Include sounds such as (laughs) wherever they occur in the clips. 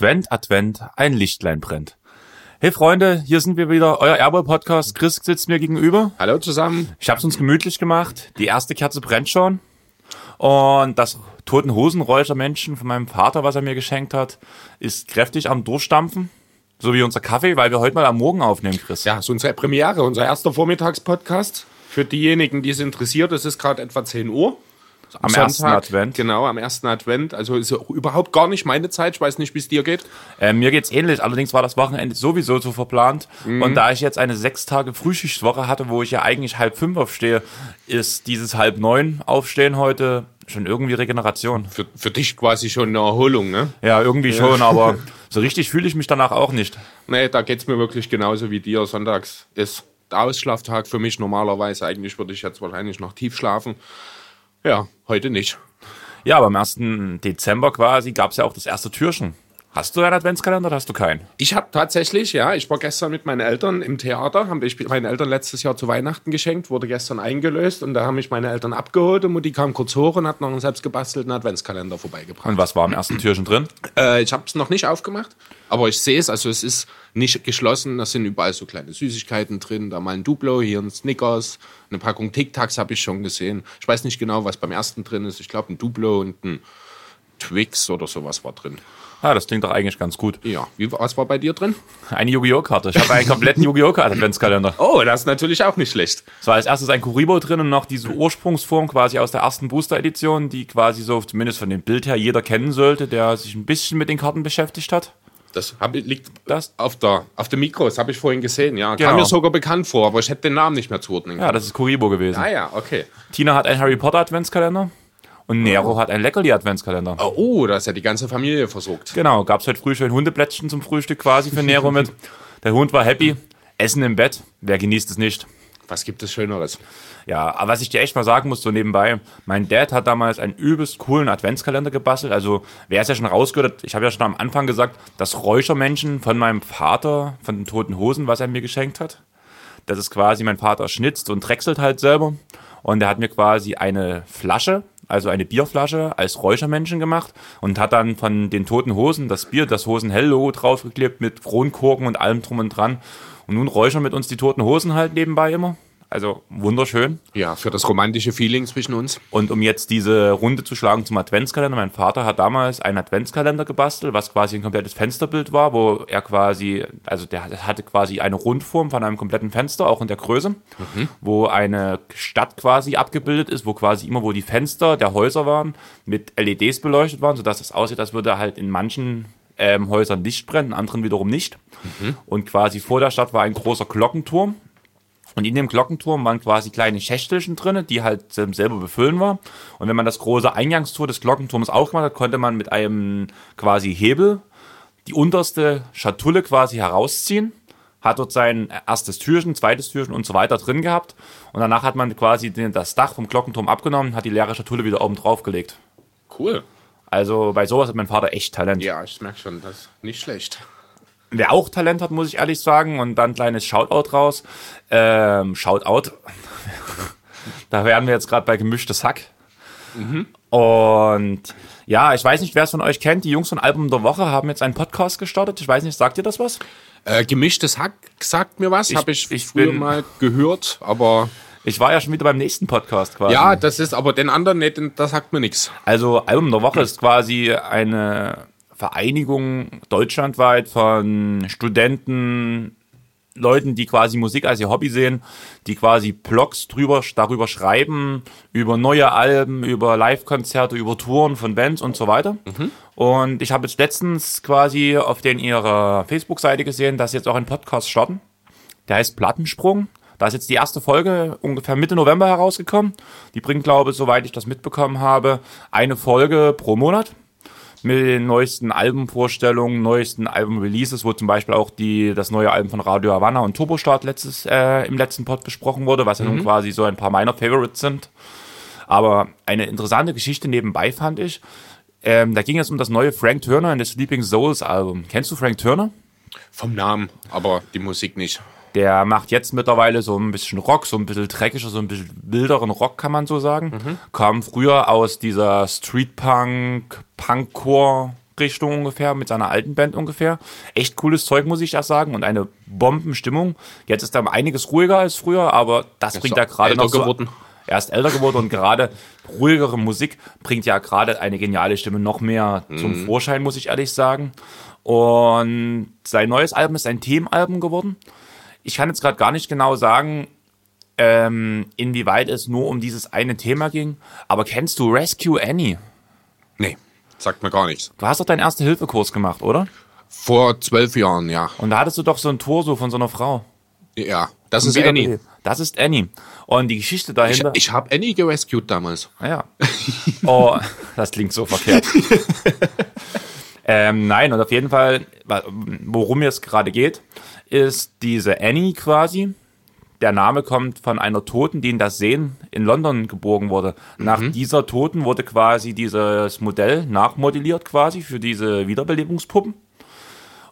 Advent, Advent, ein Lichtlein brennt. Hey Freunde, hier sind wir wieder, euer Airboy-Podcast. Chris sitzt mir gegenüber. Hallo zusammen. Ich hab's uns gemütlich gemacht. Die erste Kerze brennt schon. Und das Toten Hosenräucher Menschen von meinem Vater, was er mir geschenkt hat, ist kräftig am Durchstampfen. So wie unser Kaffee, weil wir heute mal am Morgen aufnehmen, Chris. Ja, es ist unsere Premiere, unser erster Vormittagspodcast. Für diejenigen, die es interessiert, es ist gerade etwa 10 Uhr. Am ersten Advent. Genau, am ersten Advent. Also ist ja überhaupt gar nicht meine Zeit. Ich weiß nicht, wie es dir geht. Äh, mir geht's ähnlich. Allerdings war das Wochenende sowieso so verplant. Und da ich jetzt eine sechs Tage Frühschichtswoche hatte, wo ich ja eigentlich halb fünf aufstehe, ist dieses halb neun Aufstehen heute schon irgendwie Regeneration. Für, für dich quasi schon eine Erholung, ne? Ja, irgendwie schon, aber (laughs) so richtig fühle ich mich danach auch nicht. Nee, da geht's mir wirklich genauso wie dir. Sonntags ist der Ausschlaftag für mich normalerweise. Eigentlich würde ich jetzt wahrscheinlich noch tief schlafen. Ja, heute nicht. Ja, aber am 1. Dezember quasi gab's ja auch das erste Türchen. Hast du einen Adventskalender oder hast du keinen? Ich habe tatsächlich, ja, ich war gestern mit meinen Eltern im Theater, haben ich meinen Eltern letztes Jahr zu Weihnachten geschenkt, wurde gestern eingelöst und da haben mich meine Eltern abgeholt und Mutti kam kurz hoch und hat noch einen selbst gebastelten Adventskalender vorbeigebracht. Und was war am ersten Türchen drin? Äh, ich habe es noch nicht aufgemacht, aber ich sehe es, also es ist nicht geschlossen, da sind überall so kleine Süßigkeiten drin, da mal ein Duplo, hier ein Snickers, eine Packung Tic Tacs habe ich schon gesehen. Ich weiß nicht genau, was beim ersten drin ist, ich glaube ein Duplo und ein Twix oder sowas war drin. Ah, das klingt doch eigentlich ganz gut. Ja, wie, was war bei dir drin? Eine Yu-Gi-Oh! Karte. Ich habe einen kompletten Yu-Gi-Oh! Adventskalender. Oh, das ist natürlich auch nicht schlecht. Es war als erstes ein Kuribo drin und noch diese Ursprungsform quasi aus der ersten Booster-Edition, die quasi so, zumindest von dem Bild her, jeder kennen sollte, der sich ein bisschen mit den Karten beschäftigt hat. Das hab, liegt Das? auf der, auf dem Mikro, das habe ich vorhin gesehen, ja. Genau. Kam mir sogar bekannt vor, aber ich hätte den Namen nicht mehr zuordnen Ja, das ist Kuribo gewesen. Ah ja, okay. Tina hat einen Harry Potter Adventskalender und Nero hat einen Leckerli Adventskalender. Oh, oh, da ist ja die ganze Familie versorgt. Genau, gab's heute früh schön Hundeplättchen zum Frühstück quasi für Nero mit. (laughs) Der Hund war happy. Essen im Bett. Wer genießt es nicht? Was gibt es Schöneres? Ja, aber was ich dir echt mal sagen muss, so nebenbei, mein Dad hat damals einen übelst coolen Adventskalender gebastelt. Also, wer es ja schon rausgehört hat, ich habe ja schon am Anfang gesagt, das Räuchermännchen von meinem Vater, von den Toten Hosen, was er mir geschenkt hat. Das ist quasi, mein Vater schnitzt und drechselt halt selber. Und er hat mir quasi eine Flasche, also eine Bierflasche, als Räuchermännchen gemacht und hat dann von den Toten Hosen das Bier, das Hosen-Hell-Logo draufgeklebt mit Kronkorken und allem drum und dran. Und nun räuchern mit uns die Toten Hosen halt nebenbei immer. Also wunderschön. Ja, für das romantische Feeling zwischen uns. Und um jetzt diese Runde zu schlagen zum Adventskalender, mein Vater hat damals einen Adventskalender gebastelt, was quasi ein komplettes Fensterbild war, wo er quasi, also der hatte quasi eine Rundform von einem kompletten Fenster, auch in der Größe, wo eine Stadt quasi abgebildet ist, wo quasi immer, wo die Fenster der Häuser waren, mit LEDs beleuchtet waren, sodass es aussieht, als würde halt in manchen ähm, Häusern Licht brennen, in anderen wiederum nicht. Und quasi vor der Stadt war ein großer Glockenturm, und in dem Glockenturm waren quasi kleine Schächtelchen drinne, die halt ähm, selber befüllen war. Und wenn man das große Eingangstor des Glockenturms aufgemacht hat, konnte man mit einem quasi Hebel die unterste Schatulle quasi herausziehen. Hat dort sein erstes Türchen, zweites Türchen und so weiter drin gehabt. Und danach hat man quasi den, das Dach vom Glockenturm abgenommen, hat die leere Schatulle wieder oben drauf gelegt. Cool. Also bei sowas hat mein Vater echt Talent. Ja, ich merke schon, das ist nicht schlecht. Wer auch Talent hat, muss ich ehrlich sagen, und dann ein kleines Shoutout raus. Ähm, Shoutout. (laughs) da wären wir jetzt gerade bei gemischtes Hack. Und ja, ich weiß nicht, wer es von euch kennt. Die Jungs von Album der Woche haben jetzt einen Podcast gestartet. Ich weiß nicht, sagt ihr das was? Äh, gemischtes Hack sagt mir was, habe ich, ich früher bin- mal gehört, aber Ich war ja schon wieder beim nächsten Podcast quasi. ja, das ist aber den anderen nicht, das sagt mir nichts. Also Album der Woche ist quasi eine Vereinigung deutschlandweit von Studenten, Leuten, die quasi Musik als ihr Hobby sehen, die quasi Blogs drüber, darüber schreiben, über neue Alben, über Live-Konzerte, über Touren von Bands und so weiter. Und ich habe jetzt letztens quasi auf den ihrer Facebook-Seite gesehen, dass sie jetzt auch einen Podcast starten. Der heißt Plattensprung. Da ist jetzt die erste Folge ungefähr Mitte November herausgekommen. Die bringt, glaube ich, soweit ich das mitbekommen habe, eine Folge pro Monat mit den neuesten Albumvorstellungen, neuesten Album-Releases, wo zum Beispiel auch die, das neue Album von Radio Havana und Turbostart letztes, äh, im letzten Pod besprochen wurde, was ja nun quasi so ein paar meiner Favorites sind. Aber eine interessante Geschichte nebenbei fand ich. Ähm, da ging es um das neue Frank Turner and the Sleeping Souls Album. Kennst du Frank Turner? Vom Namen, aber die Musik nicht. Der macht jetzt mittlerweile so ein bisschen Rock, so ein bisschen dreckiger, so ein bisschen wilderen Rock, kann man so sagen. Kam früher aus dieser Street-Punk, Punkcore Rock-Richtung ungefähr, mit seiner alten Band ungefähr. Echt cooles Zeug, muss ich ja sagen, und eine Bombenstimmung. Jetzt ist er einiges ruhiger als früher, aber das ist bringt er gerade noch so. geworden. Er ist älter geworden und gerade ruhigere Musik bringt ja gerade eine geniale Stimme noch mehr zum Vorschein, muss ich ehrlich sagen. Und sein neues Album ist ein Themenalbum geworden. Ich kann jetzt gerade gar nicht genau sagen, ähm, inwieweit es nur um dieses eine Thema ging. Aber kennst du Rescue Annie? Nee, sagt mir gar nichts. Du hast doch deinen Erste-Hilfe-Kurs gemacht, oder? Vor zwölf Jahren, ja. Und da hattest du doch so ein Torso von so einer Frau. Ja, das ist Annie. Das ist Annie. Und die Geschichte Ich, dahinter. ich habe Annie gerescued damals. Ja. Oh, das klingt so verkehrt. (laughs) ähm, nein, und auf jeden Fall, worum es gerade geht, ist diese Annie quasi. Der Name kommt von einer Toten, die in das Seen in London geborgen wurde. Nach dieser Toten wurde quasi dieses Modell nachmodelliert quasi für diese Wiederbelebungspuppen.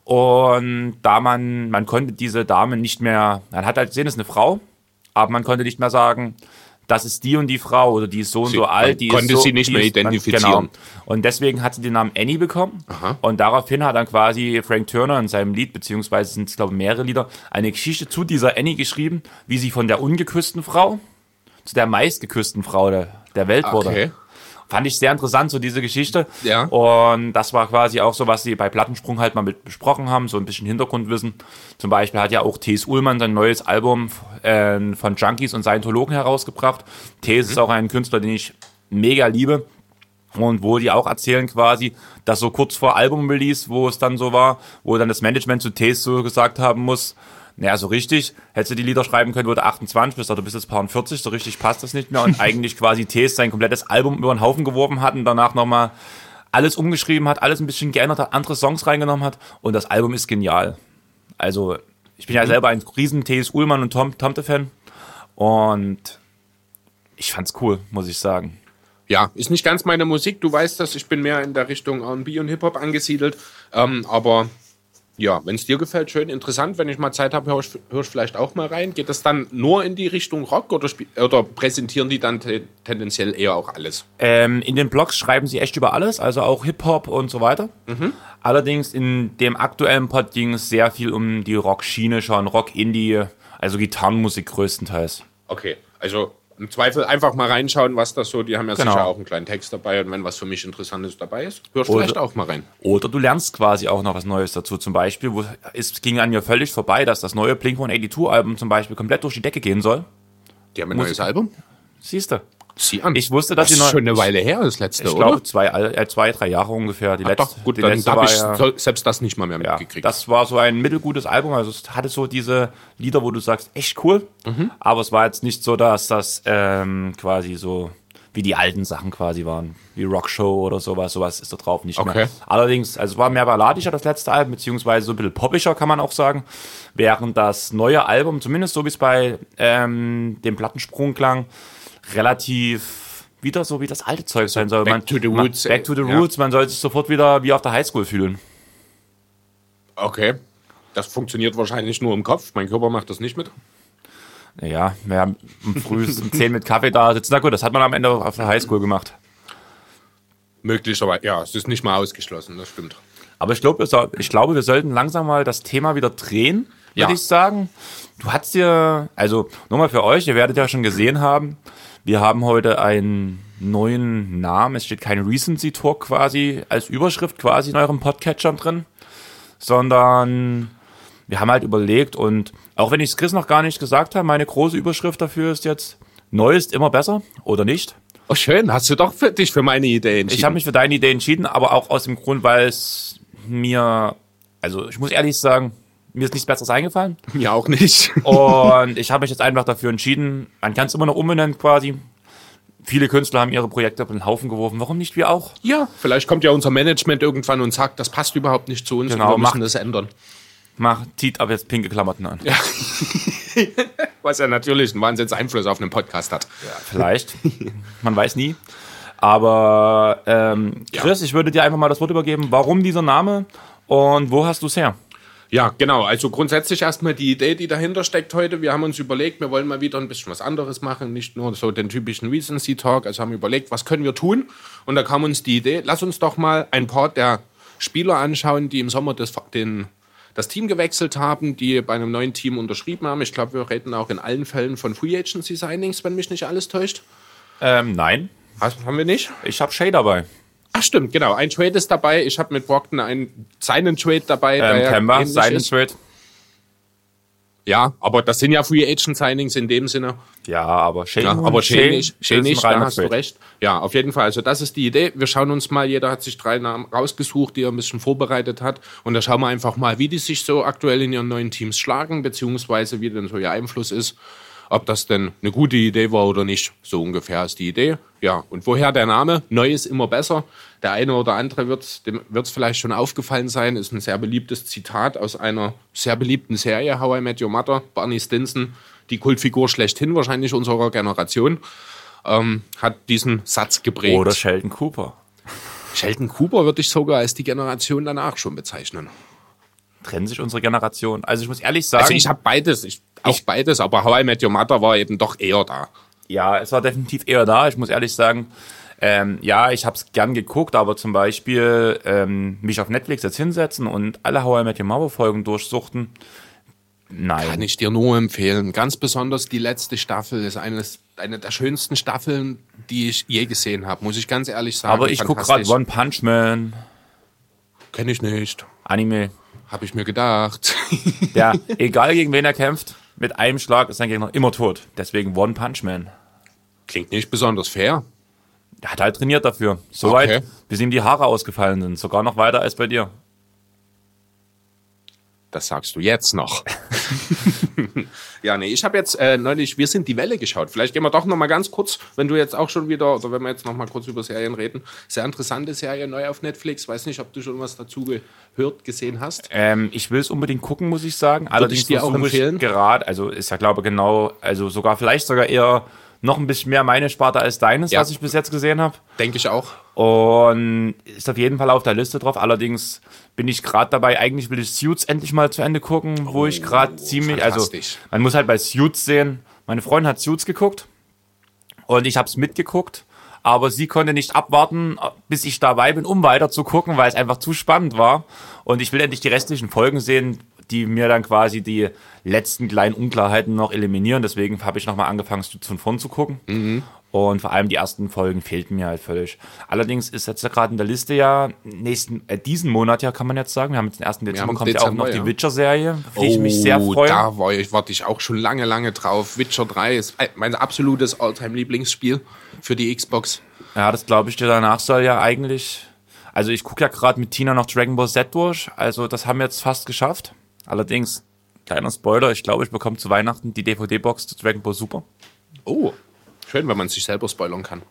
Und da man, man konnte diese Dame nicht mehr, man hat halt gesehen, es ist eine Frau, aber man konnte nicht mehr sagen, das ist die und die Frau oder die ist so und Sie- so alt. Die konnte ist so, sie nicht mehr identifizieren. Genau. Und deswegen hat sie den Namen Annie bekommen. Aha. Und daraufhin hat dann quasi Frank Turner in seinem Lied, beziehungsweise sind es glaube ich mehrere Lieder, eine Geschichte zu dieser Annie geschrieben, wie sie von der ungeküssten Frau zu der meistgeküssten Frau der, der Welt wurde. Fand ich sehr interessant, so diese Geschichte. Ja. Und das war quasi auch so, was sie bei Plattensprung halt mal mit besprochen haben, so ein bisschen Hintergrundwissen. Zum Beispiel hat ja auch T.S. Ullmann sein neues Album äh, von Junkies und Scientologen herausgebracht. T.S. ist auch ein Künstler, den ich mega liebe. Und wo die auch erzählen quasi, dass so kurz vor Album-Release, wo es dann so war, wo dann das Management zu T.S. so gesagt haben muss, naja, so richtig, hättest du die Lieder schreiben können, wo du 28 bist, oder du bist jetzt paar 40, so richtig passt das nicht mehr. Und (laughs) eigentlich quasi T.S. sein komplettes Album über den Haufen geworfen hat und danach nochmal alles umgeschrieben hat, alles ein bisschen geändert hat, andere Songs reingenommen hat. Und das Album ist genial. Also, ich bin ja selber ein riesen T.S. Ullmann und Tom, Tomte-Fan. Und ich fand's cool, muss ich sagen. Ja, ist nicht ganz meine Musik. Du weißt das, ich bin mehr in der Richtung R&B und Hip-Hop angesiedelt. Ähm, aber ja, wenn es dir gefällt, schön interessant. Wenn ich mal Zeit habe, höre ich, hör ich vielleicht auch mal rein. Geht das dann nur in die Richtung Rock oder, oder präsentieren die dann te tendenziell eher auch alles? Ähm, in den Blogs schreiben sie echt über alles, also auch Hip-Hop und so weiter. Allerdings in dem aktuellen Pod ging es sehr viel um die Rock-Schiene schon, Rock-Indie, also Gitarrenmusik größtenteils. Okay, also im Zweifel einfach mal reinschauen, was das so. Die haben ja Genau. sicher auch einen kleinen Text dabei und wenn was für mich Interessantes dabei ist, hör ich Oder- vielleicht auch mal rein. Oder du lernst quasi auch noch was Neues dazu. Zum Beispiel, wo es ging an mir völlig vorbei, dass das neue Blink-182-Album zum Beispiel komplett durch die Decke gehen soll. Die haben ein Muss- neues Album? Siehst du? Sieh an. Ich wusste, dass das ist neu- schon eine Weile her, das letzte, Ich oder? glaube, zwei, äh, zwei, drei Jahre ungefähr. Die Ach letzte, doch, gut, die dann habe ich ja- selbst das nicht mal mehr Ja, mitgekriegt. das war so ein mittelgutes Album. Also es hatte so diese Lieder, wo du sagst, echt cool. Aber es war jetzt nicht so, dass das ähm, quasi so wie die alten Sachen quasi waren. Wie Rock Show oder sowas. Sowas ist da drauf nicht Okay. mehr. Allerdings, also es war mehr balladischer, das letzte Album, beziehungsweise so ein bisschen poppischer, kann man auch sagen. Während das neue Album, zumindest so wie es bei ähm, dem Plattensprung klang, relativ wieder so wie das alte Zeug sein soll. back man, to the man, roots, Back to the ja. roots. Man soll sich sofort wieder wie auf der Highschool fühlen. Okay. Das funktioniert wahrscheinlich nur im Kopf. Mein Körper macht das nicht mit. Ja, wir haben (laughs) um früh um 10 mit Kaffee da sitzen. Na gut, das hat man am Ende auf der Highschool gemacht. Möglicherweise. Ja, es ist nicht mal ausgeschlossen, das stimmt. Aber ich glaube, ich glaube, wir sollten langsam mal das Thema wieder drehen, würde Ja. ich sagen. Du hast dir, also nochmal für euch, ihr werdet ja schon gesehen haben, wir haben heute einen neuen Namen. Es steht kein Recency Talk quasi als Überschrift quasi in eurem Podcatcher drin, sondern wir haben halt überlegt und auch wenn ich es Chris noch gar nicht gesagt habe, meine große Überschrift dafür ist jetzt, neu ist immer besser oder nicht. Oh, schön. Hast du doch für dich für meine Idee entschieden. Ich habe mich für deine Idee entschieden, aber auch aus dem Grund, weil es mir, also ich muss ehrlich sagen, mir ist nichts Besseres eingefallen. (laughs) mir auch nicht. Und ich habe mich jetzt einfach dafür entschieden, man kann es immer noch umbenennen quasi. Viele Künstler haben ihre Projekte auf den Haufen geworfen. Warum nicht wir auch? ja, vielleicht kommt ja unser Management irgendwann und sagt, das passt überhaupt nicht zu uns Genau, und wir müssen das ändern. Mach, zieht aber jetzt pinke Klamotten an. (laughs) Was ja natürlich einen Wahnsinns-Einfluss auf einen Podcast hat. Vielleicht. Man weiß nie. Aber ähm, Chris, ich würde dir einfach mal das Wort übergeben. Warum dieser Name und wo hast du es her? Ja, genau. Also grundsätzlich erstmal die Idee, die dahinter steckt heute. Wir haben uns überlegt, wir wollen mal wieder ein bisschen was anderes machen, nicht nur so den typischen Recency Talk. Also haben wir überlegt, was können wir tun? Und da kam uns die Idee, lass uns doch mal ein Part der Spieler anschauen, die im Sommer das, den, das Team gewechselt haben, die bei einem neuen Team unterschrieben haben. Ich glaube, wir reden auch in allen Fällen von Free Agency Signings, wenn mich nicht alles täuscht. Ähm, nein, Hast, haben wir nicht? ich habe Shay dabei. Ach stimmt, genau. Ein Trade ist dabei. Ich habe mit Brockton einen, seinen Trade dabei. Ähm, Kemba, seinen ist. Trade. Ja, aber das sind ja Free Agent Signings in dem Sinne. Ja, aber Shay, Ja, aber Shane nicht, Shane ist da hast du Trade. recht. Ja, auf jeden Fall. Also das ist die Idee. Wir schauen uns mal, jeder hat sich drei Namen rausgesucht, die er ein bisschen vorbereitet hat. Und da schauen wir einfach mal, wie die sich so aktuell in ihren neuen Teams schlagen, beziehungsweise wie denn so ihr Einfluss ist. Ob das denn eine gute Idee war oder nicht. So ungefähr ist die Idee. Ja, und woher der Name? Neu ist immer besser. Der eine oder andere wird dem wird's vielleicht schon aufgefallen sein, ist ein sehr beliebtes Zitat aus einer sehr beliebten Serie, How I Met Your Mother. Barney Stinson, die Kultfigur schlechthin wahrscheinlich unserer Generation, ähm, hat diesen Satz geprägt. Oder Sheldon Cooper. Sheldon Cooper würde ich sogar als die Generation danach schon bezeichnen. Trennen sich unsere Generation. Also ich muss ehrlich sagen, Also ich habe beides, ich, auch beides, aber How I Met Your Mother war eben doch eher da. ja, es war definitiv eher da. Ich muss ehrlich sagen, ähm, ja, ich habe es gern geguckt, aber zum Beispiel ähm, mich auf Netflix jetzt hinsetzen und alle How I Met Your Mother Folgen durchsuchten. Nein. Kann ich dir nur empfehlen. Ganz besonders die letzte Staffel ist eines, eine der schönsten Staffeln, die ich je gesehen habe, muss ich ganz ehrlich sagen. aber ich gucke gerade. One Punch Man, Kenn ich nicht. Anime. Habe ich mir gedacht. Der, (laughs) egal gegen wen er kämpft, mit einem Schlag ist sein Gegner immer tot. Deswegen One Punch Man. Klingt nicht besonders fair. Er hat halt trainiert dafür. Soweit, Okay. bis ihm die Haare ausgefallen sind. Sogar noch weiter als bei dir. Das sagst du jetzt noch. (laughs) (laughs) ja, nee, ich habe jetzt äh, neulich Wir sind die Welle geschaut. Vielleicht gehen wir doch noch mal ganz kurz, wenn du jetzt auch schon wieder, oder wenn wir jetzt noch mal kurz über Serien reden. Sehr interessante Serie, neu auf Netflix. Weiß nicht, ob du schon was dazu gehört, gesehen hast. Ähm, ich will es unbedingt gucken, muss ich sagen. Allerdings ich dir auch empfehlen. Gerade, also ist ja glaube genau, also sogar vielleicht sogar eher noch ein bisschen mehr meine Sparte als deines, Ja. was ich bis jetzt gesehen habe. Denke ich auch. Und ist auf jeden Fall auf der Liste drauf. Allerdings bin ich gerade dabei, eigentlich will ich Suits endlich mal zu Ende gucken, wo ich gerade ziemlich, also man muss halt bei Suits sehen, meine Freundin hat Suits geguckt und ich habe es mitgeguckt, aber sie konnte nicht abwarten, bis ich dabei bin, um weiter zu gucken, weil es einfach zu spannend war. Und ich will endlich die restlichen Folgen sehen, die mir dann quasi die letzten kleinen Unklarheiten noch eliminieren. Deswegen habe ich nochmal angefangen, Suits von vorn zu gucken. Und vor allem die ersten Folgen fehlten mir halt völlig. Allerdings ist jetzt gerade in der Liste ja nächsten, äh, diesen Monat ja, kann man jetzt sagen. Wir haben jetzt den 1. Dezember, kommt ja auch Dezember, noch die ja. Witcher-Serie, auf die ich mich sehr freue. Oh, Da war ich, warte ich auch schon lange, lange drauf. Witcher 3 ist mein absolutes Alltime-Lieblingsspiel für die Xbox. Ja, das glaube ich dir. Danach soll ja eigentlich. Also ich gucke ja gerade mit Tina noch Dragon Ball Z durch. Also das haben wir jetzt fast geschafft. Allerdings, kleiner Spoiler, ich glaube, ich bekomme zu Weihnachten die DVD-Box zu Dragon Ball Super. Oh, schön, wenn man sich selber spoilern kann.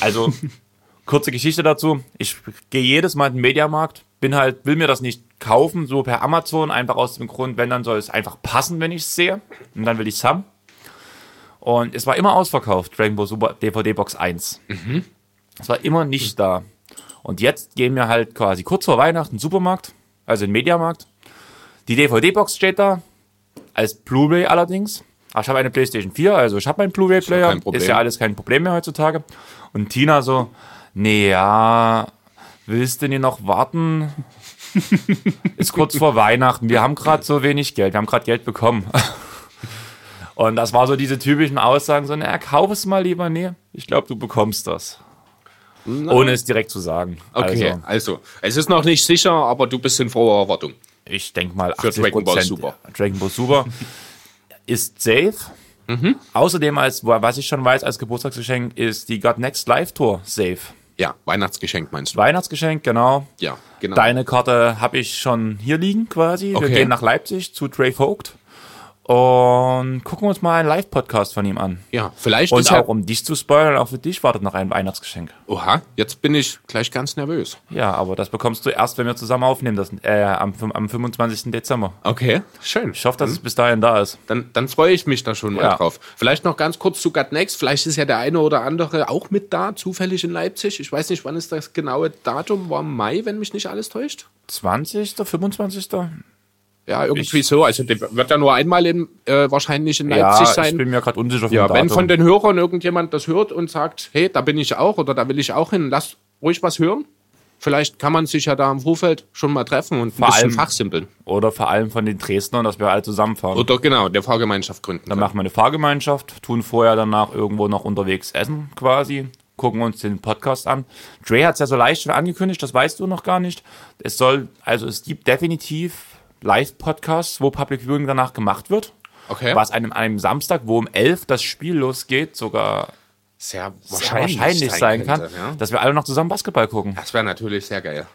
Also, (laughs) kurze Geschichte dazu. Ich gehe jedes Mal in den Mediamarkt, bin halt, will mir das nicht kaufen, so per Amazon, einfach aus dem Grund, wenn, dann soll es einfach passen, wenn ich es sehe. Und dann will ich es haben. Und es war immer ausverkauft, Dragon Ball Super DVD Box 1. Es war immer nicht da. Und jetzt gehen wir halt quasi kurz vor Weihnachten in den Supermarkt, also in den Mediamarkt. Die DVD-Box steht da, als Blu-ray allerdings. Aber ich habe eine PlayStation 4, also ich habe meinen Blu-ray-Player. kein Problem. Ist ja alles kein Problem mehr heutzutage. Und Tina so, nee, ja, willst du denn noch warten? (laughs) Ist kurz vor Weihnachten. Wir haben gerade so wenig Geld. Wir haben gerade Geld bekommen. (laughs) Und das war so diese typischen Aussagen, so, naja, kauf es mal lieber. Nee, ich glaube, du bekommst das. Ohne es direkt zu sagen. Okay, Also, also, es ist noch nicht sicher, aber du bist in froher Erwartung. ich denke mal, Für 80 Dragon Ball Super. Dragon Ball Super ist safe. Mhm. Außerdem, als, was ich schon weiß, als Geburtstagsgeschenk ist die God Next Live Tour safe. Ja, Weihnachtsgeschenk meinst du? Weihnachtsgeschenk, genau. Ja, genau. Deine Karte habe ich schon hier liegen quasi. Wir Okay. gehen nach Leipzig zu Trey Vogt und gucken uns mal einen Live-Podcast von ihm an. ja, vielleicht Und ja. auch um dich zu spoilern, auch für dich wartet noch ein Weihnachtsgeschenk. Oha, jetzt bin ich gleich ganz nervös. Ja, aber das bekommst du erst, wenn wir zusammen aufnehmen, das, äh, am, am 25. Dezember. Okay, schön. Ich hoffe, dass es bis dahin da ist. Dann, dann freue ich mich da schon mal Ja. drauf. Vielleicht noch ganz kurz zu Gut Next. Vielleicht ist ja der eine oder andere auch mit da, zufällig in Leipzig. Ich weiß nicht, wann ist das genaue Datum? War Mai, wenn mich nicht alles täuscht? 20., 25.? Ja, irgendwie so. Also der wird ja nur einmal in, äh, wahrscheinlich in Leipzig Ja, ich sein. bin mir gerade unsicher vom Ja, Datum. wenn von den Hörern irgendjemand das hört und sagt, hey, da bin ich auch oder da will ich auch hin, lass ruhig was hören. Vielleicht kann man sich ja da im Vorfeld schon mal treffen und ein Vor bisschen allem- fachsimpeln. Oder vor allem von den Dresdnern, dass wir alle zusammenfahren. Oder genau, der Fahrgemeinschaft gründen. Dann machen wir eine Fahrgemeinschaft, tun vorher danach irgendwo noch unterwegs essen quasi, gucken uns den Podcast an. Dre hat es ja so leicht schon angekündigt, das weißt du noch gar nicht. Es soll, also es gibt definitiv Live-Podcasts, wo Public Viewing danach gemacht wird. Okay. Was einem, einem Samstag, wo um 11 das Spiel losgeht, sogar sehr sehr wahrscheinlich, sein, kann, könnte, ja. dass wir alle noch zusammen Basketball gucken. Das wäre natürlich sehr geil.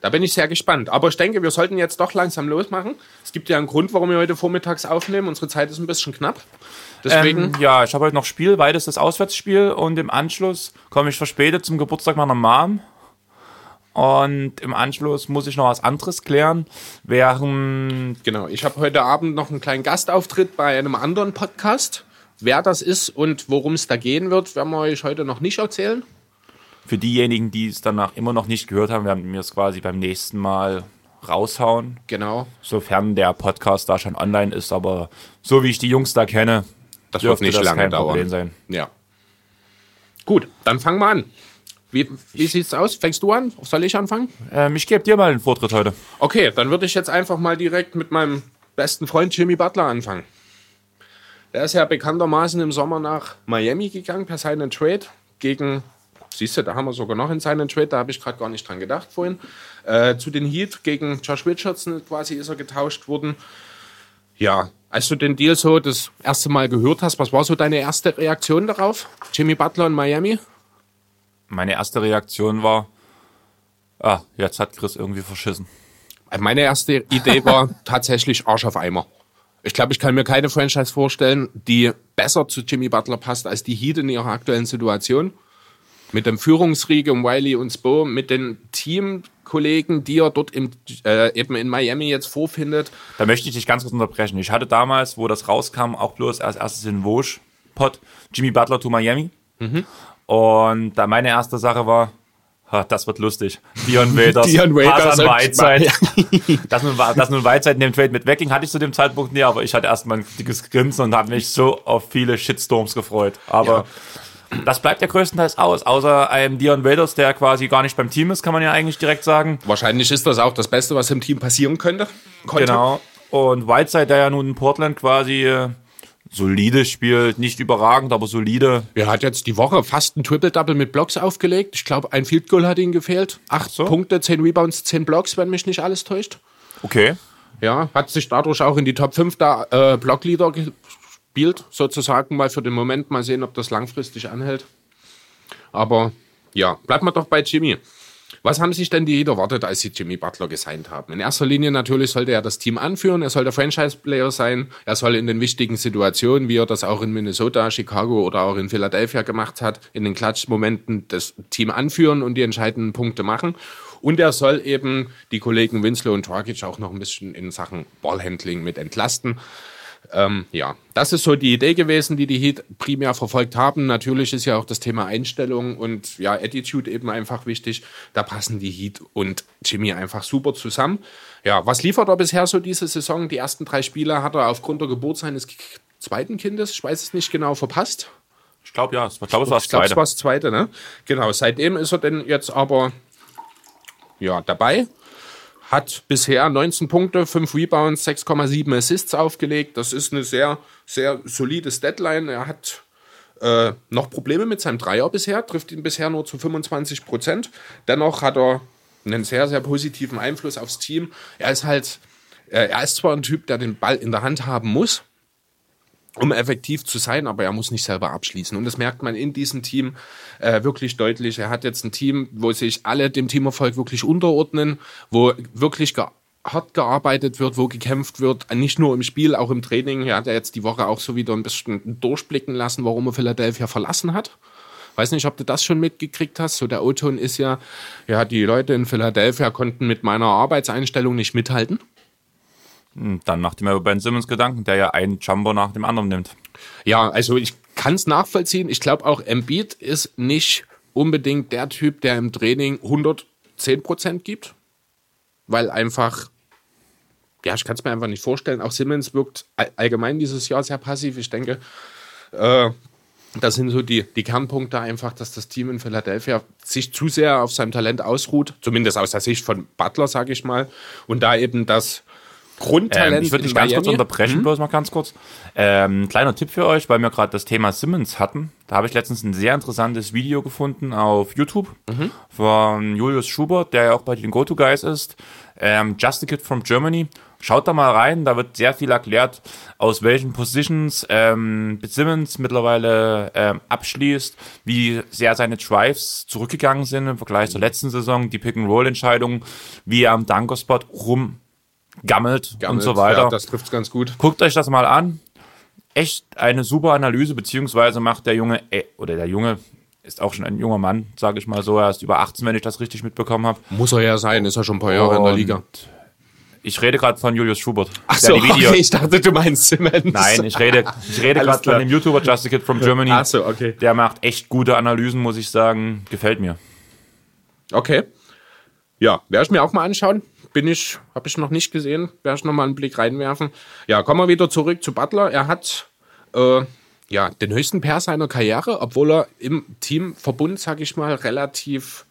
Da bin ich sehr gespannt. Aber ich denke, wir sollten jetzt doch langsam losmachen. Es gibt ja einen Grund, warum wir heute vormittags aufnehmen. Unsere Zeit ist ein bisschen knapp. Deswegen, Ähm, ja, ich habe heute noch Spiel, beides das Auswärtsspiel und im Anschluss komme ich verspätet zum Geburtstag meiner Mom. Und im Anschluss muss ich noch was anderes klären, während genau, ich habe heute Abend noch einen kleinen Gastauftritt bei einem anderen Podcast. Wer das ist und worum es da gehen wird, werden wir euch heute noch nicht erzählen. für diejenigen, die es danach immer noch nicht gehört haben, werden wir es quasi beim nächsten Mal raushauen, Genau. sofern der Podcast da schon online ist. Aber so wie ich die Jungs da kenne, Das wird dürfte nicht das lange kein dauern. Problem sein. Ja. Gut, dann fangen wir an. Wie, wie sieht's aus? Fängst du an? Soll ich anfangen? Ähm, ich gebe dir mal den Vortritt heute. Okay, dann würde ich jetzt einfach mal direkt mit meinem besten Freund Jimmy Butler anfangen. Der ist ja bekanntermaßen im Sommer nach Miami gegangen per seinen Trade gegen, siehst du, da haben wir sogar noch in seinen Trade, da habe ich gerade gar nicht dran gedacht vorhin, äh, zu den Heat gegen Josh Richardson quasi ist er getauscht worden. Ja, als du den Deal so das erste Mal gehört hast, was war so deine erste Reaktion darauf? Jimmy Butler in Miami? Meine erste Reaktion war, ah, jetzt hat Chris irgendwie verschissen. Meine erste Idee war (laughs) tatsächlich Arsch auf Eimer. Ich glaube, ich kann mir keine Franchise vorstellen, die besser zu Jimmy Butler passt als die Heat in ihrer aktuellen Situation. Mit dem Führungsriege um Wiley und Spo, mit den Teamkollegen, die er dort im, äh, eben in Miami jetzt vorfindet. Da möchte ich dich ganz kurz unterbrechen. Ich hatte damals, wo das rauskam, auch bloß als erstes den Vogue-Pod, Jimmy Butler to Miami. Und da meine erste Sache war, ha, das wird lustig. Dion Waiters, (laughs) Dion Waiters und Whiteside. (laughs) dass, nun, dass nun in dem Trade mit wegging, hatte ich zu dem Zeitpunkt nie, aber ich hatte erstmal ein dickes Grinsen und habe mich so auf viele Shitstorms gefreut. Aber das bleibt ja größtenteils aus, außer einem Dion Waiters, der quasi gar nicht beim Team ist, kann man ja eigentlich direkt sagen. Wahrscheinlich ist das auch das Beste, was im Team passieren könnte. Konnte. Genau. Und Whiteside, der ja nun in Portland quasi äh, solide spielt, nicht überragend, aber solide. Er hat jetzt die Woche fast ein Triple-Double mit Blocks aufgelegt. Ich glaube, ein Field Goal hat ihm gefehlt. Acht so. Punkte, zehn Rebounds, zehn Blocks, wenn mich nicht alles täuscht. Okay. Ja, hat sich dadurch auch in die Top 5 der äh, Blockleader gespielt, sozusagen mal für den Moment. Mal sehen, ob das langfristig anhält. Aber ja, bleiben wir doch bei Jimmy. Was haben sich denn die Heat erwartet, als sie Jimmy Butler gesigned haben? In erster Linie natürlich sollte er das Team anführen, er soll der Franchise-Player sein, er soll in den wichtigen Situationen, wie er das auch in Minnesota, Chicago oder auch in Philadelphia gemacht hat, in den Klatschmomenten das Team anführen und die entscheidenden Punkte machen. Und er soll eben die Kollegen Winslow und Dragic auch noch ein bisschen in Sachen Ballhandling mit entlasten. Ähm, ja, das ist so die Idee gewesen, die die Heat primär verfolgt haben. Natürlich ist ja auch das Thema Einstellung und ja, Attitude eben einfach wichtig. Da passen die Heat und Jimmy einfach super zusammen. Ja, was liefert er bisher so diese Saison? Die ersten drei Spiele hat er aufgrund der Geburt seines zweiten Kindes, ich weiß es nicht genau, verpasst. Ich glaube ja, ich glaube, es war das Ich glaube, es zweite. war das zweite, ne? Genau, seitdem ist er denn jetzt aber ja, dabei. Hat bisher 19 Punkte, 5 Rebounds, 6,7 Assists aufgelegt. Das ist eine sehr, sehr solides Deadline. Er hat äh, noch Probleme mit seinem Dreier bisher, trifft ihn bisher nur zu 25 Prozent. Dennoch hat er einen sehr, sehr positiven Einfluss aufs Team. Er ist halt, äh, er ist zwar ein Typ, der den Ball in der Hand haben muss, um effektiv zu sein, aber er muss nicht selber abschließen. Und das merkt man in diesem Team äh, wirklich deutlich. Er hat jetzt ein Team, wo sich alle dem Teamerfolg wirklich unterordnen, wo wirklich ge hart gearbeitet wird, wo gekämpft wird, nicht nur im Spiel, auch im Training. Er hat ja jetzt die Woche auch so wieder ein bisschen durchblicken lassen, warum er Philadelphia verlassen hat. Weiß nicht, ob du das schon mitgekriegt hast. So der O-Ton ist ja, ja, die Leute in Philadelphia konnten mit meiner Arbeitseinstellung nicht mithalten. Dann nach dem Ben Simmons Gedanken, der ja einen Jumbo nach dem anderen nimmt. Ja, also ich kann es nachvollziehen. Ich glaube auch, Embiid ist nicht unbedingt der Typ, der im Training 110% gibt, weil einfach, ja, ich kann es mir einfach nicht vorstellen. Auch Simmons wirkt all- allgemein dieses Jahr sehr passiv. Ich denke, äh, Das sind so die, die Kernpunkte einfach, dass das Team in Philadelphia sich zu sehr auf seinem Talent ausruht, zumindest aus der Sicht von Butler, sage ich mal, und da eben das Grundtalent. Ähm, ich würde dich ganz kurz unterbrechen, mhm. bloß mal ganz kurz. Ähm, kleiner Tipp für euch, weil wir gerade das Thema Simmons hatten. Da habe ich letztens ein sehr interessantes Video gefunden auf YouTube mhm. von Julius Schubert, der ja auch bei den Go-To-Guys ist. Ähm, Just a Kid from Germany. Schaut da mal rein, da wird sehr viel erklärt, aus welchen Positions ähm, Simmons mittlerweile ähm, abschließt, wie sehr seine Drives zurückgegangen sind im Vergleich zur letzten Saison, die Pick-and-Roll-Entscheidung, wie er am Dunker-Spot rum gammelt, gammelt und so weiter. Ja, das trifft ganz gut. Guckt euch das mal an. Echt eine super Analyse, beziehungsweise macht der Junge, äh, oder der Junge, ist auch schon ein junger Mann, sage ich mal so. Er ist über 18, wenn ich das richtig mitbekommen habe. Muss er ja sein, ist er schon ein paar Jahre und in der Liga. Ich rede gerade von Julius Schubert. Ach so, okay, ich dachte, du meinst Simmons. Nein, ich rede, ich rede gerade von dem YouTuber Just a Kid from Germany. Ach so, okay. Der macht echt gute Analysen, muss ich sagen. Gefällt mir. Okay. Ja, werde ich mir auch mal anschauen bin ich, habe ich noch nicht gesehen, werde ich noch mal einen Blick reinwerfen. Ja, kommen wir wieder zurück zu Butler. Er hat äh, ja den höchsten Pair seiner Karriere, obwohl er im Teamverbund, sage ich mal, relativ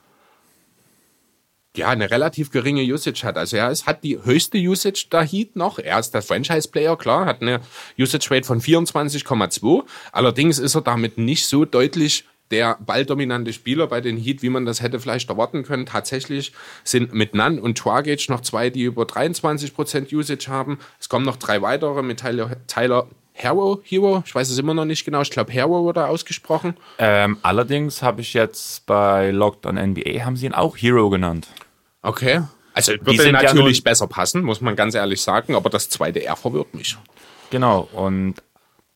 ja, eine relativ geringe Usage hat. Also er ist, hat die höchste Usage der Heat noch. Er ist der Franchise-Player, klar, hat eine Usage-Rate von 24,2. Allerdings ist er damit nicht so deutlich der balldominante Spieler bei den Heat, wie man das hätte vielleicht erwarten können. Tatsächlich sind mit Nunn und Twagage noch zwei, die über 23% Usage haben. Es kommen noch drei weitere mit Tyler, Tyler Hero, Hero, ich weiß es immer noch nicht genau, ich glaube Hero wurde ausgesprochen. Ähm, allerdings habe ich jetzt bei Locked on NBA, haben sie ihn auch Hero genannt. Okay. Also würde natürlich ja besser passen, muss man ganz ehrlich sagen, aber das zweite R verwirrt mich. Genau, und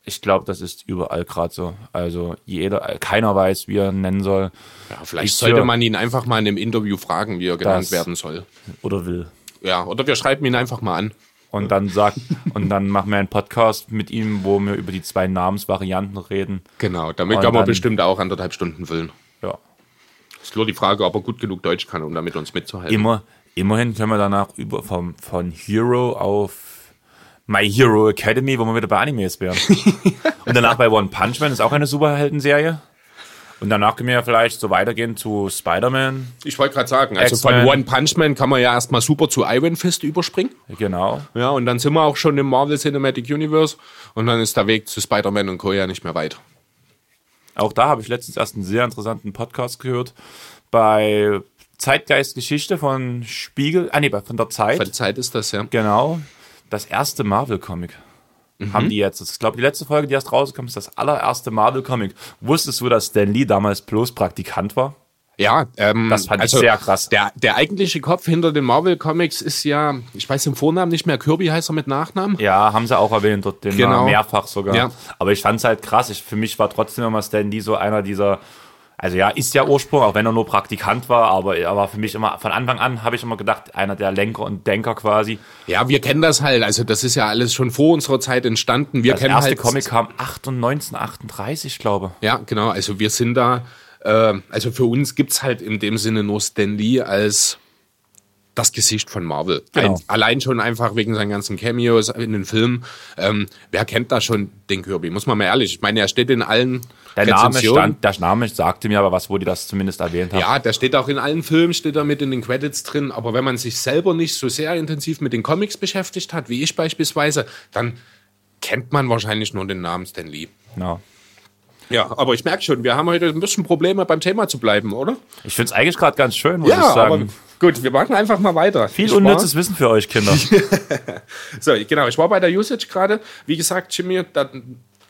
ich glaube, das ist überall gerade so. Also jeder, keiner weiß, wie er ihn nennen soll. Ja, vielleicht ich sollte man ihn einfach mal in einem Interview fragen, wie er genannt werden soll. Oder will. Ja, oder wir schreiben ihn einfach mal an. Und dann sagt, und dann machen wir einen Podcast mit ihm, wo wir über die zwei Namensvarianten reden. Genau, damit und kann man dann, bestimmt auch anderthalb Stunden füllen. Ja. Ist nur die Frage, ob er gut genug Deutsch kann, um damit uns mitzuhalten. Immer, immerhin können wir danach über vom, von Hero auf My Hero Academy, wo wir wieder bei Animes wären. (laughs) und danach bei One Punch Man ist auch eine Superhelden-Serie. Und danach können wir ja vielleicht so weitergehen zu Spider-Man. Ich wollte gerade sagen, also von One Punch Man kann man ja erstmal super zu Iron Fist überspringen. Genau. Ja, und dann sind wir auch schon im Marvel Cinematic Universe und dann ist der Weg zu Spider-Man und Co. ja nicht mehr weit. Auch da habe ich letztens erst einen sehr interessanten Podcast gehört bei Zeitgeistgeschichte von Spiegel, ah nee, von der Zeit. Von der Zeit ist das, ja. Genau das erste Marvel-Comic. Mhm. Haben die jetzt. Ich glaube, die letzte Folge, die erst rausgekommen ist, das allererste Marvel-Comic. Wusstest du, dass Stan Lee damals bloß Praktikant war? Ja, ähm, das fand also ich sehr krass. Der, der eigentliche Kopf hinter den Marvel Comics ist ja, ich weiß den Vornamen nicht mehr, Kirby heißt er mit Nachnamen. Ja, haben sie auch erwähnt, dort den genau. mehrfach sogar. Ja. Aber ich fand es halt krass. Ich, für mich war trotzdem immer Stan Lee so einer dieser also ja, ist ja Ursprung, auch wenn er nur Praktikant war, aber er war für mich immer, von Anfang an habe ich immer gedacht, einer der Lenker und Denker quasi. Ja, wir kennen das halt, also das ist ja alles schon vor unserer Zeit entstanden. Wir das kennen erste halt Comic kam 1938, glaube Ja, genau, also wir sind da, äh, also für uns gibt's halt in dem Sinne nur Stan Lee als das Gesicht von Marvel. Genau. Ein, allein schon einfach wegen seinen ganzen Cameos in den Filmen. Ähm, wer kennt da schon den Kirby? Muss man mal ehrlich. Ich meine, er steht in allen der Name stand, der Name sagte mir aber was, wo die das zumindest erwähnt haben. Ja, der steht auch in allen Filmen, steht er mit in den Credits drin. Aber wenn man sich selber nicht so sehr intensiv mit den Comics beschäftigt hat, wie ich beispielsweise, dann kennt man wahrscheinlich nur den Namen Stan Lee. Ja. Ja, aber ich merke schon, wir haben heute ein bisschen Probleme beim Thema zu bleiben, oder? Ich finde es eigentlich gerade ganz schön, muss ja, ich sagen. Gut, wir machen einfach mal weiter. Viel ich unnützes war... Wissen für euch, Kinder. (laughs) so, genau, ich war bei der Usage gerade. Wie gesagt, Jimmy, da,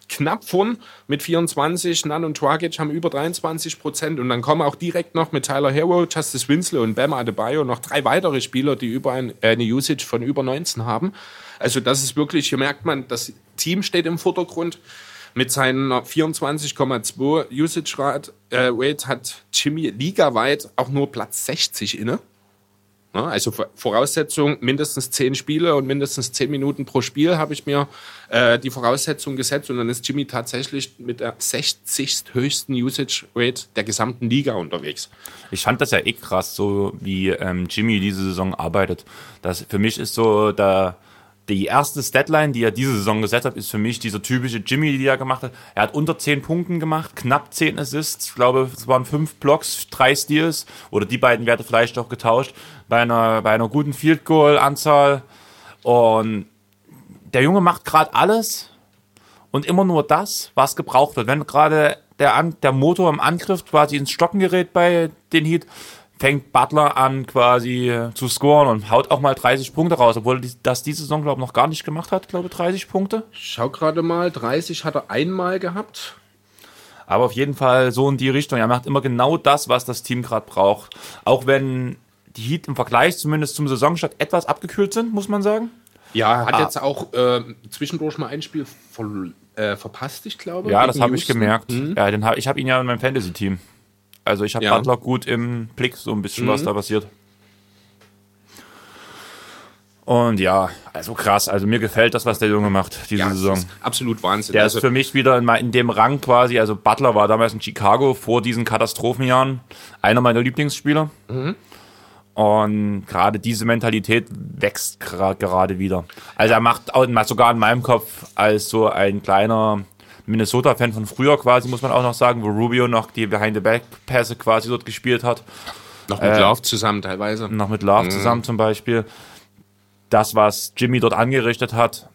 knapp von mit 24. Nunn und Dragic haben über 23 Prozent. Und dann kommen auch direkt noch mit Tyler Hero, Justice Winslow und Bam Adebayo noch drei weitere Spieler, die über ein, äh, eine Usage von über 19 haben. Also das ist wirklich, hier merkt man, das Team steht im Vordergrund. Mit seinen 24,2 Usage Rate äh, Rate hat Jimmy ligaweit auch nur Platz 60 inne. Ja, also Voraussetzung mindestens 10 Spiele und mindestens 10 Minuten pro Spiel habe ich mir äh, die Voraussetzung gesetzt und dann ist Jimmy tatsächlich mit der 60. höchsten Usage Rate der gesamten Liga unterwegs. Ich fand das ja eh krass, so wie ähm, Jimmy diese Saison arbeitet. Das für mich ist so der die erste Statline, die er diese Saison gesetzt hat, ist für mich dieser typische Jimmy, die er gemacht hat. Er hat unter 10 Punkten gemacht, knapp 10 Assists, ich glaube, es waren 5 Blocks, 3 Steals oder die beiden Werte vielleicht auch getauscht bei einer, bei einer guten Field Goal Anzahl und der Junge macht gerade alles und immer nur das, was gebraucht wird. Wenn gerade der, der Motor im Angriff quasi ins Stocken gerät bei den Heat, fängt Butler an quasi zu scoren und haut auch mal 30 Punkte raus, obwohl er das diese Saison, glaube ich, noch gar nicht gemacht hat, glaube 30 Punkte. Schau gerade mal, 30 hat er einmal gehabt. Aber auf jeden Fall so in die Richtung. Er macht immer genau das, was das Team gerade braucht. Auch wenn die Heat im Vergleich zumindest zum Saisonstart etwas abgekühlt sind, muss man sagen. Ja, hat ah. jetzt auch äh, zwischendurch mal ein Spiel ver äh, verpasst, ich glaube. Ja, das habe ich gemerkt. Mhm. Ja, den hab, ich habe ihn ja in meinem Fantasy-Team. Also ich habe ja. Butler gut im Blick, so ein bisschen, mhm. was da passiert. Und ja, also krass. Also mir gefällt das, was der Junge macht diese ja, Saison. absolut Wahnsinn. Der also ist für mich wieder in, in, dem Rang quasi. Also Butler war damals in Chicago vor diesen Katastrophenjahren einer meiner Lieblingsspieler. Mhm. Und gerade diese Mentalität wächst gerade wieder. Also er macht auch sogar in meinem Kopf als so ein kleiner Minnesota-Fan von früher quasi, muss man auch noch sagen, wo Rubio noch die Behind-the-Back-Pässe quasi dort gespielt hat. Noch mit äh, Love zusammen teilweise. Noch mit Love mhm. zusammen zum Beispiel. Das, was Jimmy dort angerichtet hat,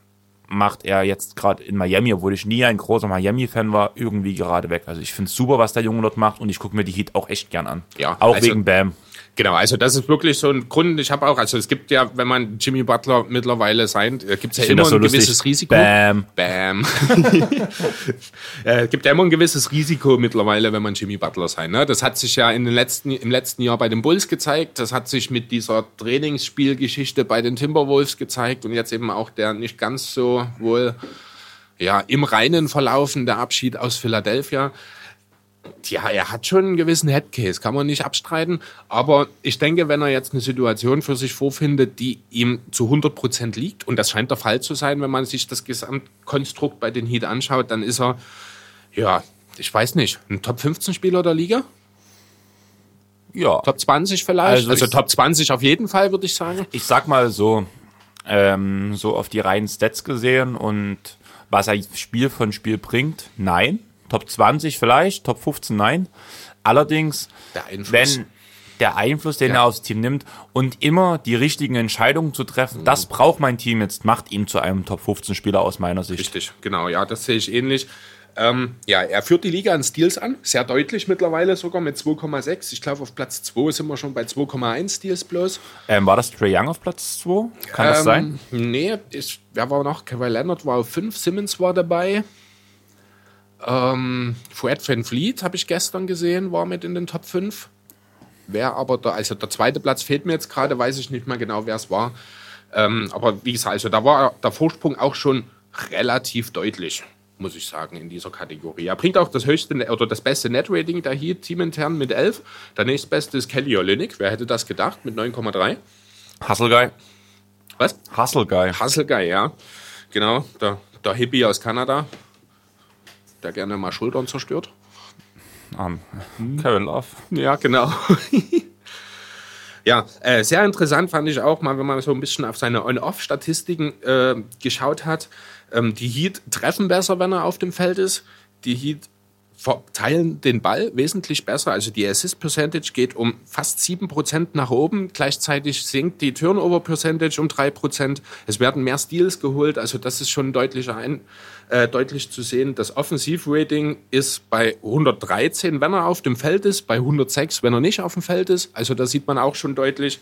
macht er jetzt gerade in Miami, obwohl ich nie ein großer Miami-Fan war, irgendwie gerade weg. Also ich finde es super, was der Junge dort macht und ich gucke mir die Heat auch echt gern an. Ja, auch also, wegen Bam. Genau, also das ist wirklich so ein Grund. Ich habe auch, also es gibt ja, wenn man Jimmy Butler mittlerweile sein, äh, gibt es ja immer so ein lustig. gewisses Risiko. Bam. Bam. (laughs) äh, gibt ja immer ein gewisses Risiko mittlerweile, wenn man Jimmy Butler sein. Ne? Das hat sich ja in den letzten, im letzten Jahr bei den Bulls gezeigt. Das hat sich mit dieser Trainingsspielgeschichte bei den Timberwolves gezeigt und jetzt eben auch der nicht ganz so wohl ja, im Reinen verlaufende Abschied aus Philadelphia ja, er hat schon einen gewissen Headcase, kann man nicht abstreiten. Aber ich denke, wenn er jetzt eine Situation für sich vorfindet, die ihm zu 100 Prozent liegt, und das scheint der Fall zu sein, wenn man sich das Gesamtkonstrukt bei den Heat anschaut, dann ist er, ja, ich weiß nicht, ein Top 15 Spieler der Liga? Ja. Top 20 vielleicht? Also, also Top 20 auf jeden Fall, würde ich sagen. Ich sag mal so, ähm, so auf die reinen Stats gesehen und was er Spiel von Spiel bringt, nein. Top 20 vielleicht, Top 15 nein. Allerdings, wenn der Einfluss, den ja. er aufs Team nimmt und immer die richtigen Entscheidungen zu treffen, mhm. das braucht mein Team jetzt, macht ihn zu einem Top 15 Spieler aus meiner Sicht. Richtig, genau, ja, das sehe ich ähnlich. Ähm, ja, er führt die Liga an Steals an, sehr deutlich mittlerweile sogar mit 2,6. Ich glaube, auf Platz 2 sind wir schon bei 2,1 Steals bloß. Ähm, war das Trey Young auf Platz 2? Kann ähm, das sein? Nee, ich, wer war noch? Kevin Leonard war auf 5, Simmons war dabei. Ähm, Fred Van Fleet habe ich gestern gesehen, war mit in den Top 5. Wer aber da, also der zweite Platz fehlt mir jetzt gerade, weiß ich nicht mehr genau, wer es war. Ähm, aber wie gesagt, also da war der Vorsprung auch schon relativ deutlich, muss ich sagen, in dieser Kategorie. Er bringt auch das höchste oder das beste Net-Rating der Heat teamintern mit 11. Der nächstbeste ist Kelly Olynyk. Wer hätte das gedacht mit 9,3? Hustle Guy. Was? Hustle Guy. Hustle Guy, ja. Genau, der, der Hippie aus Kanada der gerne mal Schultern zerstört. Um, Kevin Love. Ja, genau. (laughs) ja, äh, sehr interessant fand ich auch mal, wenn man so ein bisschen auf seine On-Off-Statistiken äh, geschaut hat. Ähm, die Heat treffen besser, wenn er auf dem Feld ist. Die Heat verteilen den Ball wesentlich besser. Also die Assist Percentage geht um fast 7% nach oben. Gleichzeitig sinkt die Turnover Percentage um 3%. Es werden mehr Steals geholt. Also das ist schon deutlich, ein, äh, deutlich zu sehen. Das Offensivrating ist bei 113, wenn er auf dem Feld ist, bei 106, wenn er nicht auf dem Feld ist. Also da sieht man auch schon deutlich,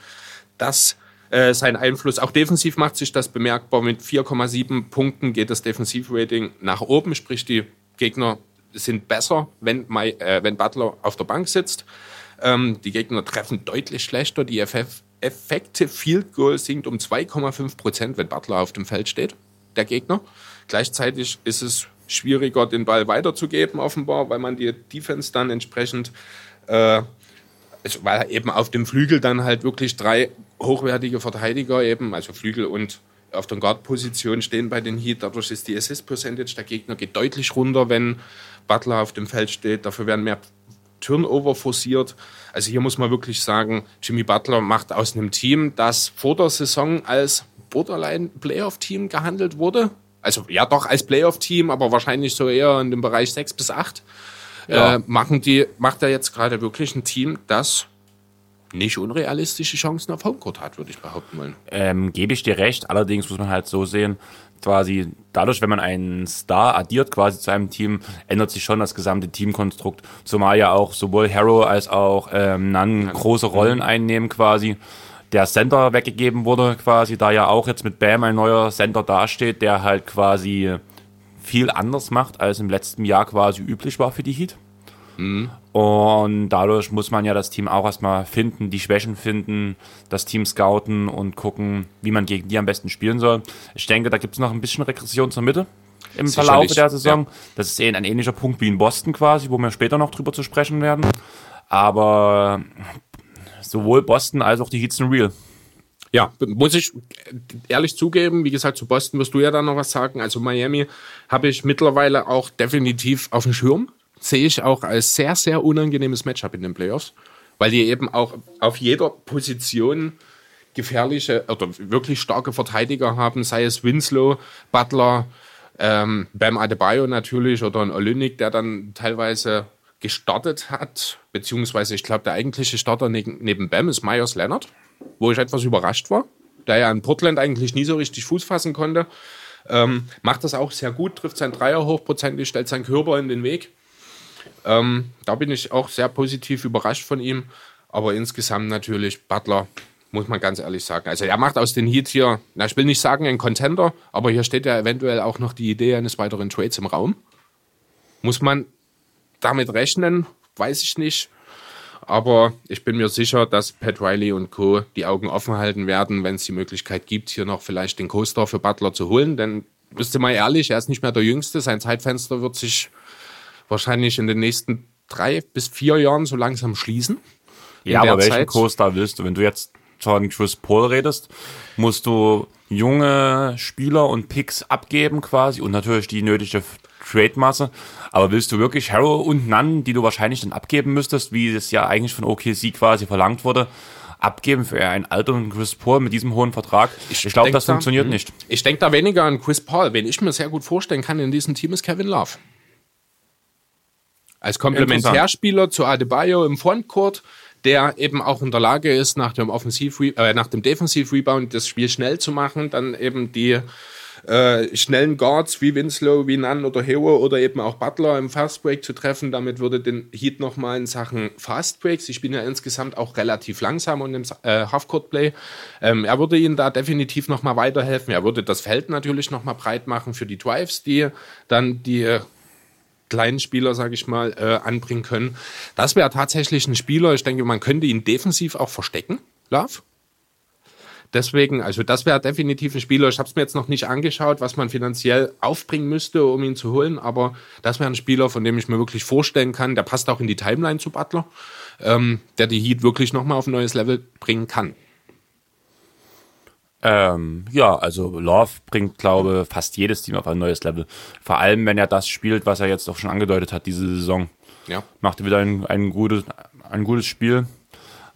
dass äh, sein Einfluss. Auch defensiv macht sich das bemerkbar. Mit 4,7 Punkten geht das Defensivrating nach oben, sprich die Gegner sind besser, wenn, My, äh, wenn Butler auf der Bank sitzt. Ähm, die Gegner treffen deutlich schlechter. Die FF Effective Field Goal sinkt um 2,5 Prozent, wenn Butler auf dem Feld steht, der Gegner. Gleichzeitig ist es schwieriger, den Ball weiterzugeben, offenbar, weil man die Defense dann entsprechend, äh, also weil eben auf dem Flügel dann halt wirklich drei hochwertige Verteidiger eben, also Flügel und auf der Guard-Position stehen bei den Heat. Dadurch ist die Assist-Percentage der Gegner geht deutlich runter, wenn Butler auf dem Feld steht. Dafür werden mehr Turnover forciert. Also hier muss man wirklich sagen, Jimmy Butler macht aus einem Team, das vor der Saison als Borderline-Playoff-Team gehandelt wurde. Also ja doch als Playoff-Team, aber wahrscheinlich so eher in dem Bereich 6 bis 8. Ja. Äh, machen die, macht er jetzt gerade wirklich ein Team, das nicht unrealistische Chancen auf Homecourt hat, würde ich behaupten wollen. Ähm, gebe ich dir recht. Allerdings muss man halt so sehen, quasi dadurch, wenn man einen Star addiert quasi zu einem Team, ändert sich schon das gesamte Teamkonstrukt. Zumal ja auch sowohl Harrow als auch ähm, Nan große Rollen einnehmen quasi. Der Center weggegeben wurde quasi, da ja auch jetzt mit Bam ein neuer Center dasteht, der halt quasi viel anders macht, als im letzten Jahr quasi üblich war für die Heat. Und dadurch muss man ja das Team auch erstmal finden, die Schwächen finden, das Team scouten und gucken, wie man gegen die am besten spielen soll. Ich denke, da gibt es noch ein bisschen Regression zur Mitte im Sicherlich, Verlauf der Saison. ja. Das ist eh ein ähnlicher Punkt wie in Boston quasi, wo wir später noch drüber zu sprechen werden. Aber sowohl Boston als auch die Heats sind real. Ja, muss ich ehrlich zugeben, wie gesagt, zu Boston wirst du ja dann noch was sagen. Also Miami habe ich mittlerweile auch definitiv auf dem Schirm. Sehe ich auch als sehr, sehr unangenehmes Matchup in den Playoffs, weil die eben auch auf jeder Position gefährliche oder wirklich starke Verteidiger haben, sei es Winslow, Butler, ähm, Bam Adebayo natürlich oder ein Olynyk, der dann teilweise gestartet hat, beziehungsweise ich glaube, der eigentliche Starter neben, neben Bam ist Myers Leonard, wo ich etwas überrascht war, der ja in Portland eigentlich nie so richtig Fuß fassen konnte. Ähm, macht das auch sehr gut, trifft seinen Dreier hochprozentig, stellt seinen Körper in den Weg. Ähm, da bin ich auch sehr positiv überrascht von ihm. Aber insgesamt natürlich Butler, muss man ganz ehrlich sagen. Also er macht aus den Heat hier, na, ich will nicht sagen ein Contender, aber hier steht ja eventuell auch noch die Idee eines weiteren Trades im Raum. Muss man damit rechnen? Weiß ich nicht. Aber ich bin mir sicher, dass Pat Riley und Co. die Augen offen halten werden, wenn es die Möglichkeit gibt, hier noch vielleicht den Co-Star für Butler zu holen. Denn, bist du mal ehrlich, er ist nicht mehr der Jüngste. Sein Zeitfenster wird sich wahrscheinlich in den nächsten drei bis vier Jahren so langsam schließen. Ja, aber welchen Zeit- Co-Star willst du? Wenn du jetzt von Chris Paul redest, musst du junge Spieler und Picks abgeben quasi und natürlich die nötige Trade-Masse. Aber willst du wirklich Harrow und Nunn, die du wahrscheinlich dann abgeben müsstest, wie es ja eigentlich von OKC quasi verlangt wurde, abgeben für einen alten Chris Paul mit diesem hohen Vertrag? Ich, glaube, denk das da- funktioniert Mhm. nicht. Ich denke da weniger an Chris Paul. Wen ich mir sehr gut vorstellen kann in diesem Team ist Kevin Love. Als Komplementärspieler zu Adebayo im Frontcourt, der eben auch in der Lage ist, nach dem Offensiv äh, nach dem Defensiv-Rebound das Spiel schnell zu machen, dann eben die äh, schnellen Guards wie Winslow, wie Nunn oder Hero oder eben auch Butler im Fastbreak zu treffen. Damit würde den Heat nochmal in Sachen Fastbreaks, sie spielen ja insgesamt auch relativ langsam und im äh, Halfcourt-Play, ähm, er würde ihnen da definitiv nochmal weiterhelfen. Er würde das Feld natürlich nochmal breit machen für die Drives, die dann die kleinen Spieler, sage ich mal, äh, anbringen können. Das wäre tatsächlich ein Spieler, ich denke, man könnte ihn defensiv auch verstecken, Love. Deswegen, also das wäre definitiv ein Spieler. Ich habe es mir jetzt noch nicht angeschaut, was man finanziell aufbringen müsste, um ihn zu holen, aber das wäre ein Spieler, von dem ich mir wirklich vorstellen kann, der passt auch in die Timeline zu Butler, ähm, der die Heat wirklich nochmal auf ein neues Level bringen kann. Ähm, ja, also Love bringt, glaube fast jedes Team auf ein neues Level. Vor allem, wenn er das spielt, was er jetzt auch schon angedeutet hat, diese Saison. Ja. Macht wieder ein, ein, gutes, ein gutes Spiel.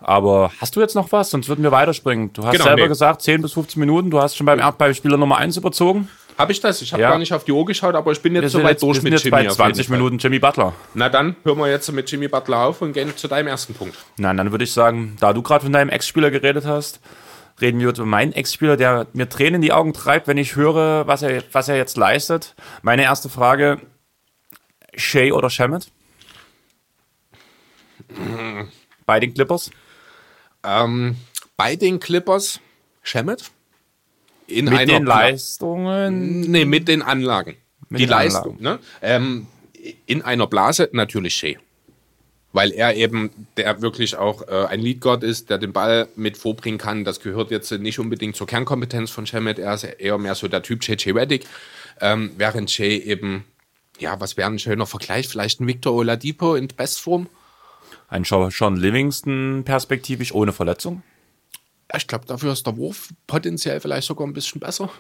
Aber hast du jetzt noch was? Sonst würden wir weiterspringen. Du hast Genau, selber nee. gesagt, 10 bis 15 Minuten. Du hast schon beim, beim Spieler Nummer 1 überzogen. Habe ich das? Ich habe Ja. gar nicht auf die Uhr geschaut, aber ich bin jetzt soweit jetzt, durch wir sind mit jetzt Jimmy. bei auf jeden 20 Fall. Minuten Jimmy Butler. Na dann hören wir jetzt mit Jimmy Butler auf und gehen zu deinem ersten Punkt. Nein, dann würde ich sagen, da du gerade von deinem Ex-Spieler geredet hast, reden wir über meinen Ex-Spieler, der mir Tränen in die Augen treibt, wenn ich höre, was er, was er jetzt leistet. Meine erste Frage, Shea oder Shamet? Bei den Clippers? Ähm, bei den Clippers, Shemet? In Mit einer den Pla- Leistungen? Nee, mit den Anlagen. Mit die den Leistung, ne? Ähm, in einer Blase natürlich Shea. Weil er eben, der wirklich auch äh, ein Leadguard ist, der den Ball mit vorbringen kann. Das gehört jetzt nicht unbedingt zur Kernkompetenz von Shemet. Er ist eher mehr so der Typ JJ Reddick. Ähm, während Shea eben, ja, was wäre ein schöner Vergleich? Vielleicht ein Victor Oladipo in Bestform? Ein Sean Sean Livingston perspektivisch ohne Verletzung? Ja, ich glaube, dafür ist der Wurf potenziell vielleicht sogar ein bisschen besser.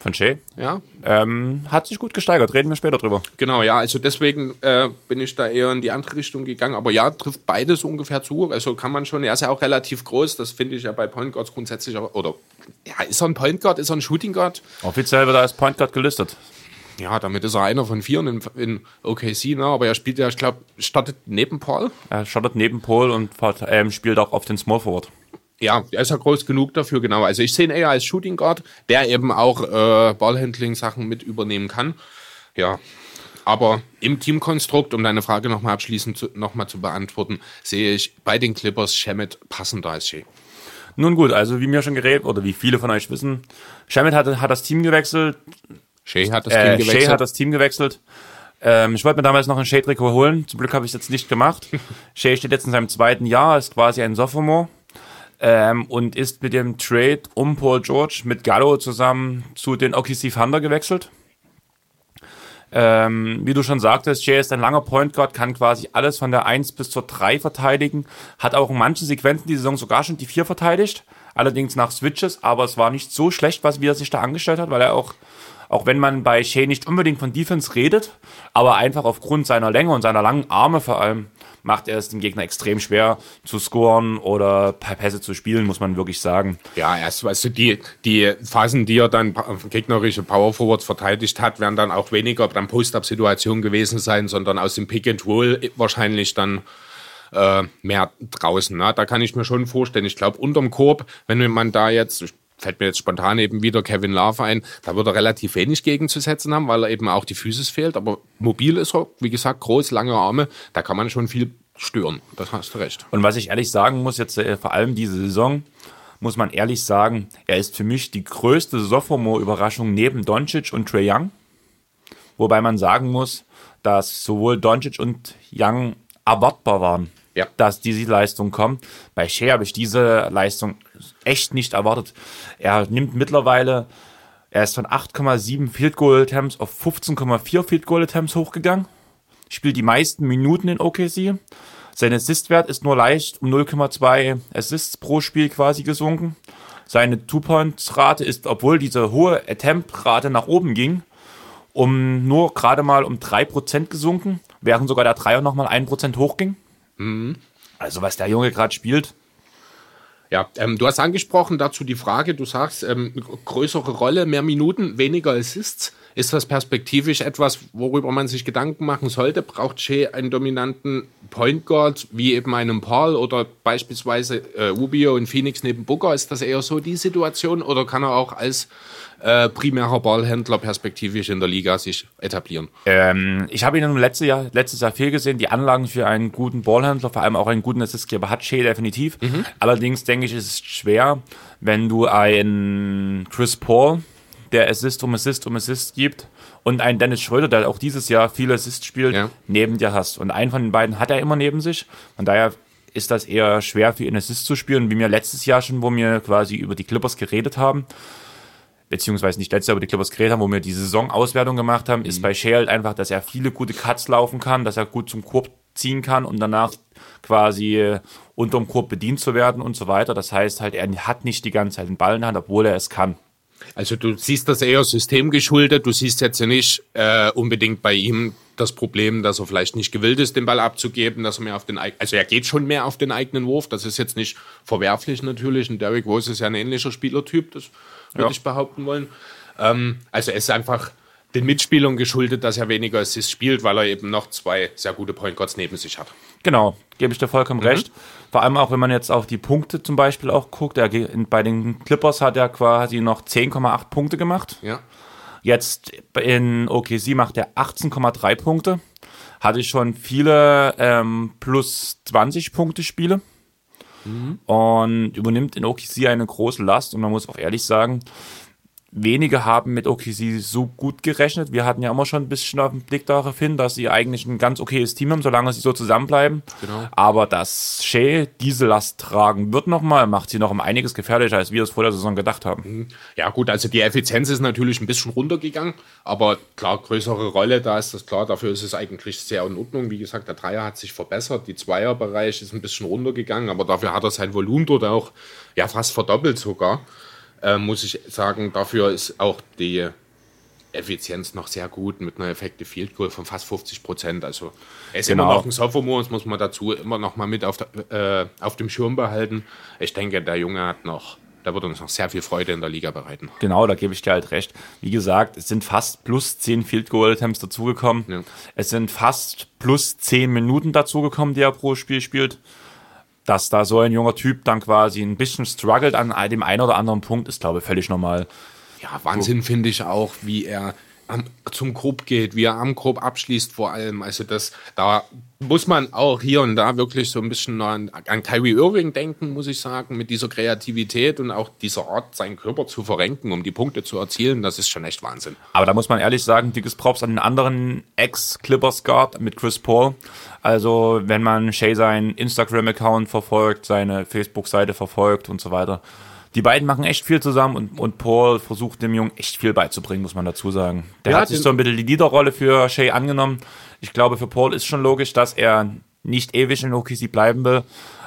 Von Shea? Ja, Ähm, hat sich gut gesteigert, reden wir später drüber. Genau, ja, also deswegen äh, bin ich da eher in die andere Richtung gegangen. Aber ja, trifft beides ungefähr zu. Also kann man schon, er ist ja auch relativ groß, das finde ich ja bei Point Guards grundsätzlich auch, oder ja, ist er ein Point Guard, ist er ein Shooting Guard? Offiziell wird er als Point Guard gelistet. Ja, damit ist er einer von vier in, in OKC, ne? aber er spielt ja, ich glaube, startet neben Paul. Er startet neben Paul und ähm, spielt auch auf den Small Forward. Ja, er ist ja groß genug dafür, genau. Also ich sehe ihn eher als Shooting Guard, der eben auch äh, Ballhandling-Sachen mit übernehmen kann. Ja, aber im Teamkonstrukt, um deine Frage nochmal abschließend zu, noch mal zu beantworten, sehe ich bei den Clippers Shemet passender als Shea. Nun gut, also wie mir schon geredet, oder wie viele von euch wissen, Shamet hat, hat das Team gewechselt, Shea hat das äh, Team gewechselt. Shea hat das Team gewechselt. Ähm, ich wollte mir damals noch ein Shea-Trikot holen, zum Glück habe ich es jetzt nicht gemacht. (laughs) Shea steht jetzt in seinem zweiten Jahr, ist quasi ein Sophomore. Ähm, und ist mit dem Trade um Paul George mit Gallo zusammen zu den OKC Thunder gewechselt. Ähm, wie du schon sagtest, Jay ist ein langer Point Guard, kann quasi alles von der 1 bis zur 3 verteidigen, hat auch in manchen Sequenzen die Saison sogar schon die 4 verteidigt, allerdings nach Switches, aber es war nicht so schlecht, was wie er sich da angestellt hat, weil er auch, auch wenn man bei Shea nicht unbedingt von Defense redet, aber einfach aufgrund seiner Länge und seiner langen Arme vor allem, macht er es dem Gegner extrem schwer zu scoren oder Pässe zu spielen, muss man wirklich sagen. Ja, erst, weißt die, die Phasen, die er dann gegnerische Power Forwards verteidigt hat, werden dann auch weniger dann Post-Up-Situationen gewesen sein, sondern aus dem Pick and Roll wahrscheinlich dann äh, mehr draußen. Ne? Da kann ich mir schon vorstellen. Ich glaube, unterm Korb, wenn man da jetzt, fällt mir jetzt spontan eben wieder Kevin Love ein, da wird er relativ wenig gegenzusetzen haben, weil er eben auch die Physis fehlt. Aber mobil ist er, wie gesagt, groß, lange Arme, da kann man schon viel stören. Das hast du recht. Und was ich ehrlich sagen muss, jetzt äh, vor allem diese Saison, muss man ehrlich sagen, er ist für mich die größte Sophomore-Überraschung neben Doncic und Trey Young. Wobei man sagen muss, dass sowohl Doncic und Young erwartbar waren, Ja. dass diese Leistung kommt. Bei Shea habe ich diese Leistung echt nicht erwartet. Er nimmt mittlerweile, er ist von 8,7 Field Goal Attempts auf 15,4 Field Goal Attempts hochgegangen. Spielt die meisten Minuten in OKC. Sein Assistwert ist nur leicht um 0,2 Assists pro Spiel quasi gesunken. Seine Two-Points-Rate ist, obwohl diese hohe Attempt-Rate nach oben ging, um nur gerade mal um 3% gesunken, während sogar der Dreier nochmal 1% hochging. Also was der Junge gerade spielt, Ja, ähm, du hast angesprochen dazu die Frage, du sagst, ähm, größere Rolle, mehr Minuten, weniger Assists. Ist das perspektivisch etwas, worüber man sich Gedanken machen sollte? Braucht Shea einen dominanten Point Guard, wie eben einen Paul oder beispielsweise äh, Rubio in Phoenix neben Booker? Ist das eher so die Situation oder kann er auch als äh, primärer Ballhändler perspektivisch in der Liga sich etablieren? Ähm, ich habe ihn im letzten Jahr, letztes Jahr viel gesehen. Die Anlagen für einen guten Ballhändler, vor allem auch einen guten Assistgeber hat Shea definitiv. Allerdings denke ich, ist es schwer, wenn du einen Chris Paul, der Assist um Assist um Assist gibt, und einen Dennis Schröder, der auch dieses Jahr viele Assists spielt, Ja. neben dir hast. Und einen von den beiden hat er immer neben sich. Von daher ist das eher schwer für ihn Assist zu spielen, wie wir letztes Jahr schon, wo wir quasi über die Clippers geredet haben beziehungsweise nicht letztes Jahr über die Clippers geredet haben, wo wir die Saisonauswertung gemacht haben, ist bei Shea halt einfach, dass er viele gute Cuts laufen kann, dass er gut zum Korb ziehen kann und danach quasi äh, unterm Korb bedient zu werden und so weiter. Das heißt halt, er hat nicht die ganze Zeit den Ball in der Hand, obwohl er es kann. Also du siehst das eher systemgeschuldet. Du siehst jetzt ja nicht äh, unbedingt bei ihm das Problem, dass er vielleicht nicht gewillt ist, den Ball abzugeben, dass er mehr auf den also er geht schon mehr auf den eigenen Wurf. Das ist jetzt nicht verwerflich natürlich. Und Derrick Rose ist ja ein ähnlicher Spielertyp, das würde Ja. ich behaupten wollen. Ähm, also er ist einfach den Mitspielern geschuldet, dass er weniger Assists spielt, weil er eben noch zwei sehr gute Point Guards neben sich hat. Genau, gebe ich dir vollkommen recht. Vor allem auch, wenn man jetzt auf die Punkte zum Beispiel auch guckt. Er, bei den Clippers hat er quasi noch 10,8 Punkte gemacht. Ja. Jetzt in OKC macht er 18,3 Punkte. Hatte schon viele ähm, plus 20 Punkte Spiele. Und übernimmt in OKC eine große Last. Und man muss auch ehrlich sagen, wenige haben mit OKC so gut gerechnet. Wir hatten ja immer schon ein bisschen auf den Blick darauf hin, dass sie eigentlich ein ganz okayes Team haben, solange sie so zusammenbleiben. Genau. Aber dass Shea diese Last tragen wird nochmal, macht sie noch um einiges gefährlicher, als wir es vor der Saison gedacht haben. Ja gut, also die Effizienz ist natürlich ein bisschen runtergegangen, aber klar, größere Rolle, da ist das klar, dafür ist es eigentlich sehr in Ordnung. Wie gesagt, der Dreier hat sich verbessert, die Zweierbereich ist ein bisschen runtergegangen, aber dafür hat er sein Volumen dort auch ja fast verdoppelt sogar. Äh, muss ich sagen, dafür ist auch die Effizienz noch sehr gut mit einer Effekte Field Goal von fast 50 Prozent. Also er ist Genau. immer noch ein Sophomore, das muss man dazu immer noch mal mit auf, der, äh, auf dem Schirm behalten. Ich denke, der Junge hat noch, da wird uns noch sehr viel Freude in der Liga bereiten. Genau, da gebe ich dir halt recht. Wie gesagt, es sind fast plus 10 Field Goal Attempts dazugekommen. Ja. Es sind fast plus 10 Minuten dazugekommen, die er pro Spiel spielt. Dass da so ein junger Typ dann quasi ein bisschen struggelt an dem einen oder anderen Punkt, ist, glaube ich, völlig normal. Ja, Wahnsinn finde ich auch, wie er am, zum Grub geht, wie er am Grub abschließt vor allem. Also das, da muss man auch hier und da wirklich so ein bisschen an, an Kyrie Irving denken, muss ich sagen, mit dieser Kreativität und auch dieser Art, seinen Körper zu verrenken, um die Punkte zu erzielen. Das ist schon echt Wahnsinn. Aber da muss man ehrlich sagen, dickes Props an den anderen Ex-Clippers-Guard mit Chris Paul. Also, wenn man Shay seinen Instagram-Account verfolgt, seine Facebook-Seite verfolgt und so weiter. Die beiden machen echt viel zusammen und, und Paul versucht dem Jungen echt viel beizubringen, muss man dazu sagen. Der Ja, hat sich so ein bisschen die Leaderrolle für Shay angenommen. Ich glaube, für Paul ist schon logisch, dass er nicht ewig in OKC bleiben will.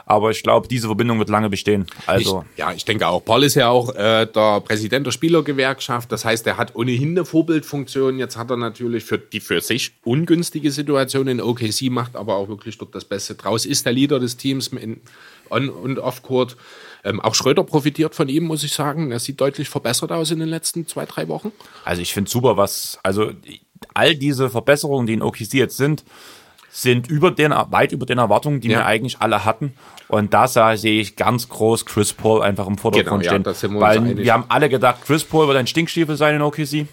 Aber ich glaube, diese Verbindung wird lange bestehen. Also, Ich, ja, ich denke auch. Paul ist ja auch äh, der Präsident der Spielergewerkschaft. Das heißt, er hat ohnehin eine Vorbildfunktion. Jetzt hat er natürlich für die für sich ungünstige Situation in OKC, macht aber auch wirklich dort das Beste draus. Ist der Leader des Teams in On- und Off-Court. Ähm, auch Schröder profitiert von ihm, muss ich sagen. Er sieht deutlich verbessert aus in den letzten zwei, drei Wochen. Also ich finde super, was, also all diese Verbesserungen, die in OKC jetzt sind, sind über den, weit über den Erwartungen, die Ja. wir eigentlich alle hatten. Und da sah- sehe ich ganz groß Chris Paul einfach im Vordergrund Genau, ja, stehen. sind wir Weil einig. wir haben alle gedacht, Chris Paul wird ein Stinkstiefel sein in OKC.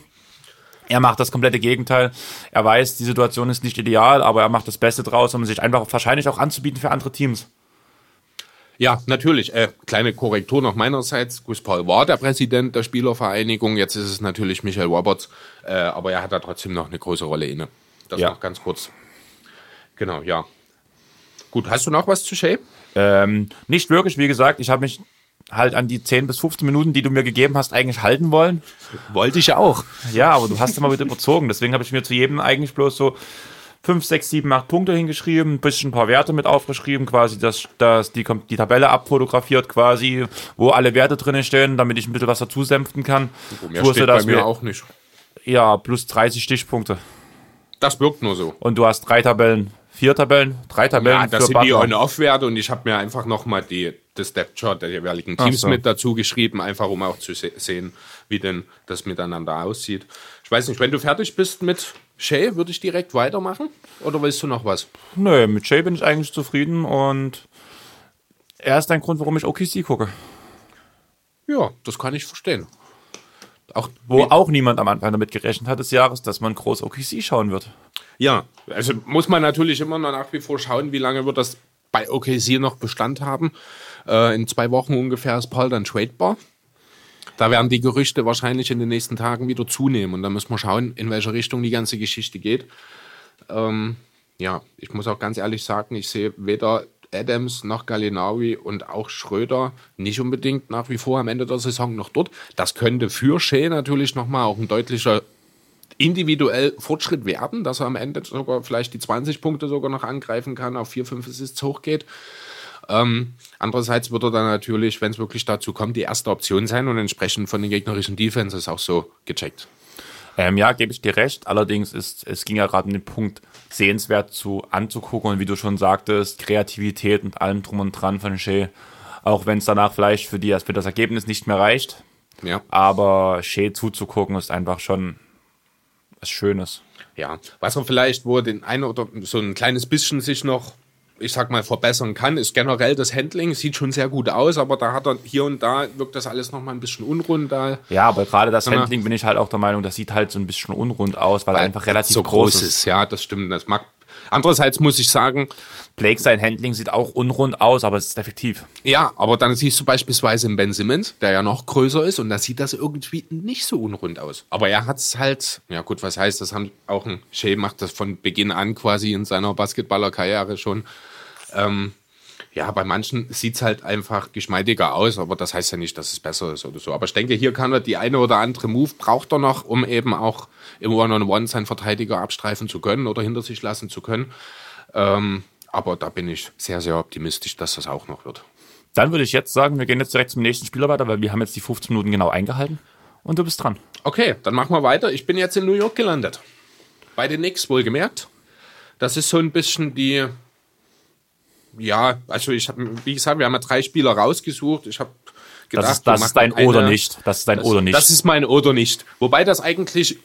Er macht das komplette Gegenteil. Er weiß, die Situation ist nicht ideal, aber er macht das Beste draus, um sich einfach wahrscheinlich auch anzubieten für andere Teams. Ja, natürlich. Äh, kleine Korrektur noch meinerseits. Chris Paul war der Präsident der Spielervereinigung. Jetzt ist es natürlich Michael Roberts. Äh, aber er hat da trotzdem noch eine große Rolle inne. Das Ja. noch ganz kurz. Genau, ja. Gut, hast du noch was zu Shay? Ähm, nicht wirklich, wie gesagt, ich habe mich halt an die 10 bis 15 Minuten, die du mir gegeben hast, eigentlich halten wollen. Wollte ich auch. Ja, aber du hast immer wieder überzogen. Deswegen habe ich mir zu jedem eigentlich bloß so 5, 6, 7, 8 Punkte hingeschrieben, ein bisschen ein paar Werte mit aufgeschrieben, quasi, dass, dass die, die Tabelle abfotografiert quasi, wo alle Werte drinnen stehen, damit ich ein bisschen was dazu senften kann. Mehr Ich wusste, steht bei mir wir- auch nicht. Ja, plus 30 Stichpunkte. Das wirkt nur so. Und du hast drei Tabellen, vier Tabellen, drei Tabellen Ja, das sind die Butler. On-Off-Werte und ich habe mir einfach nochmal die, das Depth-Chart der jeweiligen Teams so. mit dazu geschrieben, einfach um auch zu se sehen, wie denn das miteinander aussieht. Ich weiß nicht, wenn du fertig bist mit Shay, würde ich direkt weitermachen? Oder willst du noch was? Nö, mit Jay bin ich eigentlich zufrieden und er ist ein Grund, warum ich OKC gucke. Ja, das kann ich verstehen. Auch Wo auch niemand am Anfang damit gerechnet hat des Jahres, dass man groß OKC schauen wird. Ja, also muss man natürlich immer noch nach wie vor schauen, wie lange wird das bei OKC noch Bestand haben. Äh, in zwei Wochen ungefähr ist Paul dann tradebar. Da werden die Gerüchte wahrscheinlich in den nächsten Tagen wieder zunehmen und dann müssen wir schauen, in welche Richtung die ganze Geschichte geht. Ähm, ja, ich muss auch ganz ehrlich sagen, ich sehe weder Adams noch Galinawi und auch Schröder nicht unbedingt nach wie vor am Ende der Saison noch dort. Das könnte für Shea natürlich nochmal auch ein deutlicher individuell Fortschritt werden, dass er am Ende sogar vielleicht die 20 Punkte sogar noch angreifen kann, auf 4, 5 Assists hochgeht. Ähm, andererseits wird er dann natürlich, wenn es wirklich dazu kommt, die erste Option sein und entsprechend von den gegnerischen Defenses auch so gecheckt. Ähm, ja, gebe ich dir recht. Allerdings ist, es ging ja gerade um den Punkt, sehenswert zu anzugucken und wie du schon sagtest, Kreativität und allem drum und dran von Shea. Auch wenn es danach vielleicht für, die, für das Ergebnis nicht mehr reicht. Ja. Aber Shea zuzugucken ist einfach schon was Schönes. Ja, was er vielleicht, wo den einen oder so ein kleines bisschen sich noch, ich sag mal, verbessern kann, ist generell das Handling. Sieht schon sehr gut aus, aber da hat er hier und da wirkt das alles noch mal ein bisschen unrund. Da Ja, aber gerade das. Handling bin ich halt auch der Meinung, das sieht halt so ein bisschen unrund aus, weil er einfach relativ so groß ist. Ja, das stimmt. Das mag. Andererseits muss ich sagen, Blake sein Handling sieht auch unrund aus, aber es ist effektiv. ja, aber dann siehst du beispielsweise einen Ben Simmons, der ja noch größer ist, und da sieht das irgendwie nicht so unrund aus. Aber er hat es halt, ja gut, was heißt, das haben auch ein Shea macht das von Beginn an quasi in seiner Basketballerkarriere schon. Ähm, ja, bei manchen sieht es halt einfach geschmeidiger aus, aber das heißt ja nicht, dass es besser ist oder so. Aber ich denke, hier kann er die eine oder andere Move braucht er noch, um eben auch im One-on-One seinen Verteidiger abstreifen zu können oder hinter sich lassen zu können. Ähm, aber da bin ich sehr, sehr optimistisch, dass das auch noch wird. Dann würde ich jetzt sagen, wir gehen jetzt direkt zum nächsten Spieler weiter, weil wir haben jetzt die 15 Minuten genau eingehalten. Und du bist dran. Okay, dann machen wir weiter. Ich bin jetzt in New York gelandet. Bei den Knicks wohlgemerkt. Das ist so ein bisschen die. Ja, also ich habe, wie gesagt, wir haben ja drei Spieler rausgesucht. Ich habe gedacht, Das ist, das ist dein machen oder eine- nicht. Das ist dein Das, oder nicht. das ist mein oder nicht. Wobei das eigentlich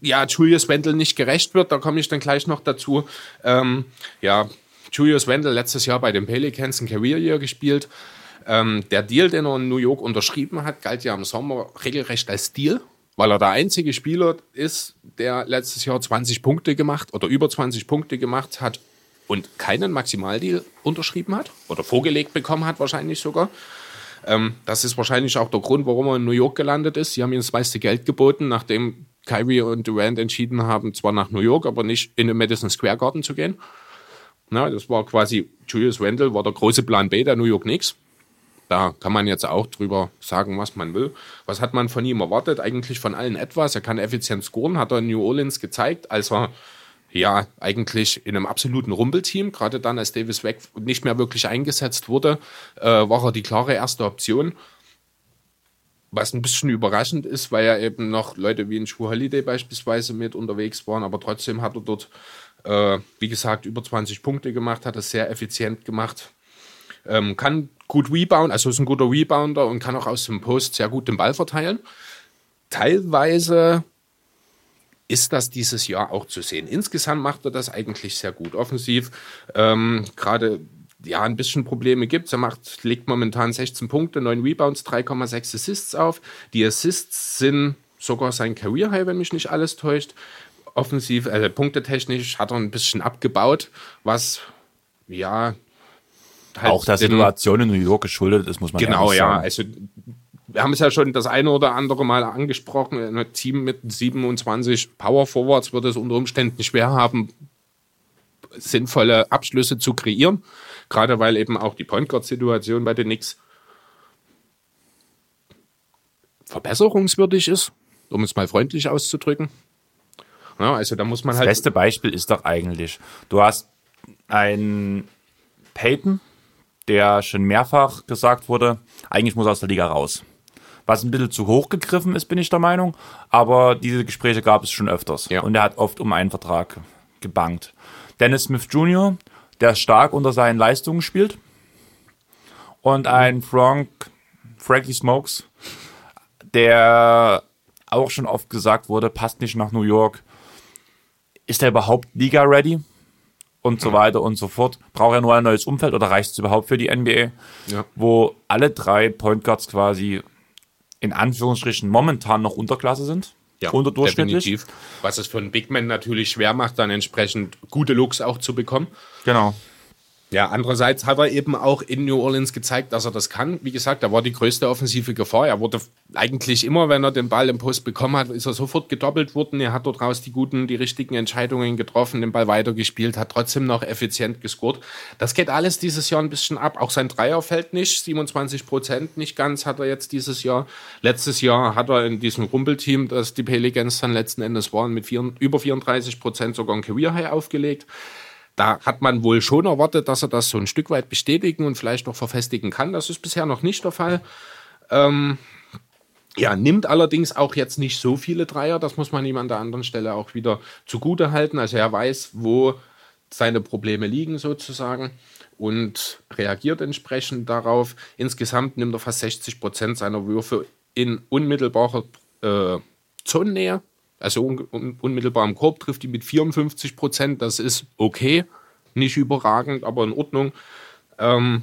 ja Julius Wendel nicht gerecht wird. Da komme ich dann gleich noch dazu. Ähm, ja, Julius Wendel letztes Jahr bei den Pelicans ein Career Year gespielt. Ähm, der Deal, den er in New York unterschrieben hat, galt ja im Sommer regelrecht als Deal, weil er der einzige Spieler ist, der letztes Jahr 20 Punkte gemacht oder über 20 Punkte gemacht hat und keinen Maximaldeal unterschrieben hat oder vorgelegt bekommen hat, wahrscheinlich sogar. Ähm, das ist wahrscheinlich auch der Grund, warum er in New York gelandet ist. Sie haben ihm das meiste Geld geboten, nachdem Kyrie und Durant entschieden haben, zwar nach New York, aber nicht in den Madison Square Garden zu gehen. Na, das war quasi, Julius Randle war der große Plan B der New York Knicks. Da kann man jetzt auch drüber sagen, was man will. Was hat man von ihm erwartet? Eigentlich von allen etwas. Er kann effizient scoren, hat er in New Orleans gezeigt, als er ja eigentlich in einem absoluten Rumpelteam, gerade dann, als Davis weg nicht mehr wirklich eingesetzt wurde, äh, war er die klare erste Option. Was ein bisschen überraschend ist, weil ja eben noch Leute wie ein Schuh Holiday beispielsweise mit unterwegs waren, aber trotzdem hat er dort, äh, wie gesagt, über 20 Punkte gemacht, hat es sehr effizient gemacht. Ähm, kann gut rebound, also ist ein guter Rebounder und kann auch aus dem Post sehr gut den Ball verteilen. Teilweise ist das dieses Jahr auch zu sehen. Insgesamt macht er das eigentlich sehr gut. Offensiv, ähm, gerade ja, ein bisschen Probleme gibt. Er macht, legt momentan 16 Punkte, 9 Rebounds, 3,6 Assists auf. Die Assists sind sogar sein Career High, wenn mich nicht alles täuscht. Offensiv, äh, punktetechnisch hat er ein bisschen abgebaut, was ja halt auch der Situation in New York geschuldet ist, muss man Genau, ehrlich ja. sagen. Also wir haben es ja schon das eine oder andere Mal angesprochen. Ein Team mit 27 Power Forwards wird es unter Umständen schwer haben, sinnvolle Abschlüsse zu kreieren. Gerade weil eben auch die Point Guard Situation bei den Knicks verbesserungswürdig ist, um es mal freundlich auszudrücken. Ja, also da muss man Das halt beste Beispiel ist doch eigentlich, du hast einen Peyton, der schon mehrfach gesagt wurde, eigentlich muss er aus der Liga raus. Was ein bisschen zu hoch gegriffen ist, bin ich der Meinung. Aber diese Gespräche gab es schon öfters. Ja. Und er hat oft um einen Vertrag gebankt. Dennis Smith Jr., der stark unter seinen Leistungen spielt. Und ein Frank, Frankie Smokes, der auch schon oft gesagt wurde, passt nicht nach New York. Ist er überhaupt Liga-ready? Und so weiter und so fort. Braucht er nur ein neues Umfeld oder reicht es überhaupt für die NBA? Ja. Wo alle drei Point Guards quasi in Anführungsstrichen momentan noch Unterklasse sind. Ja, unterdurchschnittlich. definitiv. Was es für einen Big Man natürlich schwer macht, dann entsprechend gute Looks auch zu bekommen. Genau. Ja, andererseits hat er eben auch in New Orleans gezeigt, dass er das kann. Wie gesagt, er war die größte offensive Gefahr. Er wurde eigentlich immer, wenn er den Ball im Post bekommen hat, ist er sofort gedoppelt worden. Er hat dort raus die guten, die richtigen Entscheidungen getroffen, den Ball weitergespielt, hat trotzdem noch effizient gescored. Das geht alles dieses Jahr ein bisschen ab. Auch sein Dreier fällt nicht. 27 Prozent nicht ganz hat er jetzt dieses Jahr. Letztes Jahr hat er in diesem Rumpelteam, das die Pelicans dann letzten Endes waren, mit vier, über 34 Prozent sogar ein Career High aufgelegt. Da hat man wohl schon erwartet, dass er das so ein Stück weit bestätigen und vielleicht noch verfestigen kann. Das ist bisher noch nicht der Fall. Ähm, ja, nimmt allerdings auch jetzt nicht so viele Dreier. Das muss man ihm an der anderen Stelle auch wieder zugute halten. Also er weiß, wo seine Probleme liegen sozusagen und reagiert entsprechend darauf. Insgesamt nimmt er fast 60 Prozent seiner Würfe in unmittelbarer äh, Zonennähe. Also un un unmittelbar im Korb trifft die mit 54 Prozent. Das ist okay. Nicht überragend, aber in Ordnung. Ähm,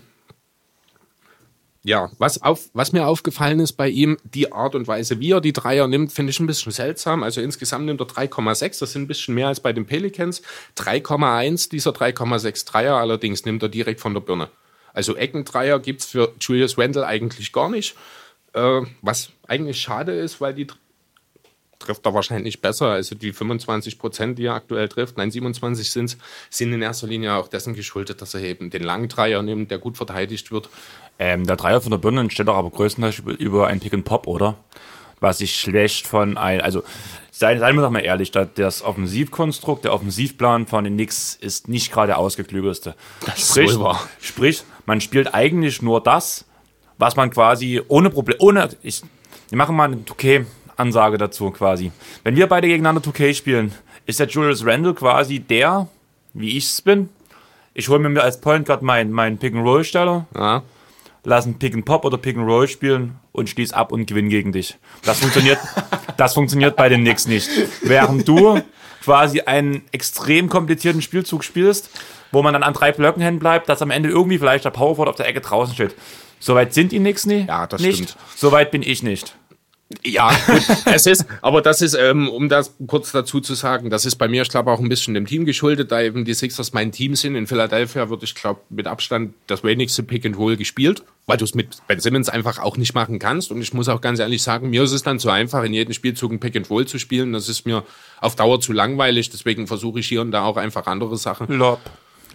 ja, was, auf, was mir aufgefallen ist bei ihm, die Art und Weise, wie er die Dreier nimmt, finde ich ein bisschen seltsam. Also insgesamt nimmt er 3,6, das sind ein bisschen mehr als bei den Pelicans. 3,1 dieser 3,6 Dreier allerdings nimmt er direkt von der Birne. Also Eckendreier gibt's für Julius Randle eigentlich gar nicht. Äh, was eigentlich schade ist, weil die trifft er wahrscheinlich besser. Also die 25 Prozent, die er aktuell trifft, nein, 27 sind's, sind in erster Linie auch dessen geschuldet, dass er eben den langen Dreier nimmt, der gut verteidigt wird. Ähm, der Dreier von der Birne entsteht doch aber größtenteils über, ein Pick and Pop, oder? was ich schlecht von ein, also seien, seien wir doch mal ehrlich, das Offensivkonstrukt, der Offensivplan von den Knicks ist nicht gerade der ausgeklügelste. Sprich, sprich, man spielt eigentlich nur das, was man quasi ohne Probleme, ohne, ich, wir machen mal eine 2K-Ansage dazu quasi. Wenn wir beide gegeneinander 2K spielen, ist der Julius Randle quasi der, wie ich es bin. Ich hole mir als Point Guard meinen mein Pick-and-Roll-Steller, ja. lass einen Pick-and-Pop oder Pick-and-Roll spielen und schließ ab und gewinn gegen dich. Das funktioniert, (laughs) das funktioniert bei den Knicks nicht. Während du quasi einen extrem komplizierten Spielzug spielst, wo man dann an drei Blöcken hängen bleibt, dass am Ende irgendwie vielleicht der Powerford auf der Ecke draußen steht. Soweit sind die Knicks nie. Ja, das nicht. stimmt. Soweit bin ich nicht. Ja, gut, es ist, aber das ist, ähm, um das kurz dazu zu sagen, das ist bei mir, ich glaube, auch ein bisschen dem Team geschuldet, da eben die Sixers mein Team sind. In Philadelphia wird, ich glaube, mit Abstand das wenigste Pick and Roll gespielt, weil du es mit Ben Simmons einfach auch nicht machen kannst. Und ich muss auch ganz ehrlich sagen, mir ist es dann zu einfach, in jedem Spielzug ein Pick and Roll zu spielen. Das ist mir auf Dauer zu langweilig, deswegen versuche ich hier und da auch einfach andere Sachen. Lob.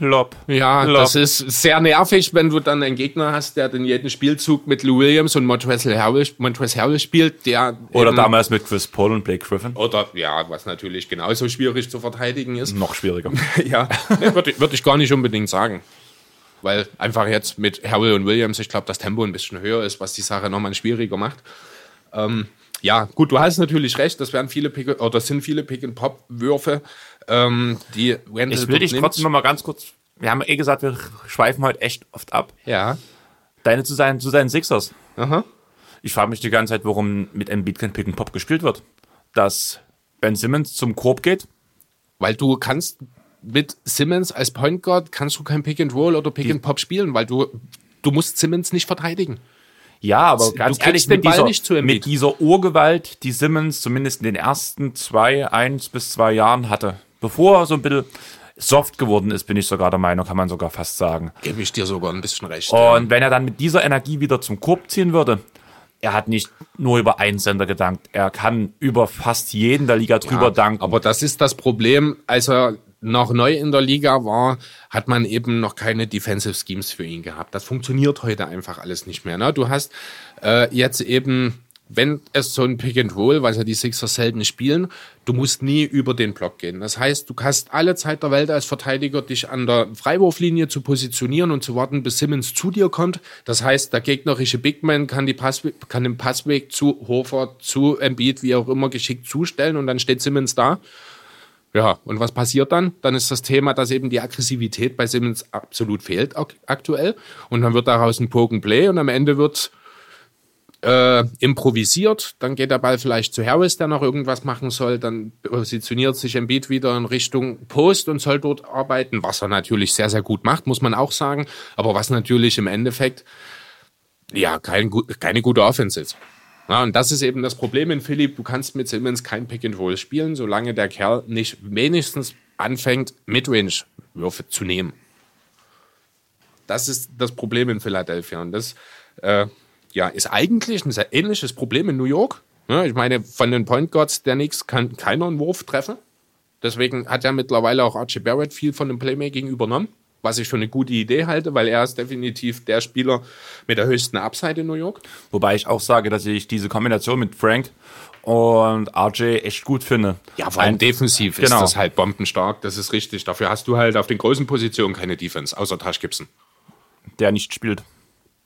Lob. Ja, Lob. das ist sehr nervig, wenn du dann einen Gegner hast, der den jeden Spielzug mit Lou Williams und Montrezl Harrell, Montrezl Harrell spielt, der Oder damals mit Chris Paul und Blake Griffin. Oder, ja, was natürlich genauso schwierig zu verteidigen ist. Noch schwieriger. (laughs) ja, nee, würde würd ich gar nicht unbedingt sagen. Weil einfach jetzt mit Harrell und Williams, ich glaube, das Tempo ein bisschen höher ist, was die Sache nochmal schwieriger macht. Ähm, ja, gut, du hast natürlich recht, das werden viele Pick oder sind viele Pick-and-Pop-Würfe, ähm, die Randall Ich will dich nimmt. trotzdem noch mal ganz kurz, wir haben eh gesagt, wir schweifen heute echt oft ab. Ja. Deine zu seinen, zu seinen Sixers. Aha. Ich frage mich die ganze Zeit, warum mit Embiid kein Pick-and-Pop gespielt wird. Dass Ben Simmons zum Korb geht. Weil du kannst mit Simmons als Point Guard kannst du kein Pick-and-Roll oder Pick-and-Pop spielen, weil du, du musst Simmons nicht verteidigen. Ja, aber ganz ehrlich, mit dieser, mit dieser Urgewalt, die Simmons zumindest in den ersten zwei, eins bis zwei Jahren hatte, bevor er so ein bisschen soft geworden ist, bin ich sogar der Meinung, kann man sogar fast sagen. Gebe ich dir sogar ein bisschen recht. Und ja. wenn er dann mit dieser Energie wieder zum Korb ziehen würde, er hat nicht nur über einen Sender gedankt, er kann über fast jeden der Liga drüber ja, danken. Aber das ist das Problem, als er noch neu in der Liga war, hat man eben noch keine Defensive Schemes für ihn gehabt. Das funktioniert heute einfach alles nicht mehr. Ne? Du hast äh, jetzt eben, wenn es so ein Pick and Roll, was ja die Sixers selten spielen, du musst nie über den Block gehen. Das heißt, du hast alle Zeit der Welt als Verteidiger, dich an der Freiwurflinie zu positionieren und zu warten, bis Simmons zu dir kommt. Das heißt, der gegnerische Bigman kann, die Pass, kann den Passweg zu Hofer, zu Embiid, wie auch immer, geschickt zustellen und dann steht Simmons da ja, und was passiert dann? Dann ist das Thema, dass eben die Aggressivität bei Simmons absolut fehlt aktuell. Und dann wird daraus ein Poken-Play und am Ende wird äh, improvisiert. Dann geht der Ball vielleicht zu Harris, der noch irgendwas machen soll. Dann positioniert sich Embiid wieder in Richtung Post und soll dort arbeiten, was er natürlich sehr, sehr gut macht, muss man auch sagen. Aber was natürlich im Endeffekt ja kein, keine gute Offense ist. Ja, und das ist eben das Problem in Philipp. Du kannst mit Simmons kein Pick and Roll spielen, solange der Kerl nicht wenigstens anfängt, Midrange-Würfe zu nehmen. Das ist das Problem in Philadelphia. Und das äh, ja, ist eigentlich ein sehr ähnliches Problem in New York. Ja, ich meine, von den Point Guards der Knicks kann keiner einen Wurf treffen. Deswegen hat ja mittlerweile auch Archie Barrett viel von dem Playmaking übernommen was ich für eine gute Idee halte, weil er ist definitiv der Spieler mit der höchsten Upside in New York. Wobei ich auch sage, dass ich diese Kombination mit Frank und RJ echt gut finde. Ja, vor allem Ein, defensiv genau. ist das halt bombenstark, das ist richtig. Dafür hast du halt auf den großen Positionen keine Defense, außer Tash Gibson. Der nicht spielt.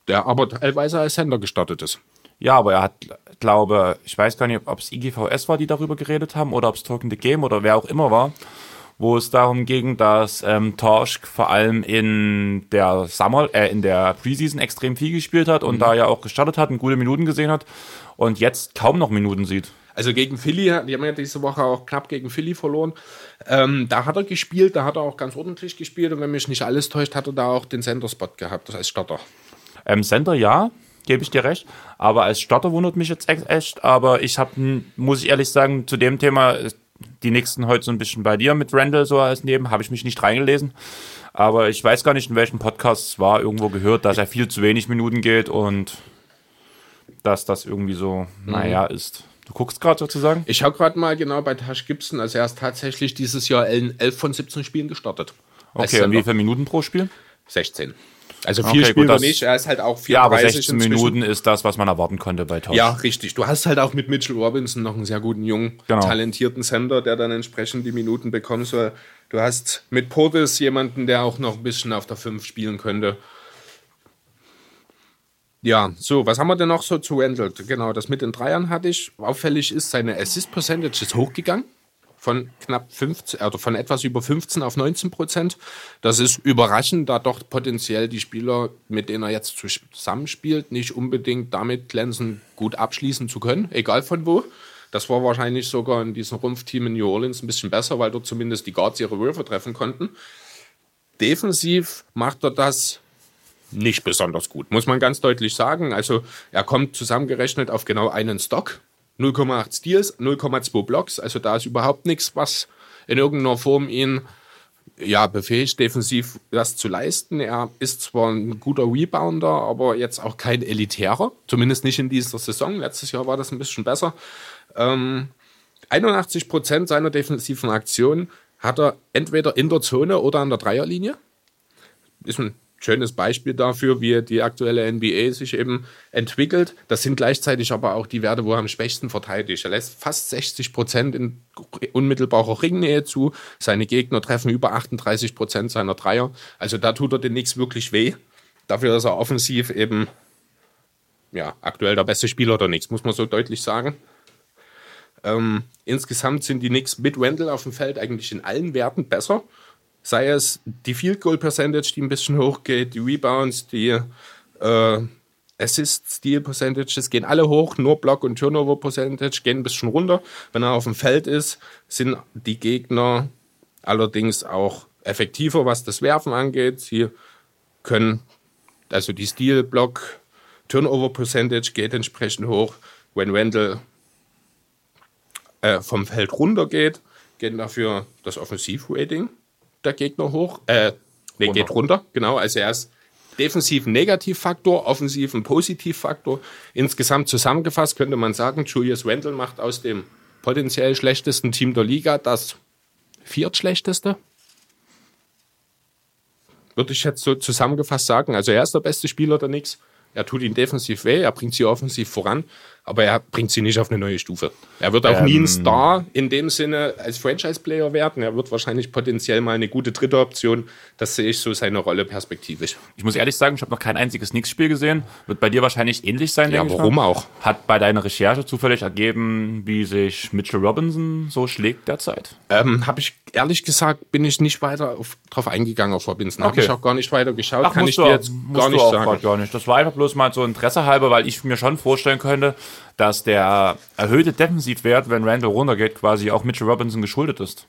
Der aber teilweise als Sender gestartet ist. Ja, aber er hat, glaube ich, weiß gar nicht, ob es IGVS war, die darüber geredet haben, oder ob es Talking the Game oder wer auch immer war wo es darum ging, dass ähm, Torsk vor allem in der Summer, äh, in der Preseason extrem viel gespielt hat und mhm. da ja auch gestartet hat und gute Minuten gesehen hat und jetzt kaum noch Minuten sieht. Also gegen Philly, die haben ja diese Woche auch knapp gegen Philly verloren. Ähm, da hat er gespielt, da hat er auch ganz ordentlich gespielt und wenn mich nicht alles täuscht, hat er da auch den Center-Spot gehabt, als Starter. Ähm, Center ja, gebe ich dir recht. Aber als Starter wundert mich jetzt echt. Aber ich habe, muss ich ehrlich sagen, zu dem Thema, die nächsten heute so ein bisschen bei dir mit Randall so als Neben, habe ich mich nicht reingelesen. Aber ich weiß gar nicht, in welchem Podcast es war, irgendwo gehört, dass er viel zu wenig Minuten geht und dass das irgendwie so, mhm. naja, ist. Du guckst gerade sozusagen? Ich habe gerade mal genau bei Tash Gibson, also er ist tatsächlich dieses Jahr in 11 von 17 Spielen gestartet. Okay, und wie viele Minuten pro Spiel? 16. Also viel Okay, gut, er das- nicht. Er ist halt auch 34 Ja, aber 16 inzwischen. Minuten ist das, was man erwarten konnte bei Tosh. Ja, richtig. Du hast halt auch mit Mitchell Robinson noch einen sehr guten jungen, Genau. talentierten Sender, der dann entsprechend die Minuten bekommen soll. Du hast mit Portis jemanden, der auch noch ein bisschen auf der 5 spielen könnte. Ja, so, was haben wir denn noch so zu Randall? Genau, das mit den Dreiern hatte ich. Auffällig ist, seine Assist-Percentage ist hochgegangen. Von knapp 15, also von etwas über 15 auf 19 Prozent. Das ist überraschend, da doch potenziell die Spieler, mit denen er jetzt zusammenspielt, nicht unbedingt damit glänzen, gut abschließen zu können, egal von wo. Das war wahrscheinlich sogar in diesem Rumpfteam in New Orleans ein bisschen besser, weil dort zumindest die Guards ihre Würfe treffen konnten. Defensiv macht er das nicht besonders gut, muss man ganz deutlich sagen. Also er kommt zusammengerechnet auf genau einen Stock. 0,8 Steals, 0,2 Blocks. Also da ist überhaupt nichts, was in irgendeiner Form ihn ja, befähigt, defensiv das zu leisten. Er ist zwar ein guter Rebounder, aber jetzt auch kein Elitärer. Zumindest nicht in dieser Saison. Letztes Jahr war das ein bisschen besser. Ähm, 81 Prozent seiner defensiven Aktionen hat er entweder in der Zone oder an der Dreierlinie. Ist ein schönes Beispiel dafür, wie die aktuelle NBA sich eben entwickelt. Das sind gleichzeitig aber auch die Werte, wo er am schwächsten verteidigt. Er lässt fast 60 Prozent in unmittelbarer Ringnähe zu. Seine Gegner treffen über 38 Prozent seiner Dreier. Also da tut er den Knicks wirklich weh. Dafür ist er offensiv eben ja, aktuell der beste Spieler der Knicks, muss man so deutlich sagen. Ähm, insgesamt sind die Knicks mit Wendell auf dem Feld eigentlich in allen Werten besser. Sei es die Field Goal Percentage, die ein bisschen hochgeht, die Rebounds, die äh, Assist Steal Percentages gehen alle hoch, nur Block und Turnover Percentage gehen ein bisschen runter. Wenn er auf dem Feld ist, sind die Gegner allerdings auch effektiver, was das Werfen angeht. Sie können, also die Steal Block Turnover Percentage geht entsprechend hoch. Wenn Wendell äh, vom Feld runter geht, geht dafür das Offensivrating der Gegner hoch. Äh, nee, Runter. geht runter, genau. Also er ist defensiv ein Negativfaktor, offensiv ein Positivfaktor. Insgesamt zusammengefasst könnte man sagen, Julius Randle macht aus dem potenziell schlechtesten Team der Liga das viertschlechteste. Würde ich jetzt so zusammengefasst sagen. Also er ist der beste Spieler der Knicks. Er tut ihn defensiv weh, er bringt sie offensiv voran, aber er bringt sie nicht auf eine neue Stufe. Er wird auch nie ein Star in dem Sinne als Franchise-Player werden. Er wird wahrscheinlich potenziell mal eine gute dritte Option. Das sehe ich so seine Rolle perspektivisch. Ich muss ehrlich sagen, ich habe noch kein einziges Knicks-Spiel gesehen. Wird bei dir wahrscheinlich ähnlich sein, Ja, warum auch? Hat bei deiner Recherche zufällig ergeben, wie sich Mitchell Robinson so schlägt derzeit? Ähm, Habe ich ehrlich gesagt, bin ich nicht weiter auf, drauf eingegangen auf Robinson. Habe Okay. ich auch gar nicht weiter geschaut. Kann musst ich du dir jetzt gar nicht sagen. Gar nicht. Das war einfach bloß mal so Interesse halber, weil ich mir schon vorstellen könnte, dass der erhöhte Defensivwert, wenn Randall runtergeht, quasi auch Mitchell Robinson geschuldet ist.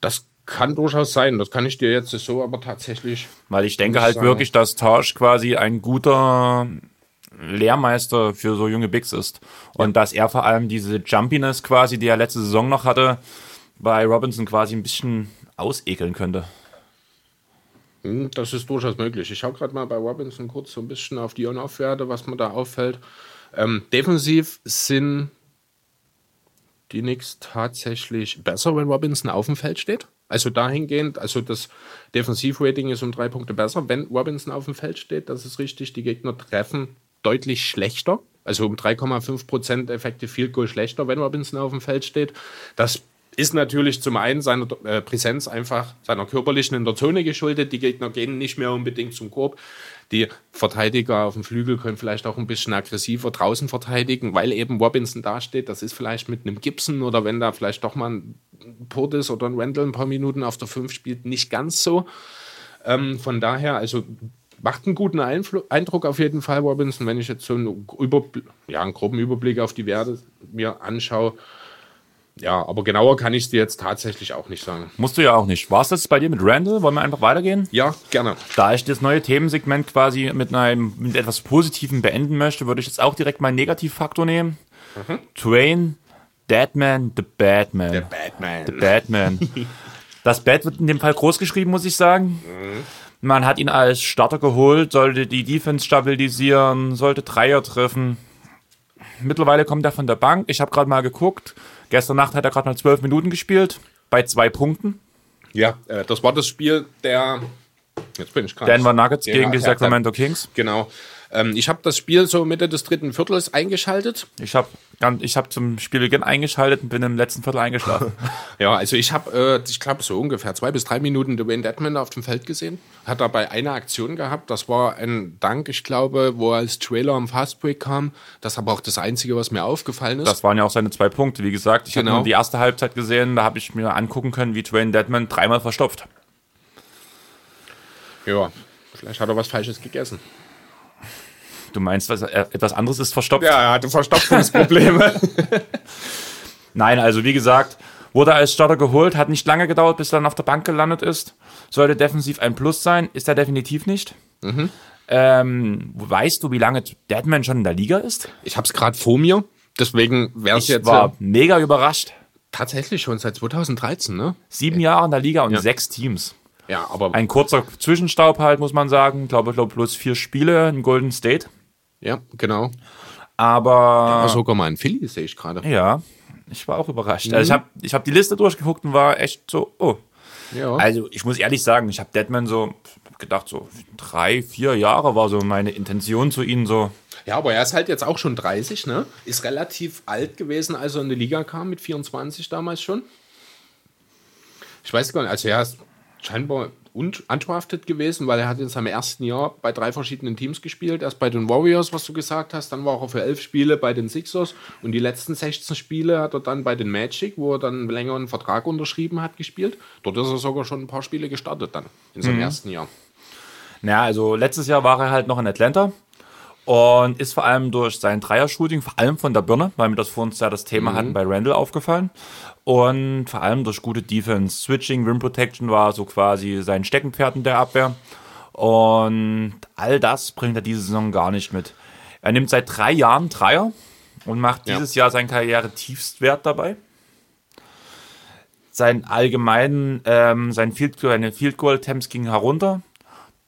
Das kann durchaus sein. Das kann ich dir jetzt so aber tatsächlich. Weil ich denke halt sagen. wirklich, dass Tosh quasi ein guter Lehrmeister für so junge Bigs ist. Und dass er vor allem diese Jumpiness quasi, die er letzte Saison noch hatte, bei Robinson quasi ein bisschen ausekeln könnte. Hm, Das ist durchaus möglich. Ich schaue gerade mal bei Robinson kurz so ein bisschen auf die On-Off-Werte, was mir da auffällt. Ähm, defensiv sind die Knicks tatsächlich besser, wenn Robinson auf dem Feld steht. Also dahingehend, also das Defensivrating ist um drei Punkte besser, wenn Robinson auf dem Feld steht. Das ist richtig. Die Gegner treffen deutlich schlechter. Also um 3,5 Prozent Effective Field Goal schlechter, wenn Robinson auf dem Feld steht. Das ist natürlich zum einen seiner äh, Präsenz einfach, seiner körperlichen in der Zone geschuldet. Die Gegner gehen nicht mehr unbedingt zum Korb. Die Verteidiger auf dem Flügel können vielleicht auch ein bisschen aggressiver draußen verteidigen, weil eben Robinson dasteht. Das ist vielleicht mit einem Gibson oder wenn da vielleicht doch mal ein Portis oder ein Randall ein paar Minuten auf der 5 spielt, nicht ganz so. Ähm, von daher, also macht einen guten Einflu Eindruck auf jeden Fall, Robinson, wenn ich jetzt so einen, Überbl ja, einen groben Überblick auf die Werte mir anschaue. Ja, aber genauer kann ich es dir jetzt tatsächlich auch nicht sagen. Musst du ja auch nicht. War es das bei dir mit Randall? Wollen wir einfach weitergehen? Ja, gerne. Da ich das neue Themensegment quasi mit einem mit etwas Positivem beenden möchte, würde ich jetzt auch direkt mal einen Negativfaktor nehmen. Twain, Deadman, The Batman. Der Batman. Batman. (laughs) Das Bad wird in dem Fall groß geschrieben, muss ich sagen. Man hat ihn als Starter geholt, sollte die Defense stabilisieren, sollte Dreier treffen. Mittlerweile kommt er von der Bank. Ich habe gerade mal geguckt. Gestern Nacht hat er gerade mal zwölf Minuten gespielt, bei zwei Punkten. Ja, äh, das war das Spiel der Jetzt bin ich krass. Denver Nuggets Ja, gegen die Sacramento Kings. Genau. Ähm, ich habe das Spiel so Mitte des dritten Viertels eingeschaltet. Ich habe ich hab zum Spielbeginn eingeschaltet und bin im letzten Viertel eingeschlafen. (laughs) Ja, also ich habe, äh, ich glaube, so ungefähr zwei bis drei Minuten Dwayne Dedman auf dem Feld gesehen. Hat dabei eine Aktion gehabt. Das war ein Dank, ich glaube, wo er als Trailer am Fastbreak kam. Das ist aber auch das Einzige, was mir aufgefallen ist. Das waren ja auch seine zwei Punkte. Wie gesagt, ich habe Genau. nur die erste Halbzeit gesehen. Da habe ich mir angucken können, wie Dwayne Deadman dreimal verstopft. ja, vielleicht hat er was Falsches gegessen. Du meinst, was, äh, etwas anderes ist verstopft? Ja, er hatte Verstopfungsprobleme. (laughs) Nein, also wie gesagt, wurde als Starter geholt, hat nicht lange gedauert, bis er dann auf der Bank gelandet ist. Sollte defensiv ein Plus sein, ist er definitiv nicht. Ähm, weißt du, wie lange Deadman schon in der Liga ist? ich habe es gerade vor mir. Deswegen wäre es Ich jetzt war äh, mega überrascht. tatsächlich schon seit 2013, ne? Sieben Jahre in der Liga und Ja. sechs Teams. Ja, aber Ein kurzer Zwischenstaub halt, muss man sagen. Ich glaube, ich glaube bloß vier Spiele in Golden State. Ja, genau. Aber Aber sogar mal ein Philly sehe ich gerade. ja, ich war auch überrascht. Also ich habe ich hab die Liste durchgeguckt und war echt so, oh. Ja. Also ich muss ehrlich sagen, ich habe Deadman so gedacht, so drei, vier Jahre war so meine Intention zu ihnen so. Ja, aber er ist halt jetzt auch schon 30, ne? Ist relativ alt gewesen, als er in die Liga kam, mit 24 damals schon. Ich weiß gar nicht, also er ist scheinbar undrafted gewesen, weil er hat in seinem ersten Jahr bei drei verschiedenen Teams gespielt. Erst bei den Warriors, was du gesagt hast, dann war er für elf Spiele bei den Sixers und die letzten 16 Spiele hat er dann bei den Magic, wo er dann einen längeren Vertrag unterschrieben hat, gespielt. Dort ist er sogar schon ein paar Spiele gestartet dann, in seinem ersten Jahr. Naja, also letztes Jahr war er halt noch in Atlanta und ist vor allem durch sein Dreier-Shooting, vor allem von der Birne, weil wir das vor uns ja das Thema hatten, bei Randall aufgefallen. Und vor allem durch gute Defense. Switching, Rim Protection war so quasi sein Steckenpferd in der Abwehr. Und all das bringt er diese Saison gar nicht mit. Er nimmt seit drei Jahren Dreier und macht Ja. dieses Jahr seinen Karriere-Tiefstwert dabei. Sein allgemeinen, ähm, sein Field, seine Field Goal Attempts gingen herunter.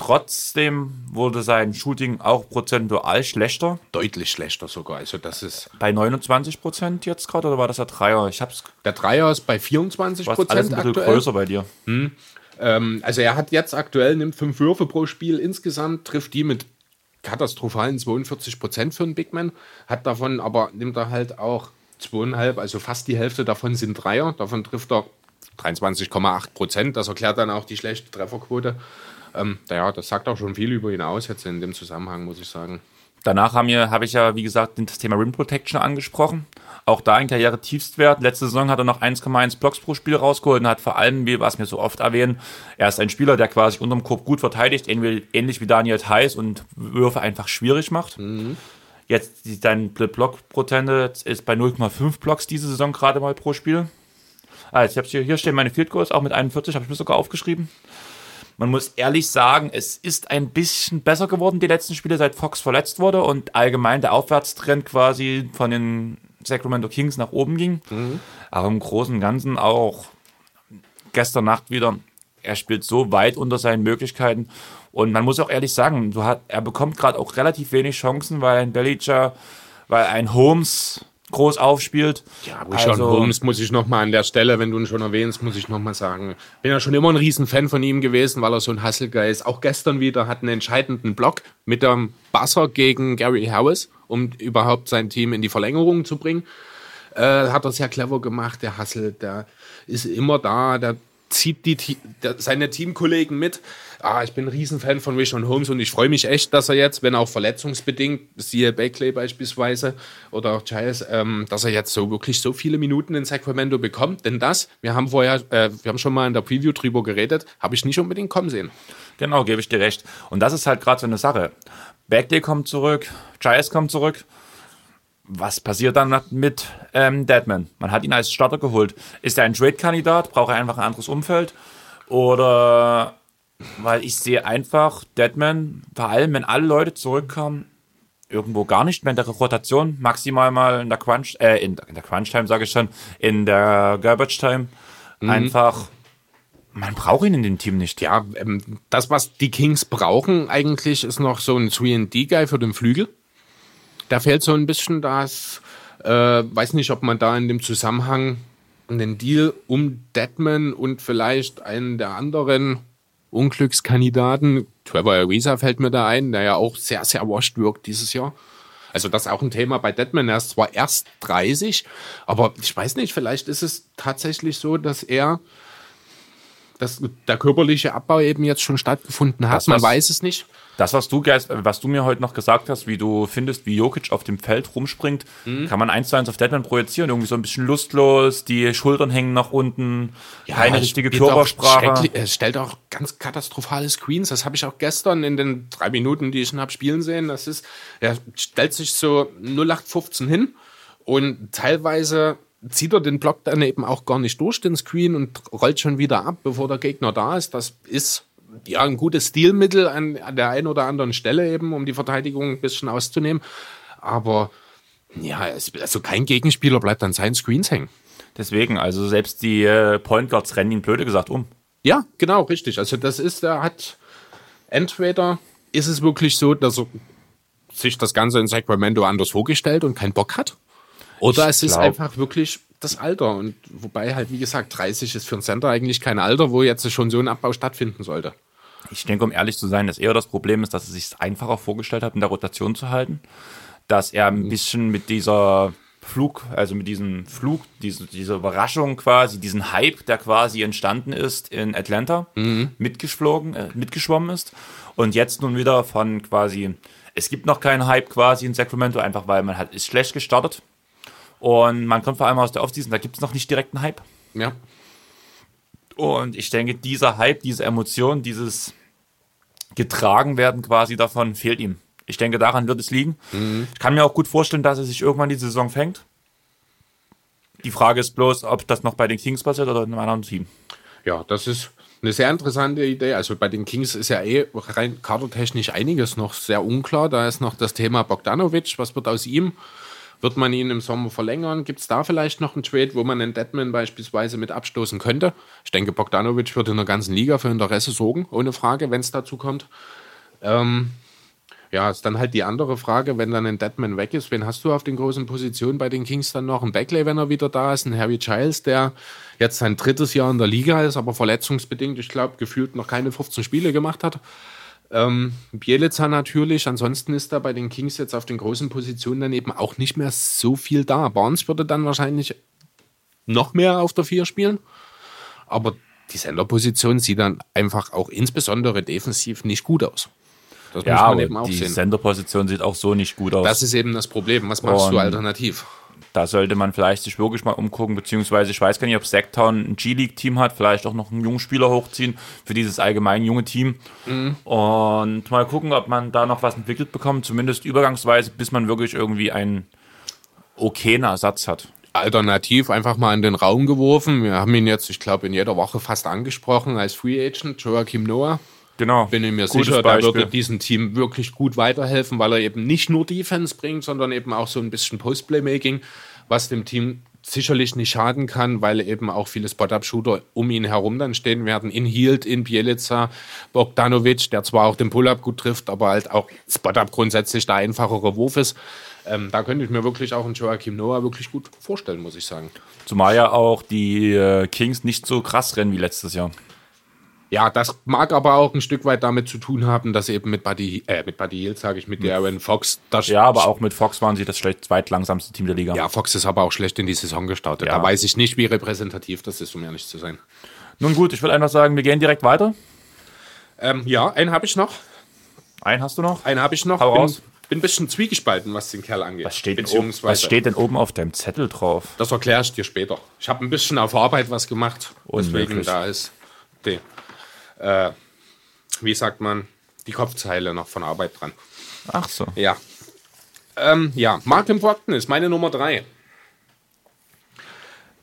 Trotzdem wurde sein Shooting auch prozentual schlechter. Deutlich schlechter sogar. Also das ist. Bei 29 Prozent jetzt gerade, oder war das der Dreier? Ich hab's Der Dreier ist bei 24 was alles Prozent ein bisschen aktuell. größer bei dir. Ähm, also er hat jetzt aktuell, nimmt fünf Würfe pro Spiel insgesamt, trifft die mit katastrophalen 42 Prozent für einen Big Man, hat davon aber, nimmt er halt auch zweieinhalb, also fast die Hälfte davon sind Dreier, davon trifft er 23,8 Prozent, das erklärt dann auch die schlechte Trefferquote. Ähm, naja, das sagt auch schon viel über ihn aus jetzt in dem Zusammenhang, muss ich sagen. Danach haben wir, habe ich ja, wie gesagt, das Thema Rim Protection angesprochen. Auch da ein Karriere-Tiefstwert. Letzte Saison hat er noch 1,1 Blocks pro Spiel rausgeholt und hat vor allem, wie was wir so oft erwähnen, er ist ein Spieler, der quasi unterm Korb gut verteidigt, ähnlich wie Daniel Theiss und Würfe einfach schwierig macht. Jetzt die- sein Block-Prozente ist bei 0,5 Blocks diese Saison gerade mal pro Spiel. Also ich habe hier, hier stehen meine Field Goals, auch mit 41, habe ich mir sogar aufgeschrieben. Man muss ehrlich sagen, es ist ein bisschen besser geworden, die letzten Spiele, seit Fox verletzt wurde und allgemein der Aufwärtstrend quasi von den Sacramento Kings nach oben ging. Aber im Großen und Ganzen auch gestern Nacht wieder, er spielt so weit unter seinen Möglichkeiten. Und man muss auch ehrlich sagen, du hat, er bekommt gerade auch relativ wenig Chancen, weil ein Bellicher, weil ein Holmes groß aufspielt. Ja, Sean Also- Holmes muss ich noch mal an der Stelle, wenn du ihn schon erwähnst, muss ich noch mal sagen. Bin ja schon immer ein Riesenfan von ihm gewesen, weil er so ein Hustle-Guy ist. Auch gestern wieder hat einen entscheidenden Block mit dem Buzzer gegen Gary Harris, um überhaupt sein Team in die Verlängerung zu bringen. Äh, hat er sehr clever gemacht. Der Hustle, der ist immer da, der zieht die, seine Teamkollegen mit. Ah, ich bin ein Riesenfan von Rishon Holmes und ich freue mich echt, dass er jetzt, wenn auch verletzungsbedingt, siehe Bakley beispielsweise oder auch Giles, ähm, dass er jetzt so wirklich so viele Minuten in Sacramento bekommt. Denn das, wir haben vorher, äh, wir haben schon mal in der Preview drüber geredet, habe ich nicht unbedingt kommen sehen. Genau, gebe ich dir recht. Und das ist halt gerade so eine Sache. Bagley kommt zurück, Giles kommt zurück. Was passiert dann mit ähm, Deadman? Man hat ihn als Starter geholt. Ist er ein Trade-Kandidat? Braucht er einfach ein anderes Umfeld? Oder weil ich sehe einfach Deadman, vor allem wenn alle Leute zurückkommen, irgendwo gar nicht mehr in der Rotation, maximal mal in der Crunch, äh, in, in der Crunch-Time sage ich schon, in der Garbage-Time. Einfach, man braucht ihn in dem Team nicht. Ja, ähm, das, was die Kings brauchen eigentlich, ist noch so ein 3D-Guy für den Flügel. Da fehlt so ein bisschen das, äh, weiß nicht, ob man da in dem Zusammenhang einen Deal um Deadman und vielleicht einen der anderen Unglückskandidaten. Trevor Ariza fällt mir da ein, der ja auch sehr, sehr washed wirkt dieses Jahr. Also das ist auch ein Thema bei Deadman. Er ist zwar erst 30, aber ich weiß nicht, vielleicht ist es tatsächlich so, dass er dass der körperliche Abbau eben jetzt schon stattgefunden hat. Das, Man was- weiß es nicht. Das, was du, Geist, was du mir heute noch gesagt hast, wie du findest, wie Jokic auf dem Feld rumspringt, Mhm. kann man eins zu eins auf Deadman projizieren. Irgendwie so ein bisschen lustlos, die Schultern hängen nach unten, keine er richtige Körpersprache. Er stellt auch ganz katastrophale Screens. Das habe ich auch gestern in den drei Minuten, die ich ihn habe spielen sehen. Das ist, er stellt sich so 0815 hin und teilweise zieht er den Block dann eben auch gar nicht durch den Screen und rollt schon wieder ab, bevor der Gegner da ist. Das ist ja ein gutes Stilmittel an, an der einen oder anderen Stelle eben, um die Verteidigung ein bisschen auszunehmen. Aber ja, es, also kein Gegenspieler bleibt an seinen Screens hängen. Deswegen, also selbst die äh, Point Guards rennen ihn blöde gesagt um. Ja, genau, richtig. Also das ist, er hat entweder ist es wirklich so, dass er sich das Ganze in Sacramento anders vorgestellt und keinen Bock hat. Oder Ich es ist glaub- einfach wirklich das Alter. Und wobei halt, wie gesagt, 30 ist für einen Center eigentlich kein Alter, wo jetzt schon so ein Abbau stattfinden sollte. Ich denke, um ehrlich zu sein, dass eher das Problem ist, dass er sich es einfacher vorgestellt hat, in der Rotation zu halten. Dass er ein bisschen mit dieser Flug, also mit diesem Flug, diese, diese Überraschung quasi, diesen Hype, der quasi entstanden ist in Atlanta, mitgeflogen, äh, mitgeschwommen ist. Und jetzt nun wieder von quasi, es gibt noch keinen Hype quasi in Sacramento, einfach weil man hat, ist schlecht gestartet. Und man kommt vor allem aus der Offseason, da gibt es noch nicht direkt einen Hype. Ja. Und ich denke, dieser Hype, diese Emotion, dieses getragen werden quasi davon fehlt ihm. Ich denke, daran wird es liegen. Ich kann mir auch gut vorstellen, dass er sich irgendwann die Saison fängt. Die Frage ist bloß, ob das noch bei den Kings passiert oder in einem anderen Team. Ja, das ist eine sehr interessante Idee. Also bei den Kings ist ja eh rein kadertechnisch einiges noch sehr unklar. Da ist noch das Thema Bogdanovic. Was wird aus ihm? Wird man ihn im Sommer verlängern? Gibt es da vielleicht noch einen Trade, wo man einen Deadman beispielsweise mit abstoßen könnte? Ich denke, Bogdanovic wird in der ganzen Liga für Interesse sorgen, ohne Frage, wenn es dazu kommt. Ähm, ja, ist dann halt die andere Frage, wenn dann ein Deadman weg ist, wen hast du auf den großen Positionen bei den Kings dann noch? Ein Beckley, wenn er wieder da ist, ein Harry Giles, der jetzt sein drittes Jahr in der Liga ist, aber verletzungsbedingt, ich glaube, gefühlt noch keine 15 Spiele gemacht hat. Ähm, Bielica natürlich, ansonsten ist da bei den Kings jetzt auf den großen Positionen dann eben auch nicht mehr so viel da. Barnes würde dann wahrscheinlich noch mehr auf der 4 spielen, aber die Senderposition sieht dann einfach auch insbesondere defensiv nicht gut aus. Das Ja, muss man eben auch die sehen. Senderposition sieht auch so nicht gut aus. Das ist eben das Problem. Was machst du Und- alternativ? Da sollte man vielleicht sich wirklich mal umgucken, beziehungsweise ich weiß gar nicht, ob Sacktown ein G-League-Team hat, vielleicht auch noch einen jungen Spieler hochziehen für dieses allgemein junge Team. Und mal gucken, ob man da noch was entwickelt bekommt, zumindest übergangsweise, bis man wirklich irgendwie einen okayen Ersatz hat. Alternativ einfach mal in den Raum geworfen. Wir haben ihn jetzt, ich glaube, in jeder Woche fast angesprochen als Free Agent, Joachim Noah. Genau. Bin ich mir Gutes sicher, der Beispiel. würde diesem Team wirklich gut weiterhelfen, weil er eben nicht nur Defense bringt, sondern eben auch so ein bisschen Post-Playmaking, was dem Team sicherlich nicht schaden kann, weil eben auch viele Spot-Up-Shooter um ihn herum dann stehen werden. In Hield, in Bielica, Bogdanovic, der zwar auch den Pull-Up gut trifft, aber halt auch Spot-Up grundsätzlich der einfachere Wurf ist. Ähm, da könnte ich mir wirklich auch einen Joachim Noah wirklich gut vorstellen, muss ich sagen. Zumal ja auch die äh, Kings nicht so krass rennen wie letztes Jahr. Ja, das mag aber auch ein Stück weit damit zu tun haben, dass eben mit Buddy, äh, mit Buddy Hield, sage ich, mit Darren Fox, das Ja, aber auch mit Fox waren sie das schlecht zweitlangsamste Team der Liga. Ja, Fox ist aber auch schlecht in die Saison gestartet. Ja. Da weiß ich nicht, wie repräsentativ das ist, um ehrlich zu sein. Nun gut, ich will einfach sagen, wir gehen direkt weiter. Ähm, ja, einen habe ich noch. Einen hast du noch? Einen habe ich noch. Hau bin, raus. bin ein bisschen zwiegespalten, was den Kerl angeht. Was steht, denn oben, was steht denn oben auf deinem Zettel drauf? Das erkläre ich dir später. Ich habe ein bisschen auf Arbeit was gemacht. Deswegen Unmöglich. da ist die, äh, wie sagt man, die Kopfzeile noch von Arbeit dran. Ach so. Ja. Ähm, ja, Martin Brockton ist meine Nummer drei.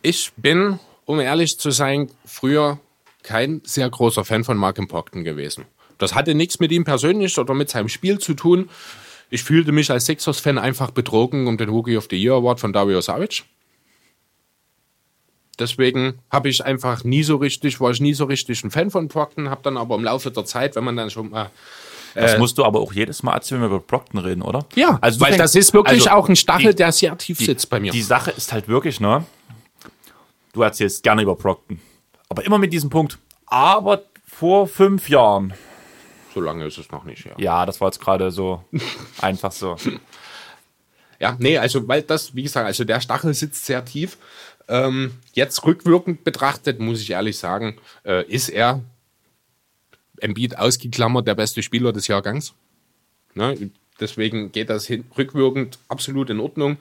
Ich bin, um ehrlich zu sein, früher kein sehr großer Fan von Martin Brockton gewesen. Das hatte nichts mit ihm persönlich oder mit seinem Spiel zu tun. Ich fühlte mich als Sixers-Fan einfach betrogen um den Rookie of the Year Award von Dario Saric. Deswegen habe ich einfach nie so richtig, war ich nie so richtig ein Fan von Brockton, habe dann aber im Laufe der Zeit, wenn man dann schon mal Das musst du aber auch jedes Mal erzählen, wenn wir über Brockton reden, oder? Ja, also weil fängst- das ist wirklich also auch ein Stachel, die- der sehr tief sitzt bei mir. Die Sache ist halt wirklich, ne? Du erzählst gerne über Brockton. Aber immer mit diesem Punkt. Aber Vor fünf Jahren. So lange ist es noch nicht, ja. Ja, das war jetzt gerade so (laughs) einfach so. Ja, nee, also weil das, wie gesagt, also der Stachel sitzt sehr tief. Ähm, jetzt rückwirkend betrachtet, muss ich ehrlich sagen, äh, ist er Embiid ausgeklammert der beste Spieler des Jahrgangs. Ne? Deswegen geht das hin, rückwirkend absolut in Ordnung.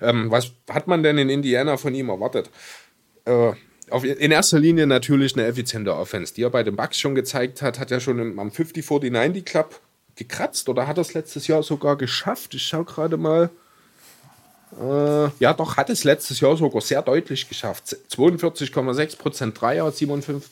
Ähm, was hat man denn in Indiana von ihm erwartet? Äh, auf, in erster Linie natürlich eine effiziente Offense, die er bei den Bucks schon gezeigt hat, hat er schon im, am 50-40-90 Club gekratzt oder hat er es letztes Jahr sogar geschafft? Ich schaue gerade mal. Äh, ja, doch, hat es letztes Jahr sogar sehr deutlich geschafft. 42,6% Dreier, 57,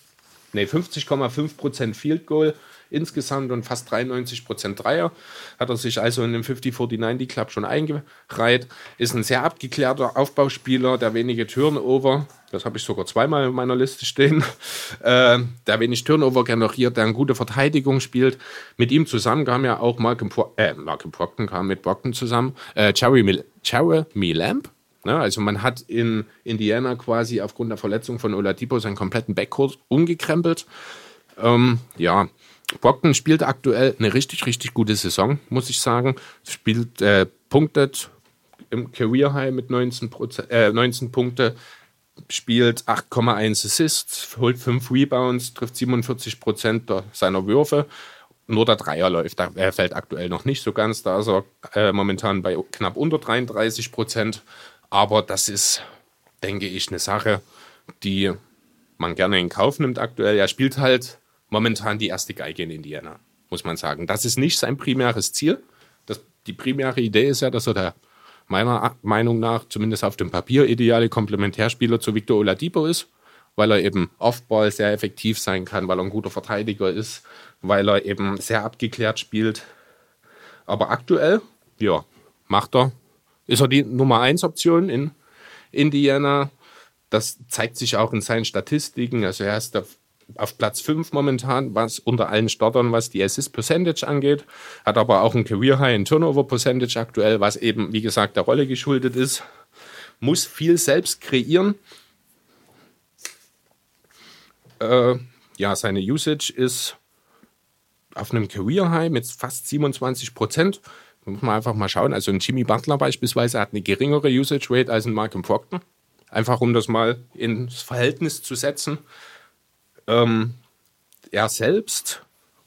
nee, 50,5% Field Goal insgesamt und fast 93% Dreier. Hat er sich also in dem 50-40-90 Club schon eingereiht. Ist ein sehr abgeklärter Aufbauspieler, der wenige Turnover, das habe ich sogar zweimal in meiner Liste stehen, (laughs) äh, der wenig Turnover generiert, der eine gute Verteidigung spielt. Mit ihm zusammen kam ja auch Malcolm, Pro äh, Malcolm Brockton kam mit Brockton zusammen. Äh, Jeremy, Jeremy Lamb, Ne, also man hat in Indiana quasi aufgrund der Verletzung von Oladipo seinen kompletten Backcourt umgekrempelt. Ähm, ja, Brockton spielt aktuell eine richtig, richtig gute Saison, muss ich sagen. Spielt, äh, punktet im Career High mit 19, äh, 19 Punkte, spielt 8,1 Assists, holt 5 Rebounds, trifft 47 Prozent seiner Würfe. Nur der Dreier läuft, er fällt aktuell noch nicht so ganz, da ist er äh, momentan bei knapp unter 33 Prozent. Aber das ist, denke ich, eine Sache, die man gerne in Kauf nimmt aktuell. Er spielt halt momentan die erste Geige in Indiana, muss man sagen. Das ist nicht sein primäres Ziel. Das, die primäre Idee ist ja, dass er der meiner Meinung nach zumindest auf dem Papier ideale Komplementärspieler zu Victor Oladipo ist, weil er eben Offball sehr effektiv sein kann, weil er ein guter Verteidiger ist, weil er eben sehr abgeklärt spielt. Aber aktuell, ja, macht er, ist er die Nummer 1 Option in Indiana. Das zeigt sich auch in seinen Statistiken. Also er ist der auf Platz 5 momentan, was unter allen Startern, was die Assist Percentage angeht, hat aber auch ein Career High in Turnover Percentage aktuell, was eben, wie gesagt, der Rolle geschuldet ist. Muss viel selbst kreieren. Äh, ja, seine Usage ist auf einem Career High mit fast 27 Prozent. Muss man einfach mal schauen. Also ein Jimmy Butler beispielsweise hat eine geringere Usage Rate als ein Malcolm Proctor. Einfach um das mal ins Verhältnis zu setzen. Ähm, er selbst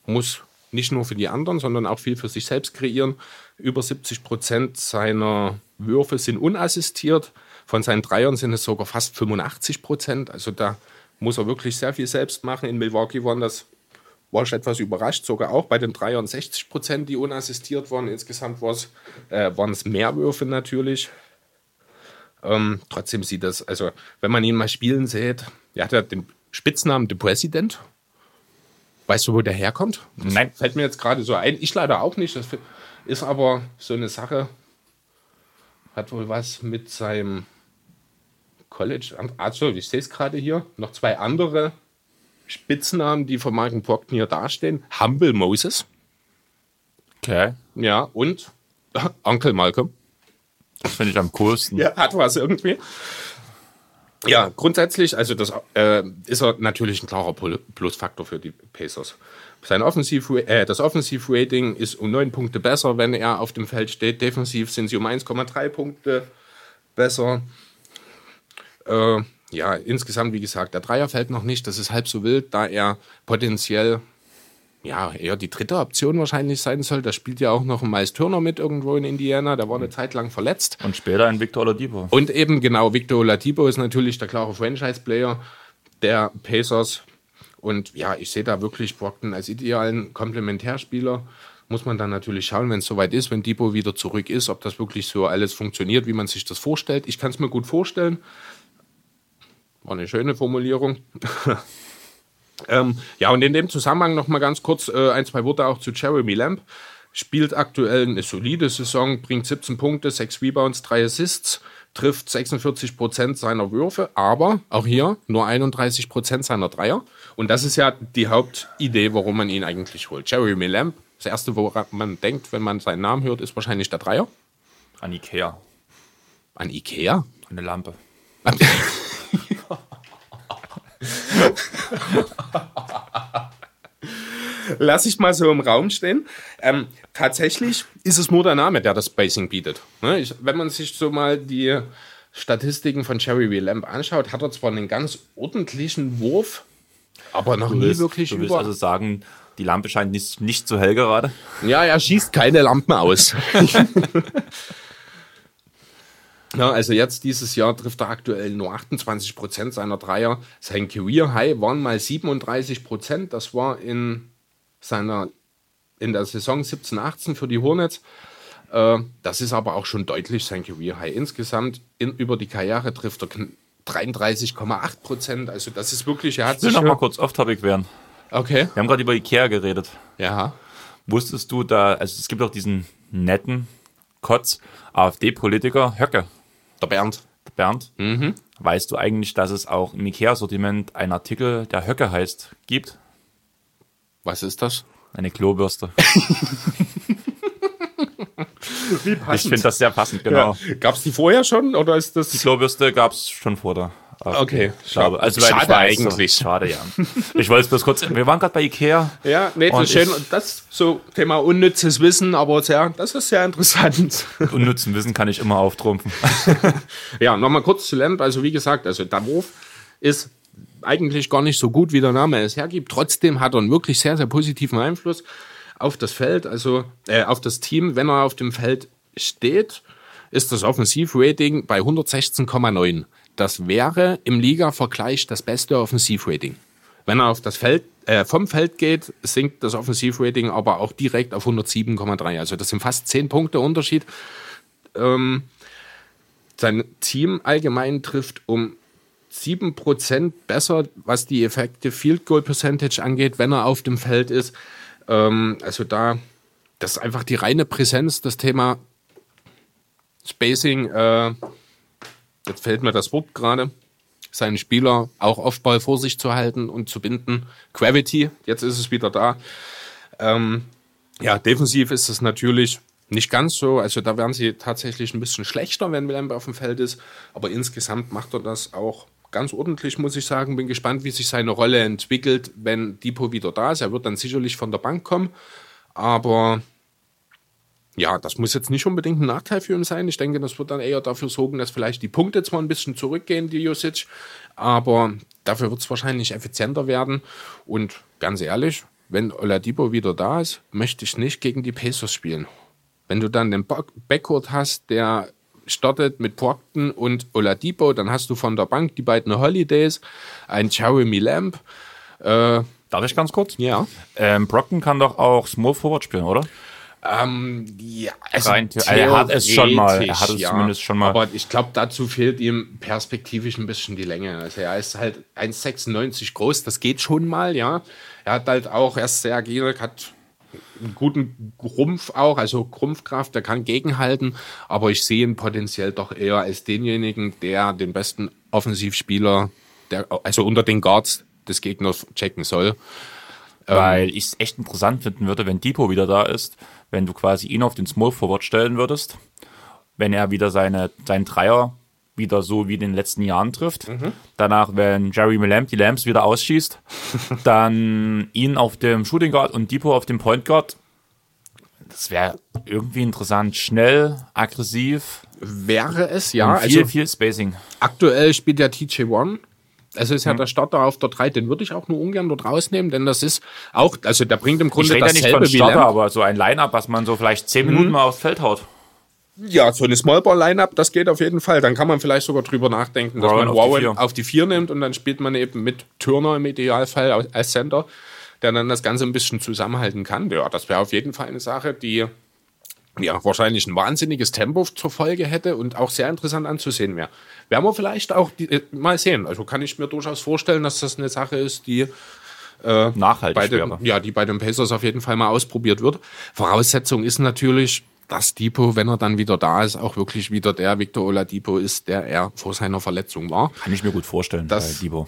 muss nicht nur für die anderen, sondern auch viel für sich selbst kreieren. Über 70 Prozent seiner Würfe sind unassistiert. Von seinen Dreiern sind es sogar fast 85 Prozent. Also da muss er wirklich sehr viel selbst machen. In Milwaukee waren das, war etwas überrascht, sogar auch bei den Dreiern 60 Prozent, die unassistiert waren. Insgesamt äh, waren es mehr Würfe natürlich. Ähm, trotzdem sieht das, also wenn man ihn mal spielen sieht, er hat ja den Spitznamen The President. Weißt du, wo der herkommt? Das Nein. Fällt mir jetzt gerade so ein. Ich leider auch nicht. Das ist aber so eine Sache. Hat wohl was mit seinem College. Also, ich sehe es gerade hier. Noch zwei andere Spitznamen, die von Marken Brockton hier dastehen. Humble Moses. Okay. Ja, und (laughs) Onkel Malcolm. Das finde ich am coolsten. Ja, hat was irgendwie. Ja, grundsätzlich, also das äh, ist natürlich ein klarer Plusfaktor für die Pacers. Sein Offensiv, äh, das Offensivrating ist um neun Punkte besser, wenn er auf dem Feld steht. Defensiv sind sie um 1,3 Punkte besser. Äh, ja, insgesamt, wie gesagt, der Dreier fällt noch nicht. Das ist halb so wild, da er potenziell ja, eher die dritte Option wahrscheinlich sein soll. Da spielt ja auch noch ein Miles Turner mit irgendwo in Indiana. Der war eine Zeit lang verletzt. Und später ein Victor Oladipo. Und eben genau, Victor Oladipo ist natürlich der klare Franchise-Player der Pacers. Und ja, ich sehe da wirklich Brockton als idealen Komplementärspieler. Muss man dann natürlich schauen, wenn es soweit ist, wenn Depot wieder zurück ist, ob das wirklich so alles funktioniert, wie man sich das vorstellt. Ich kann es mir gut vorstellen. War eine schöne Formulierung. (laughs) Ähm, ja, und in dem Zusammenhang noch mal ganz kurz äh, ein, zwei Worte auch zu Jeremy Lamb. Spielt aktuell eine solide Saison, bringt 17 Punkte, 6 Rebounds, 3 Assists, trifft 46 Prozent seiner Würfe, aber auch hier nur 31 Prozent seiner Dreier. Und das ist ja die Hauptidee, warum man ihn eigentlich holt. Jeremy Lamb, das erste, woran man denkt, wenn man seinen Namen hört, ist wahrscheinlich der Dreier. An Ikea. An Ikea? Eine Lampe. (laughs) (laughs) lasse ich mal so im Raum stehen. Ähm, tatsächlich ist es nur der Name, der das Spacing bietet. Ne? Ich, wenn man sich so mal die Statistiken von Cherry W. Lamb anschaut, hat er zwar einen ganz ordentlichen Wurf, aber noch Du nie willst, wirklich du willst über. also sagen, die Lampe scheint nicht, nicht zu hell gerade. Ja, er schießt keine Lampen aus. (laughs) ja, also jetzt dieses Jahr trifft er aktuell nur 28 Prozent seiner Dreier. Sein Career High waren mal 37 Prozent. Das war in seiner in der Saison 17/18 für die Hornets. Äh, Das ist aber auch schon deutlich sein Career High. Insgesamt in, über die Karriere trifft er kn- 33,8 Prozent. Also das ist wirklich, er hat Ich will noch mal kurz off-topic werden. Okay. Wir haben gerade über Ikea geredet. Ja. Wusstest du da, also es gibt auch diesen netten Kotz AfD-Politiker Höcke, Der Bernd. Bernd. Weißt du eigentlich, dass es auch im Ikea-Sortiment einen Artikel, der Höcke heißt, gibt? Was ist das? Eine Klobürste. (laughs) Wie Ich finde das sehr passend, genau. Ja. Gab es die vorher schon oder ist das? Die Klobürste gab es schon vor der AfD. Okay, schade. Also, Schade eigentlich. So. Schade, ja. Ich wollte es bloß kurz, wir waren gerade bei Ikea. Ja, nee, das ist schön. das so Thema unnützes Wissen, aber sehr, das ist sehr interessant. (laughs) Unnützen Wissen kann ich immer auftrumpfen. ja, nochmal kurz zu Lamp. Also wie gesagt, also Wurf ist eigentlich gar nicht so gut, wie der Name es hergibt. Trotzdem hat er einen wirklich sehr, sehr positiven Einfluss auf das Feld, also äh, auf das Team. Wenn er auf dem Feld steht, ist das Offensivrating bei 116,9. Das wäre im Liga-Vergleich das beste Offensivrating. Wenn er auf das Feld, äh, vom Feld geht, sinkt das Offensivrating aber auch direkt auf 107,3. Also das sind fast 10 Punkte Unterschied. Ähm, sein Team allgemein trifft um 7% besser, was die Effekte Field Goal Percentage angeht, wenn er auf dem Feld ist. Ähm, also da, das ist einfach die reine Präsenz, das Thema Spacing. Äh, jetzt fällt mir das Wort gerade. Seinen Spieler auch Offball vor sich zu halten und zu binden. Gravity, jetzt ist es wieder da. Ähm, ja, defensiv ist es natürlich nicht ganz so. Also da werden sie tatsächlich ein bisschen schlechter, wenn Lamb auf dem Feld ist. Aber insgesamt macht er das auch ganz ordentlich, muss ich sagen. Bin gespannt, wie sich seine Rolle entwickelt, wenn Depot wieder da ist. Er wird dann sicherlich von der Bank kommen. Aber ja, das muss jetzt nicht unbedingt ein Nachteil für ihn sein. Ich denke, das wird dann eher dafür sorgen, dass vielleicht die Punkte zwar ein bisschen zurückgehen, die Usage, aber dafür wird es wahrscheinlich effizienter werden. Und ganz ehrlich, wenn Oladipo wieder da ist, möchte ich nicht gegen die Pacers spielen. Wenn du dann den Back- Backcourt hast, der startet mit Brockton und Oladipo, dann hast du von der Bank die beiden Holidays, ein Jeremy Lamb. Äh, Darf ich ganz kurz? ja. Ähm, Brockton kann doch auch Small Forward spielen, oder? Ähm, ja, also Rein er hat es schon mal, er hat es theoretisch, zumindest schon mal. Aber ich glaube, dazu fehlt ihm perspektivisch ein bisschen die Länge. Also er ist halt 1,96 groß, das geht schon mal, ja. Er hat halt auch, er ist sehr agil, hat einen guten Rumpf auch, also Rumpfkraft, der kann gegenhalten, aber ich sehe ihn potenziell doch eher als denjenigen, der den besten Offensivspieler, der, also unter den Guards des Gegners checken soll. Weil ich es echt interessant finden würde, wenn Depot wieder da ist, wenn du quasi ihn auf den Small Forward stellen würdest, wenn er wieder seine, seinen Dreier wieder so wie in den letzten Jahren trifft. Danach, wenn Jeremy Lamb die Lamps wieder ausschießt, (laughs) dann ihn auf dem Shooting Guard und Depot auf dem Point Guard. Das wäre irgendwie interessant. Schnell, aggressiv, Wäre es, ja. viel, also, viel Spacing. Aktuell spielt der TJ One. Also ist ja Mhm. der Starter auf der 3, den würde ich auch nur ungern dort rausnehmen, denn das ist auch, also der bringt im Ich Grunde rede ja nicht dasselbe von Starter, aber so ein Line-Up, was man so vielleicht zehn Minuten mal aufs Feld haut. Ja, so eine Smallball-Lineup, das geht auf jeden Fall. Dann kann man vielleicht sogar drüber nachdenken, dass Warren man auf die Warren Vier. auf die 4 nimmt und dann spielt man eben mit Turner im Idealfall als- als Center, der dann das Ganze ein bisschen zusammenhalten kann. Ja, das wäre auf jeden Fall eine Sache, die ja, wahrscheinlich ein wahnsinniges Tempo zur Folge hätte und auch sehr interessant anzusehen wäre. Werden wir vielleicht auch die, äh, mal sehen. Also kann ich mir durchaus vorstellen, dass das eine Sache ist, die Nachhaltig bei den, wäre. ja, die bei den Pacers auf jeden Fall mal ausprobiert wird. Voraussetzung ist natürlich, dass Depot, wenn er dann wieder da ist, auch wirklich wieder der Victor Oladipo ist, der er vor seiner Verletzung war. Kann ich mir gut vorstellen Das- bei Debo.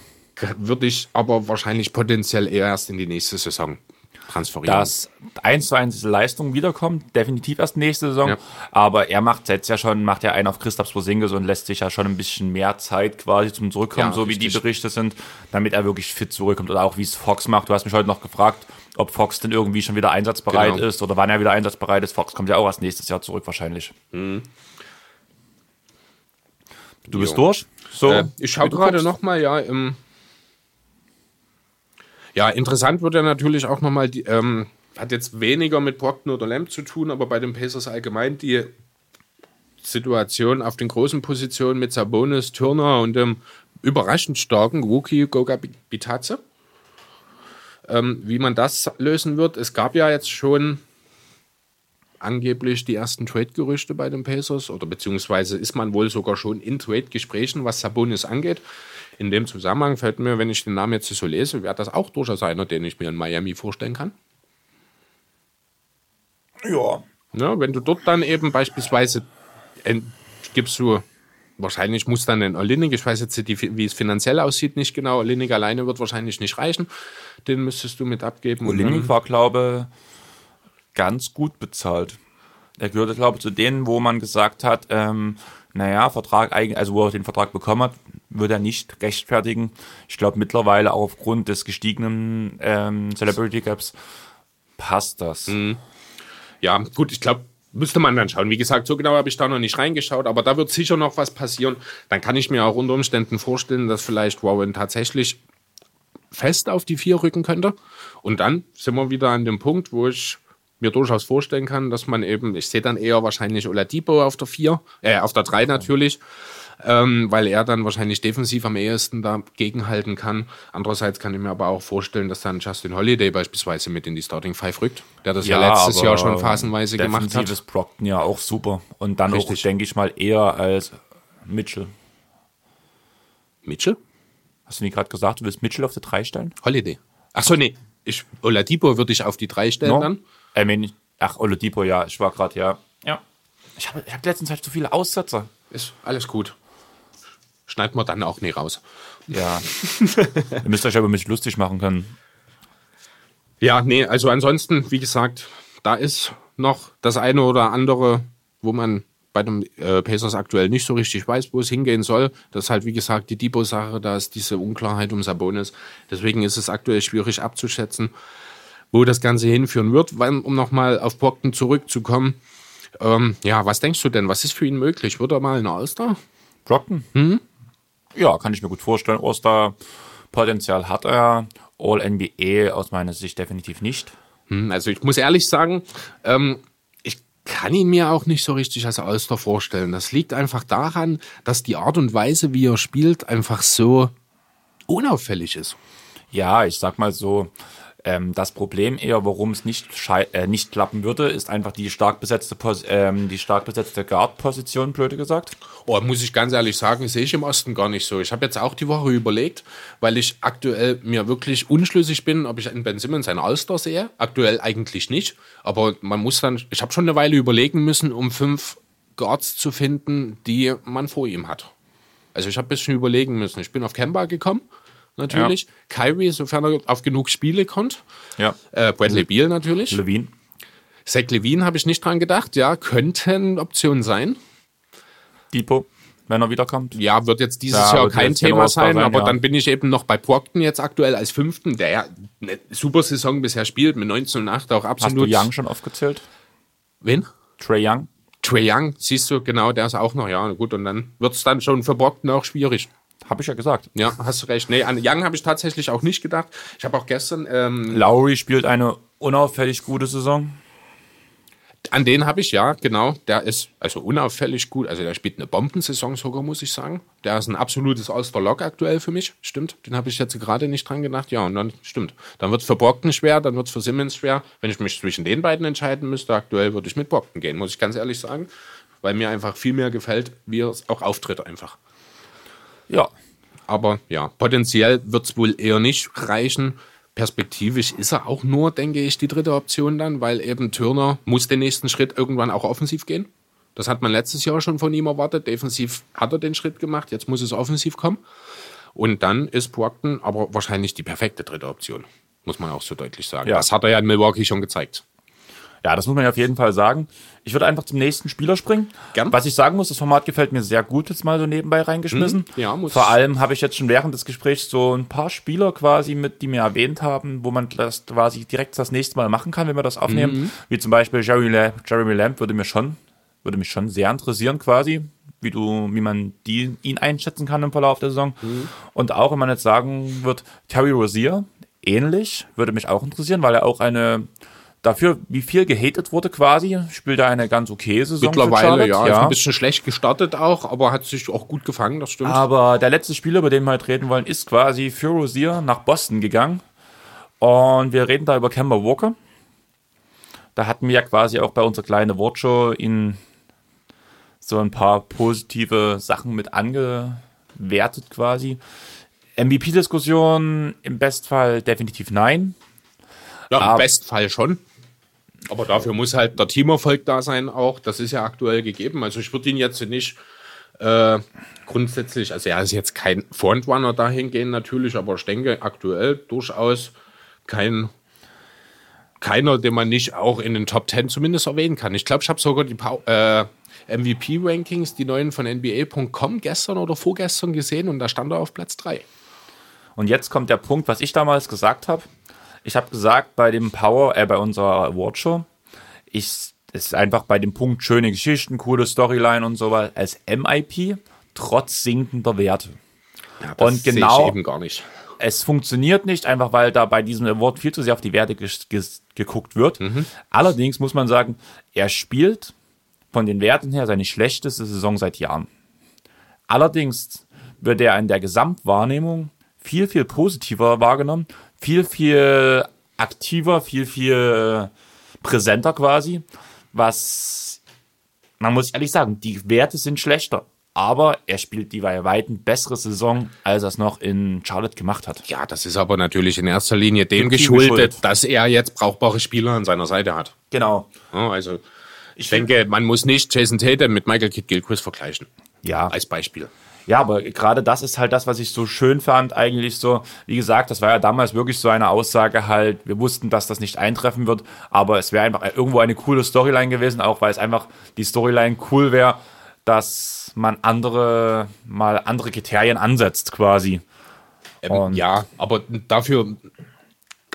Würde ich aber wahrscheinlich potenziell eher erst in die nächste Saison transferieren. dass eins zu eins diese Leistung wiederkommt, definitiv erst nächste Saison. Ja. Aber er macht jetzt ja schon, macht ja einen auf Christoph Porzingis und lässt sich ja schon ein bisschen mehr Zeit quasi zum Zurückkommen, Ja, so wie die richtig. Berichte sind, damit er wirklich fit zurückkommt. Oder auch wie es Fox macht. Du hast mich heute noch gefragt, ob Fox denn irgendwie schon wieder einsatzbereit Genau. ist oder wann er wieder einsatzbereit ist. Fox kommt ja auch erst nächstes Jahr zurück wahrscheinlich. Du bist Jo. durch? So, Äh, ich schaue gerade nochmal, ja, im ja, interessant wird ja natürlich auch nochmal, ähm, hat jetzt weniger mit Brockton oder Lamb zu tun, aber bei den Pacers allgemein die Situation auf den großen Positionen mit Sabonis, Turner und dem überraschend starken Rookie Goga Bitadze. Ähm, wie man das lösen wird, es gab ja jetzt schon angeblich die ersten Trade-Gerüchte bei den Pacers oder beziehungsweise ist man wohl sogar schon in Trade-Gesprächen, was Sabonis angeht. In dem Zusammenhang fällt mir, wenn ich den Namen jetzt so lese, wäre das auch durchaus einer, den ich mir in Miami vorstellen kann. Ja. Ja, wenn du dort dann eben beispielsweise gibst du, wahrscheinlich muss dann ein Olinik, ich weiß jetzt nicht, wie es finanziell aussieht, nicht genau. Olinik alleine wird wahrscheinlich nicht reichen. Den müsstest du mit abgeben. Dann- war, glaube ganz gut bezahlt. Er gehörte, glaube ich, zu denen, wo man gesagt hat, ähm, naja, Vertrag, also wo er den Vertrag bekommen hat, würde er nicht rechtfertigen. Ich glaube, mittlerweile auch aufgrund des gestiegenen ähm, Celebrity Caps passt das. Ja, gut, ich glaube, müsste man dann schauen. Wie gesagt, so genau habe ich da noch nicht reingeschaut, aber da wird sicher noch was passieren. Dann kann ich mir auch unter Umständen vorstellen, dass vielleicht Warren tatsächlich fest auf die vier rücken könnte. Und dann sind wir wieder an dem Punkt, wo ich mir durchaus vorstellen kann, dass man eben, ich sehe dann eher wahrscheinlich Oladipo auf der vier, äh, auf der drei natürlich, ähm, weil er dann wahrscheinlich defensiv am ehesten dagegen halten kann. Andererseits kann ich mir aber auch vorstellen, dass dann Justin Holiday beispielsweise mit in die Starting Five rückt, der das ja, letztes aber Jahr schon phasenweise gemacht hat. ist Brockton ja auch super. Und dann Richtig. auch, denke ich mal, eher als Mitchell. Mitchell? Hast du nicht gerade gesagt, du willst Mitchell auf die 3 stellen? Holiday. Ach so, nee. Ich, Oladipo würde ich auf die drei stellen No? dann. I mean, ach, Oladipo, ja, ich war gerade, ja. Ja. Ich habe ich hab letztens halt zu viele Aussetzer. Ist alles gut. Schneiden wir dann auch nie raus. Ja. (laughs) Ihr müsst euch aber mich lustig machen können. Ja, nee, also ansonsten, wie gesagt, da ist noch das eine oder andere, wo man bei den äh, Pacers aktuell nicht so richtig weiß, wo es hingehen soll. Das ist halt, wie gesagt, die Depot-Sache, da ist diese Unklarheit um Sabonis. Deswegen ist es aktuell schwierig abzuschätzen, wo das Ganze hinführen wird. Wann, um nochmal auf Brockton zurückzukommen, ähm, ja, was denkst du denn? Was ist für ihn möglich? Wird er mal in All-Star? Brockton? Ja, kann ich mir gut vorstellen. Oster-Potenzial hat er. All-NBA aus meiner Sicht definitiv nicht. Hm, Also ich muss ehrlich sagen, ähm, ich kann ihn mir auch nicht so richtig als All-Star vorstellen. Das liegt einfach daran, dass die Art und Weise, wie er spielt, einfach so unauffällig ist. Ja, ich sag mal so, ähm, das Problem eher, warum es nicht, äh, nicht klappen würde, ist einfach die stark besetzte, Pos ähm, besetzte Guard-Position, blöde gesagt. Oh, muss ich ganz ehrlich sagen, sehe ich im Osten gar nicht so. Ich habe jetzt auch die Woche überlegt, weil ich aktuell mir wirklich unschlüssig bin, ob ich in Ben Simmons einen All-Star sehe. Aktuell eigentlich nicht. Aber man muss dann, ich habe schon eine Weile überlegen müssen, um fünf Guards zu finden, die man vor ihm hat. Also ich habe ein bisschen überlegen müssen. Ich bin auf Kemba gekommen, natürlich. Kyrie, sofern er auf genug Spiele kommt. Ja. Äh, Bradley Beal natürlich. Levine. Zach Levine habe ich nicht dran gedacht. Ja, könnte eine Option sein. Depot, wenn er wiederkommt. Ja, wird jetzt dieses Ja, Jahr kein Thema sein, sein, aber ja. dann bin ich eben noch bei Brockton jetzt aktuell als Fünften, der ja eine super Saison bisher spielt, mit 19 und 8 auch Hast du absolut. Young schon aufgezählt? Wen? Trey Young? Trey Young, siehst du, genau, der ist auch noch, ja, gut, und dann wird es dann schon für Brockton auch schwierig. Habe ich ja gesagt. Ja, hast du recht. Nee, an Young habe ich tatsächlich auch nicht gedacht. Ich habe auch gestern, ähm, Lowry spielt eine unauffällig gute Saison. an den habe ich, ja, genau, der ist also unauffällig gut, also der spielt eine Bombensaison sogar, muss ich sagen. Der ist ein absolutes All-Star-Lock aktuell für mich, stimmt. Den habe ich jetzt gerade nicht dran gedacht, ja, und dann stimmt. Dann wird es für Brockton schwer, dann wird es für Simmons schwer. Wenn ich mich zwischen den beiden entscheiden müsste, aktuell würde ich mit Brockton gehen, muss ich ganz ehrlich sagen, weil mir einfach viel mehr gefällt, wie er auch auftritt einfach. Ja. Aber ja, potenziell wird es wohl eher nicht reichen. Perspektivisch ist er auch nur, denke ich, die dritte Option dann, weil eben Turner muss den nächsten Schritt irgendwann auch offensiv gehen. Das hat man letztes Jahr schon von ihm erwartet. Defensiv hat er den Schritt gemacht, jetzt muss es offensiv kommen. Und dann ist Brockton aber wahrscheinlich die perfekte dritte Option. muss man auch so deutlich sagen. Ja. Das hat er ja in Milwaukee schon gezeigt. Ja, das muss man ja auf jeden Fall sagen. Ich würde einfach zum nächsten Spieler springen. Gern. Was ich sagen muss, das Format gefällt mir sehr gut, jetzt mal so nebenbei reingeschmissen. Mhm. Ja, muss- Vor allem habe ich jetzt schon während des Gesprächs so ein paar Spieler quasi mit, die mir erwähnt haben, wo man das quasi direkt das nächste Mal machen kann, wenn wir das aufnehmen. Mhm. Wie zum Beispiel Jeremy Lamb, Jeremy Lamb würde mir schon, würde mich schon sehr interessieren quasi, wie du, wie man die, ihn einschätzen kann im Verlauf der Saison. Mhm. Und auch, wenn man jetzt sagen wird, Terry Rozier, ähnlich, würde mich auch interessieren, weil er auch eine, dafür, wie viel gehatet wurde quasi, spielt er eine ganz okay Saison. Mittlerweile, Charlotte, ja, Ist ein bisschen schlecht gestartet auch, aber hat sich auch gut gefangen, das stimmt. Aber der letzte Spieler, über den wir heute reden wollen, ist quasi für Rozier nach Boston gegangen. Und wir reden da über Kemba Walker. Da hatten wir ja quasi auch bei unserer kleinen Wortshow ihn so ein paar positive Sachen mit angewertet quasi. MVP-Diskussion im Bestfall definitiv nein. Ja, im Bestfall schon. Aber dafür muss halt der Teamerfolg da sein auch. Das ist ja aktuell gegeben. Also ich würde ihn jetzt nicht äh, grundsätzlich, also er ist jetzt kein Frontrunner dahingehend natürlich, aber ich denke aktuell durchaus kein keiner, den man nicht auch in den Top 10 zumindest erwähnen kann. Ich glaube, ich habe sogar die äh, MVP-Rankings, die neuen von NBA.com gestern oder vorgestern gesehen und da stand er auf Platz 3. Und jetzt kommt der Punkt, was ich damals gesagt habe. Ich habe gesagt, bei dem Power, äh, bei unserer Awardshow, ich, es ist einfach bei dem Punkt schöne Geschichten, coole Storyline und so weiter, als MIP, trotz sinkender Werte. Ja, Und sehe genau- ich eben gar nicht. Es funktioniert nicht, einfach weil da bei diesem Award viel zu sehr auf die Werte ges ges geguckt wird. Allerdings muss man sagen, er spielt von den Werten her seine schlechteste Saison seit Jahren. Allerdings wird er in der Gesamtwahrnehmung viel, viel positiver wahrgenommen, viel, viel aktiver, viel, viel präsenter quasi, was man muss ehrlich sagen, die Werte sind schlechter. Aber er spielt die bei Weitem bessere Saison, als er es noch in Charlotte gemacht hat. Ja, das ist aber natürlich in erster Linie dem geschuldet, dass er jetzt brauchbare Spieler an seiner Seite hat. Genau. Ja, also ich denke, man muss nicht Jason Tatum mit Michael Kidd Gilchrist vergleichen. Ja. Als Beispiel. Ja, aber gerade das ist halt das, was ich so schön fand, eigentlich so. Wie gesagt, das war ja damals wirklich so eine Aussage halt. Wir wussten, dass das nicht eintreffen wird, aber es wäre einfach irgendwo eine coole Storyline gewesen, auch weil es einfach die Storyline cool wäre, dass man andere, mal andere Kriterien ansetzt quasi. Ähm, ja, aber dafür,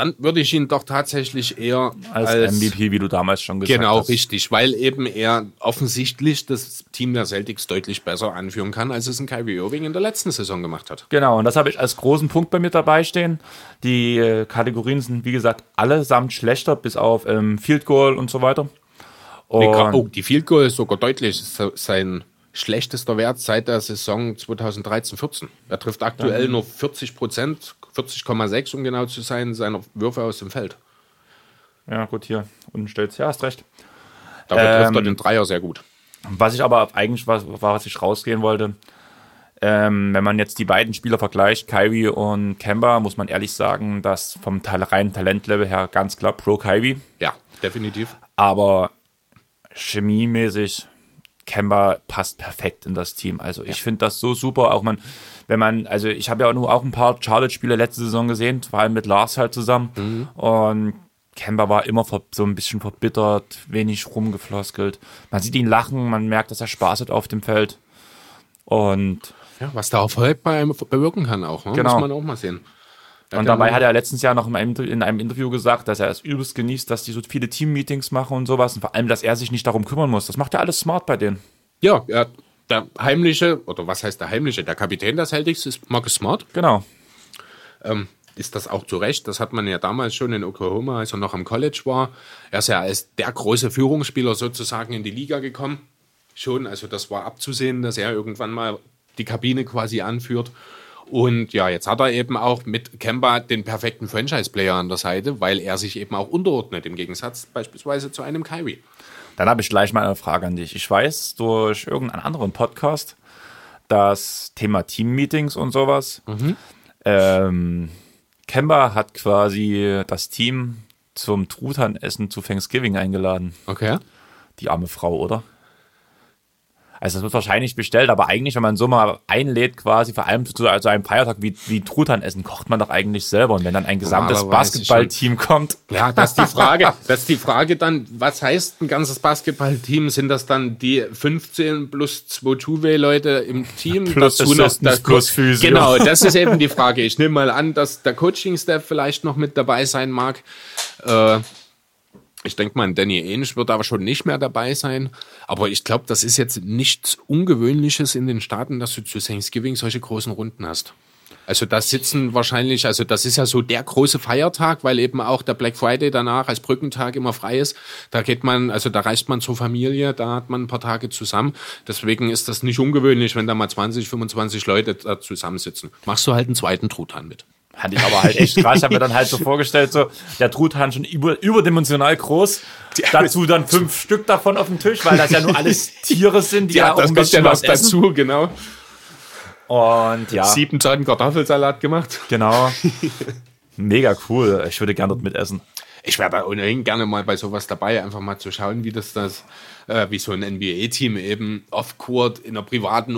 dann würde ich ihn doch tatsächlich eher Als, MVP, wie du damals schon gesagt Genau, hast. richtig, weil eben er offensichtlich das Team der Celtics deutlich besser anführen kann, als es ein Kyrie Irving in der letzten Saison gemacht hat. Genau, und das habe ich als großen Punkt bei mir dabei stehen. Die äh, Kategorien sind, wie gesagt, allesamt schlechter, bis auf ähm, Field Goal und so weiter. Und, oh, die Field Goal ist sogar deutlich sein schlechtester Wert seit der Saison 2013-14. Er trifft aktuell nur 40 Prozent, 40,6 um genau zu sein, seiner Würfe aus dem Feld. Ja, gut, hier unten steht's. Ja, hast recht. Dafür Ähm, trifft er den Dreier sehr gut. Was ich aber eigentlich, was, was ich rausgehen wollte, ähm, wenn man jetzt die beiden Spieler vergleicht, Kyrie und Kemba, muss man ehrlich sagen, dass vom reinen Talentlevel her ganz klar pro Kyrie. Ja, definitiv. Aber chemiemäßig, Kemba passt perfekt in das Team. Also ich finde das so super. Auch man, wenn man, also ich habe ja nur auch ein paar Charlotte-Spiele letzte Saison gesehen, vor allem mit Lars halt zusammen. Und Kemba war immer so ein bisschen verbittert, wenig rumgefloskelt. Man sieht ihn lachen, man merkt, dass er Spaß hat auf dem Feld. Und, Ja, was der Erfolg bei einem bewirken kann auch, ne? Genau. muss man auch mal sehen. Und dabei hat er letztens Jahr noch in einem, in einem Interview gesagt, dass er es übelst genießt, dass die so viele Team-Meetings machen und sowas. Und vor allem, dass er sich nicht darum kümmern muss. Das macht er alles smart bei denen. Ja, ja, der heimliche, oder was heißt der heimliche? Der Kapitän des Celtics ist Marcus Smart. Genau. Ähm, ist das auch zu Recht? Das hat man ja damals schon in Oklahoma, als er noch am College war. Er ist ja als der große Führungsspieler sozusagen in die Liga gekommen. Schon, also das war abzusehen, dass er irgendwann mal die Kabine quasi anführt. Und ja, jetzt hat er eben auch mit Kemba den perfekten Franchise-Player an der Seite, weil er sich eben auch unterordnet, im Gegensatz beispielsweise zu einem Kyrie. Dann habe ich gleich mal eine Frage an dich. Ich weiß durch irgendeinen anderen Podcast, das Thema Team-Meetings und sowas. Ähm, Kemba hat quasi das Team zum Truthahn-Essen zu Thanksgiving eingeladen. Okay. Die arme Frau, oder? Also es wird wahrscheinlich bestellt, aber eigentlich, wenn man so mal einlädt, quasi vor allem zu also einem Feiertag wie, wie Truthahn essen, kocht man doch eigentlich selber. Und wenn dann ein gesamtes Basketballteam kommt, Ja, das ist die (laughs) Frage. Das ist die Frage dann, was heißt ein ganzes Basketballteam? Sind das dann die 15 plus 2 Two-Way-Leute im Team? Plus Dazu noch der plus Physio. Genau, (laughs) das ist eben die Frage. Ich nehme mal an, dass der Coaching-Staff vielleicht noch mit dabei sein mag. Äh, ich denke mal, Danny Ainge wird aber schon nicht mehr dabei sein. Aber ich glaube, das ist jetzt nichts Ungewöhnliches in den Staaten, dass du zu Thanksgiving solche großen Runden hast. Also da sitzen wahrscheinlich, also das ist ja so der große Feiertag, weil eben auch der Black Friday danach als Brückentag immer frei ist. Da geht man, also da reist man zur Familie, da hat man ein paar Tage zusammen. Deswegen ist das nicht ungewöhnlich, wenn da mal 20, 25 Leute da zusammensitzen. Machst du halt einen zweiten Truthahn mit. Fand ich aber halt echt (laughs) krass. Ich habe mir dann halt so vorgestellt, so der Truthahn schon über, überdimensional groß. Dazu dann fünf Stück davon auf dem Tisch, weil das ja nur alles (laughs) Tiere sind, die ja, auch ein bisschen was essen. dazu, genau. Und ja, Sieben Tonnen Kartoffelsalat gemacht. genau. (laughs) Mega cool. Ich würde gerne dort mitessen. Ich wäre da ohnehin gerne mal bei sowas dabei, einfach mal zu schauen, wie das das, äh, wie so ein NBA-Team eben off-court in einer privaten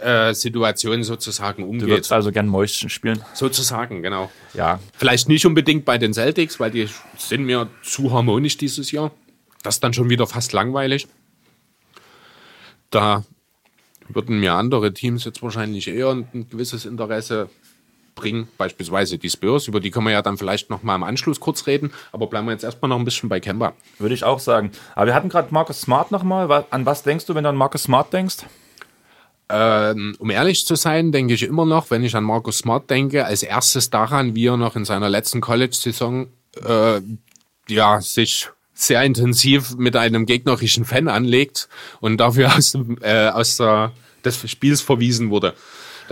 äh, Situation sozusagen Du umgeht. würdest also gern Mäuschen spielen. Sozusagen, genau. Ja, Vielleicht nicht unbedingt bei den Celtics, weil die sind mir zu harmonisch dieses Jahr. Das ist dann schon wieder fast langweilig. Da würden mir andere Teams jetzt wahrscheinlich eher ein gewisses Interesse bringen. Beispielsweise die Spurs, über die können wir ja dann vielleicht noch mal im Anschluss kurz reden. Aber bleiben wir jetzt erstmal noch ein bisschen bei Kemba. würde ich auch sagen. Aber wir hatten gerade Marcus Smart nochmal. An was denkst du, wenn du an Marcus Smart denkst? Ähm, um ehrlich zu sein, denke ich immer noch, wenn ich an Marcus Smart denke, als erstes daran, wie er noch in seiner letzten College-Saison äh, ja, sich sehr intensiv mit einem gegnerischen Fan anlegt und dafür aus, äh, aus der, des Spiels verwiesen wurde.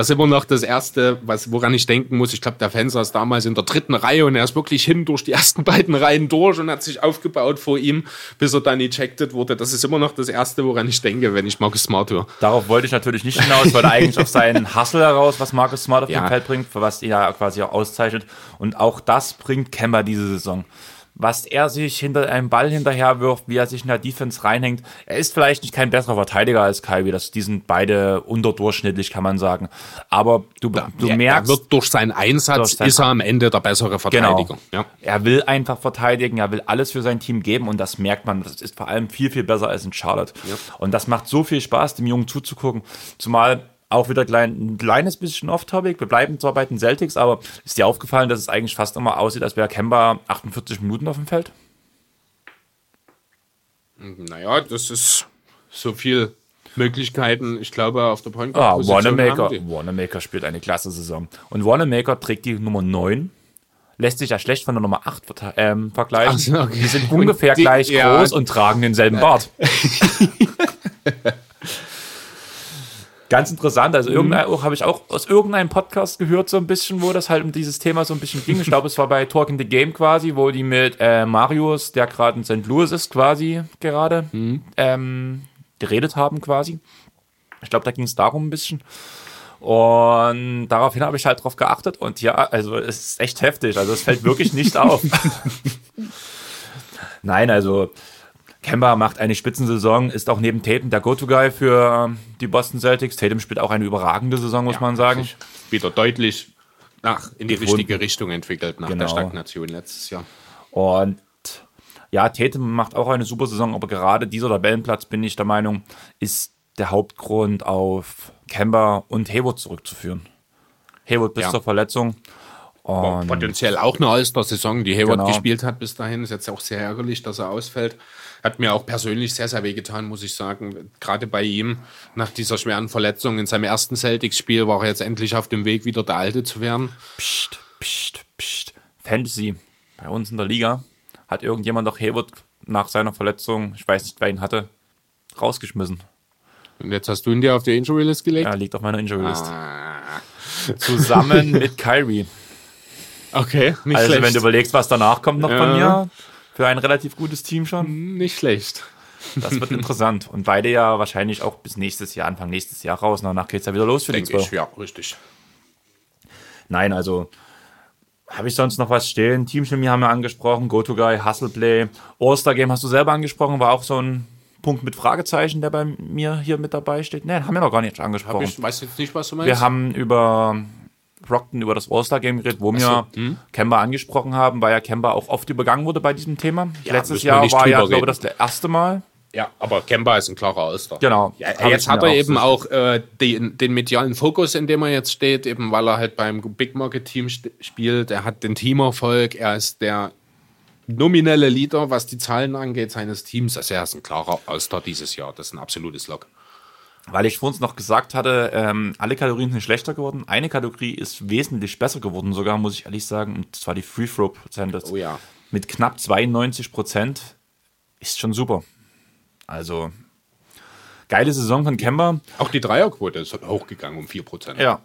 Das ist immer noch das Erste, was, woran ich denken muss. Ich glaube, der Fan saß damals in der dritten Reihe und er ist wirklich hin durch die ersten (laughs) beiden Reihen durch und hat sich aufgebaut vor ihm, bis er dann ejected wurde. Das ist immer noch das Erste, woran ich denke, wenn ich Marcus Smart höre. Darauf wollte ich natürlich nicht hinaus. Wollte eigentlich auf seinen (laughs) Hustle heraus, was Marcus Smart auf Ja. dem Feld bringt, für was ihn ja quasi auch auszeichnet. Und auch das bringt Kemba diese Saison. Was er sich hinter einem Ball hinterher wirft, wie er sich in der Defense reinhängt. Er ist vielleicht nicht kein besserer Verteidiger als Kyrie. Das, die sind beide unterdurchschnittlich, kann man sagen. Aber du, du er, merkst, er wird durch seinen Einsatz Durch sein- ist er am Ende der bessere Verteidiger. Ja. er will einfach verteidigen, er will alles für sein Team geben und das merkt man. Das ist vor allem viel, viel besser als in Charlotte. Und das macht so viel Spaß, dem Jungen zuzugucken. Zumal auch wieder klein, ein kleines bisschen off-topic. Wir bleiben zwar bei den Celtics, aber ist dir aufgefallen, dass es eigentlich fast immer aussieht, als wäre Kemba 48 Minuten auf dem Feld? Naja, das ist so viel Möglichkeiten. Ich glaube, auf der Point Ah, Guard Position Wanamaker. Wanamaker spielt eine klasse Saison. Und Wanamaker trägt die Nummer 9. Lässt sich ja schlecht von der Nummer 8 verte- ähm, vergleichen. So, okay. Die sind ungefähr die- gleich ja. groß und tragen denselben Bart. (laughs) (laughs) Ganz interessant. Also irgendein, Mhm. habe ich auch aus irgendeinem Podcast gehört, so ein bisschen, wo das halt um dieses Thema so ein bisschen ging. Ich glaube, es war bei Talking the Game quasi, wo die mit äh, Marius, der gerade in St. Louis ist, quasi gerade Mhm. ähm, geredet haben quasi. Ich glaube, da ging es darum ein bisschen. Und daraufhin habe ich halt drauf geachtet und ja, also es ist echt heftig. Also es fällt wirklich nicht auf. (laughs) Nein, also Kemba macht eine Spitzensaison, ist auch neben Tatum der Go-To-Guy für die Boston Celtics. Tatum spielt auch eine überragende Saison, muss man sagen. Wieder deutlich nach, in die Gefunden. richtige Richtung entwickelt nach Genau. der Stagnation letztes Jahr. Und ja, Tatum macht auch eine super Saison, aber gerade dieser Tabellenplatz, bin ich der Meinung, ist der Hauptgrund auf Kemba und Hayward zurückzuführen. Hayward bis Ja. zur Verletzung. Und Potenziell auch eine All-Star-Saison, die Hayward Genau. gespielt hat bis dahin. Ist jetzt auch sehr ärgerlich, dass er ausfällt. Hat mir auch persönlich sehr, sehr wehgetan, muss ich sagen. Gerade bei ihm, nach dieser schweren Verletzung in seinem ersten Celtics-Spiel, war er jetzt endlich auf dem Weg, wieder der Alte zu werden. Psst, psst, psst. Fantasy bei uns in der Liga hat irgendjemand doch Hayward nach seiner Verletzung, ich weiß nicht, wer ihn hatte, rausgeschmissen. Und jetzt hast du ihn dir auf die Injury-List gelegt? Er liegt auf meiner Injury List. Ah, Zusammen mit Kyrie. okay, nicht Also schlecht. wenn du überlegst, was danach kommt noch von Ja. mir, für ein relativ gutes Team schon, nicht schlecht. das wird interessant. Und beide ja wahrscheinlich auch bis nächstes Jahr, Anfang nächstes Jahr raus. Danach geht's ja wieder los für die Denke ich, zwei. ja, richtig. Nein, also habe ich sonst noch was stehen? Teamchemie haben wir angesprochen, Go-To-Guy, Hustle-Play, All-Star-Game hast du selber angesprochen, war auch so ein Punkt mit Fragezeichen, der bei mir hier mit dabei steht? Ne, haben wir noch gar nicht angesprochen. ich weiß jetzt nicht, was du meinst. Wir haben über Brockton, über das All-Star-Game geredet, wo wir hm? Kemba angesprochen haben, weil ja Kemba auch oft übergangen wurde bei diesem Thema. Ja, Letztes Jahr war ja, glaube ich, das erste Mal. ja, aber Kemba ist ein klarer All-Star. Genau. Ja, jetzt hat er auch eben so- auch äh, den, den medialen Fokus, in dem er jetzt steht, eben weil er halt beim Big Market Team spielt. Er hat den Teamerfolg, er ist der nominelle Leader, was die Zahlen angeht, seines Teams. Also er ist ein klarer All-Star dieses Jahr. Das ist ein absolutes Lock. Weil ich vorhin noch gesagt hatte, ähm, alle Kategorien sind schlechter geworden. Eine Kategorie ist wesentlich besser geworden, sogar, muss ich ehrlich sagen. Und zwar die Free Throw Percentage. Oh ja. Mit knapp 92 Prozent. Ist schon super. Also, geile Saison von Kemba. Auch die Dreierquote ist hochgegangen um 4%. Ja.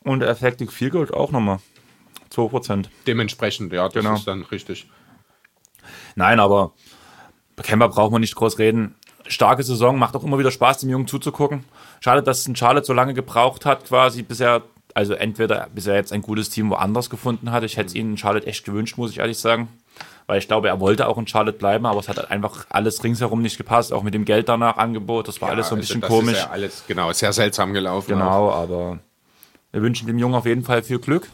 Und Effective Field Goal auch nochmal. 2 Prozent. Dementsprechend, ja, das Genau. ist dann richtig. Nein, aber bei Kemba braucht man nicht groß reden. Starke Saison, macht auch immer wieder Spaß, dem Jungen zuzugucken. Schade, dass ein Charlotte so lange gebraucht hat, quasi, bis er, also entweder bis er jetzt ein gutes Team woanders gefunden hat. Ich hätte es ihnen in Charlotte echt gewünscht, muss ich ehrlich sagen. Weil ich glaube, er wollte auch in Charlotte bleiben, aber es hat halt einfach alles ringsherum nicht gepasst, auch mit dem Geld danach Angebot. Das war alles so ein also bisschen das komisch. Ist ja alles, genau, sehr seltsam gelaufen. auch. Genau, aber wir wünschen dem Jungen auf jeden Fall viel Glück.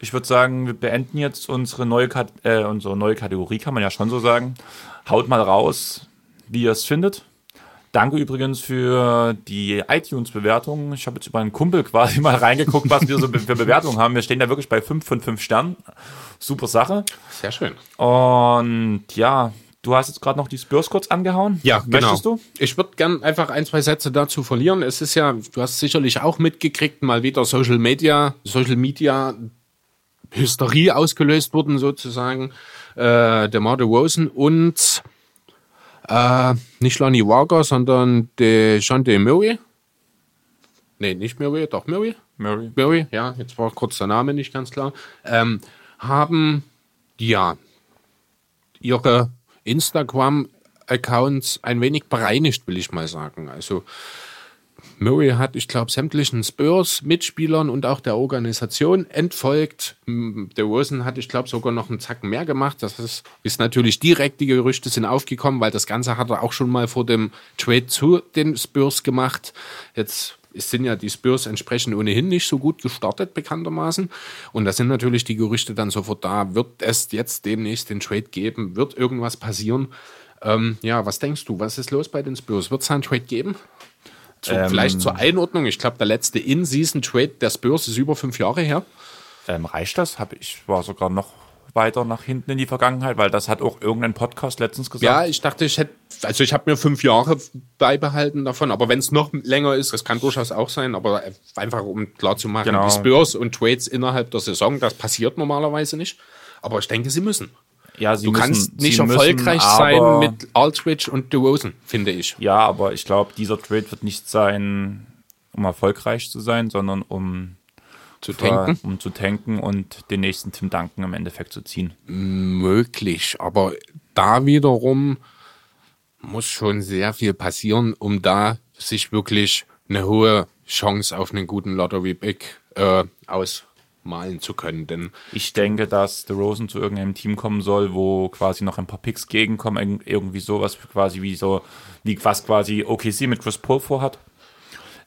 Ich würde sagen, wir beenden jetzt unsere neue, äh, unsere neue Kategorie, kann man ja schon so sagen. Haut mal raus, wie ihr es findet. Danke übrigens für die iTunes-Bewertung. Ich habe jetzt über einen Kumpel quasi (laughs) mal reingeguckt, was wir so für Bewertungen haben. Wir stehen da wirklich bei 5 von 5 Sternen. Super Sache. Sehr schön. Und ja, du hast jetzt gerade noch die Spurs kurz angehauen. Ja, Möchtest genau. du? Ich würde gern einfach ein, zwei Sätze dazu verlieren. Es ist ja, du hast sicherlich auch mitgekriegt, mal wieder Social Media, Social Media Hysterie ausgelöst wurden sozusagen. Äh, der Mar Rosen und äh, nicht Lonnie Walker, sondern der Shante Murray. Nee, nicht Murray, doch Murray. Murray. Murray, ja, jetzt war kurz der Name nicht ganz klar, ähm, haben ja ihre Instagram-Accounts ein wenig bereinigt, will ich mal sagen. Also Murray hat, ich glaube, sämtlichen Spurs-Mitspielern und auch der Organisation entfolgt. Der Rosen hat, ich glaube, sogar noch einen Zacken mehr gemacht. Das ist, ist natürlich direkt, die Gerüchte sind aufgekommen, weil das Ganze hat er auch schon mal vor dem Trade zu den Spurs gemacht. Jetzt sind ja die Spurs entsprechend ohnehin nicht so gut gestartet, bekanntermaßen. Und da sind natürlich die Gerüchte dann sofort da. Wird es jetzt demnächst den Trade geben? Wird irgendwas passieren? Ähm, ja, was denkst du? Was ist los bei den Spurs? Wird es einen Trade geben? Zu, Ähm, vielleicht zur Einordnung. Ich glaube, der letzte In-Season-Trade der Spurs ist über fünf Jahre her. Ähm, reicht das? Hab ich war sogar noch weiter nach hinten in die Vergangenheit, weil das hat auch irgendein Podcast letztens gesagt. Ja, ich dachte, ich hätte, also ich habe mir fünf Jahre beibehalten davon, aber wenn es noch länger ist, das kann durchaus auch sein, aber einfach um klar zu machen, Genau. die Spurs und Trades innerhalb der Saison, das passiert normalerweise nicht. Aber ich denke, sie müssen. Ja, sie Du müssen, kannst nicht müssen, erfolgreich aber- sein mit Aldridge und DeRozan, finde ich. Ja, aber ich glaube, dieser Trade wird nicht sein, um erfolgreich zu sein, sondern um Zu tanken. um zu tanken und den nächsten Tim Duncan im Endeffekt zu ziehen. möglich. Aber da wiederum muss schon sehr viel passieren, um da sich wirklich eine hohe Chance auf einen guten Lottery-Pick äh, ausmalen zu können. Denn Ich denke, dass The Rosen zu irgendeinem Team kommen soll, wo quasi noch ein paar Picks gegenkommen, irg- irgendwie sowas quasi wie so, wie was quasi OKC mit Chris Paul vorhat.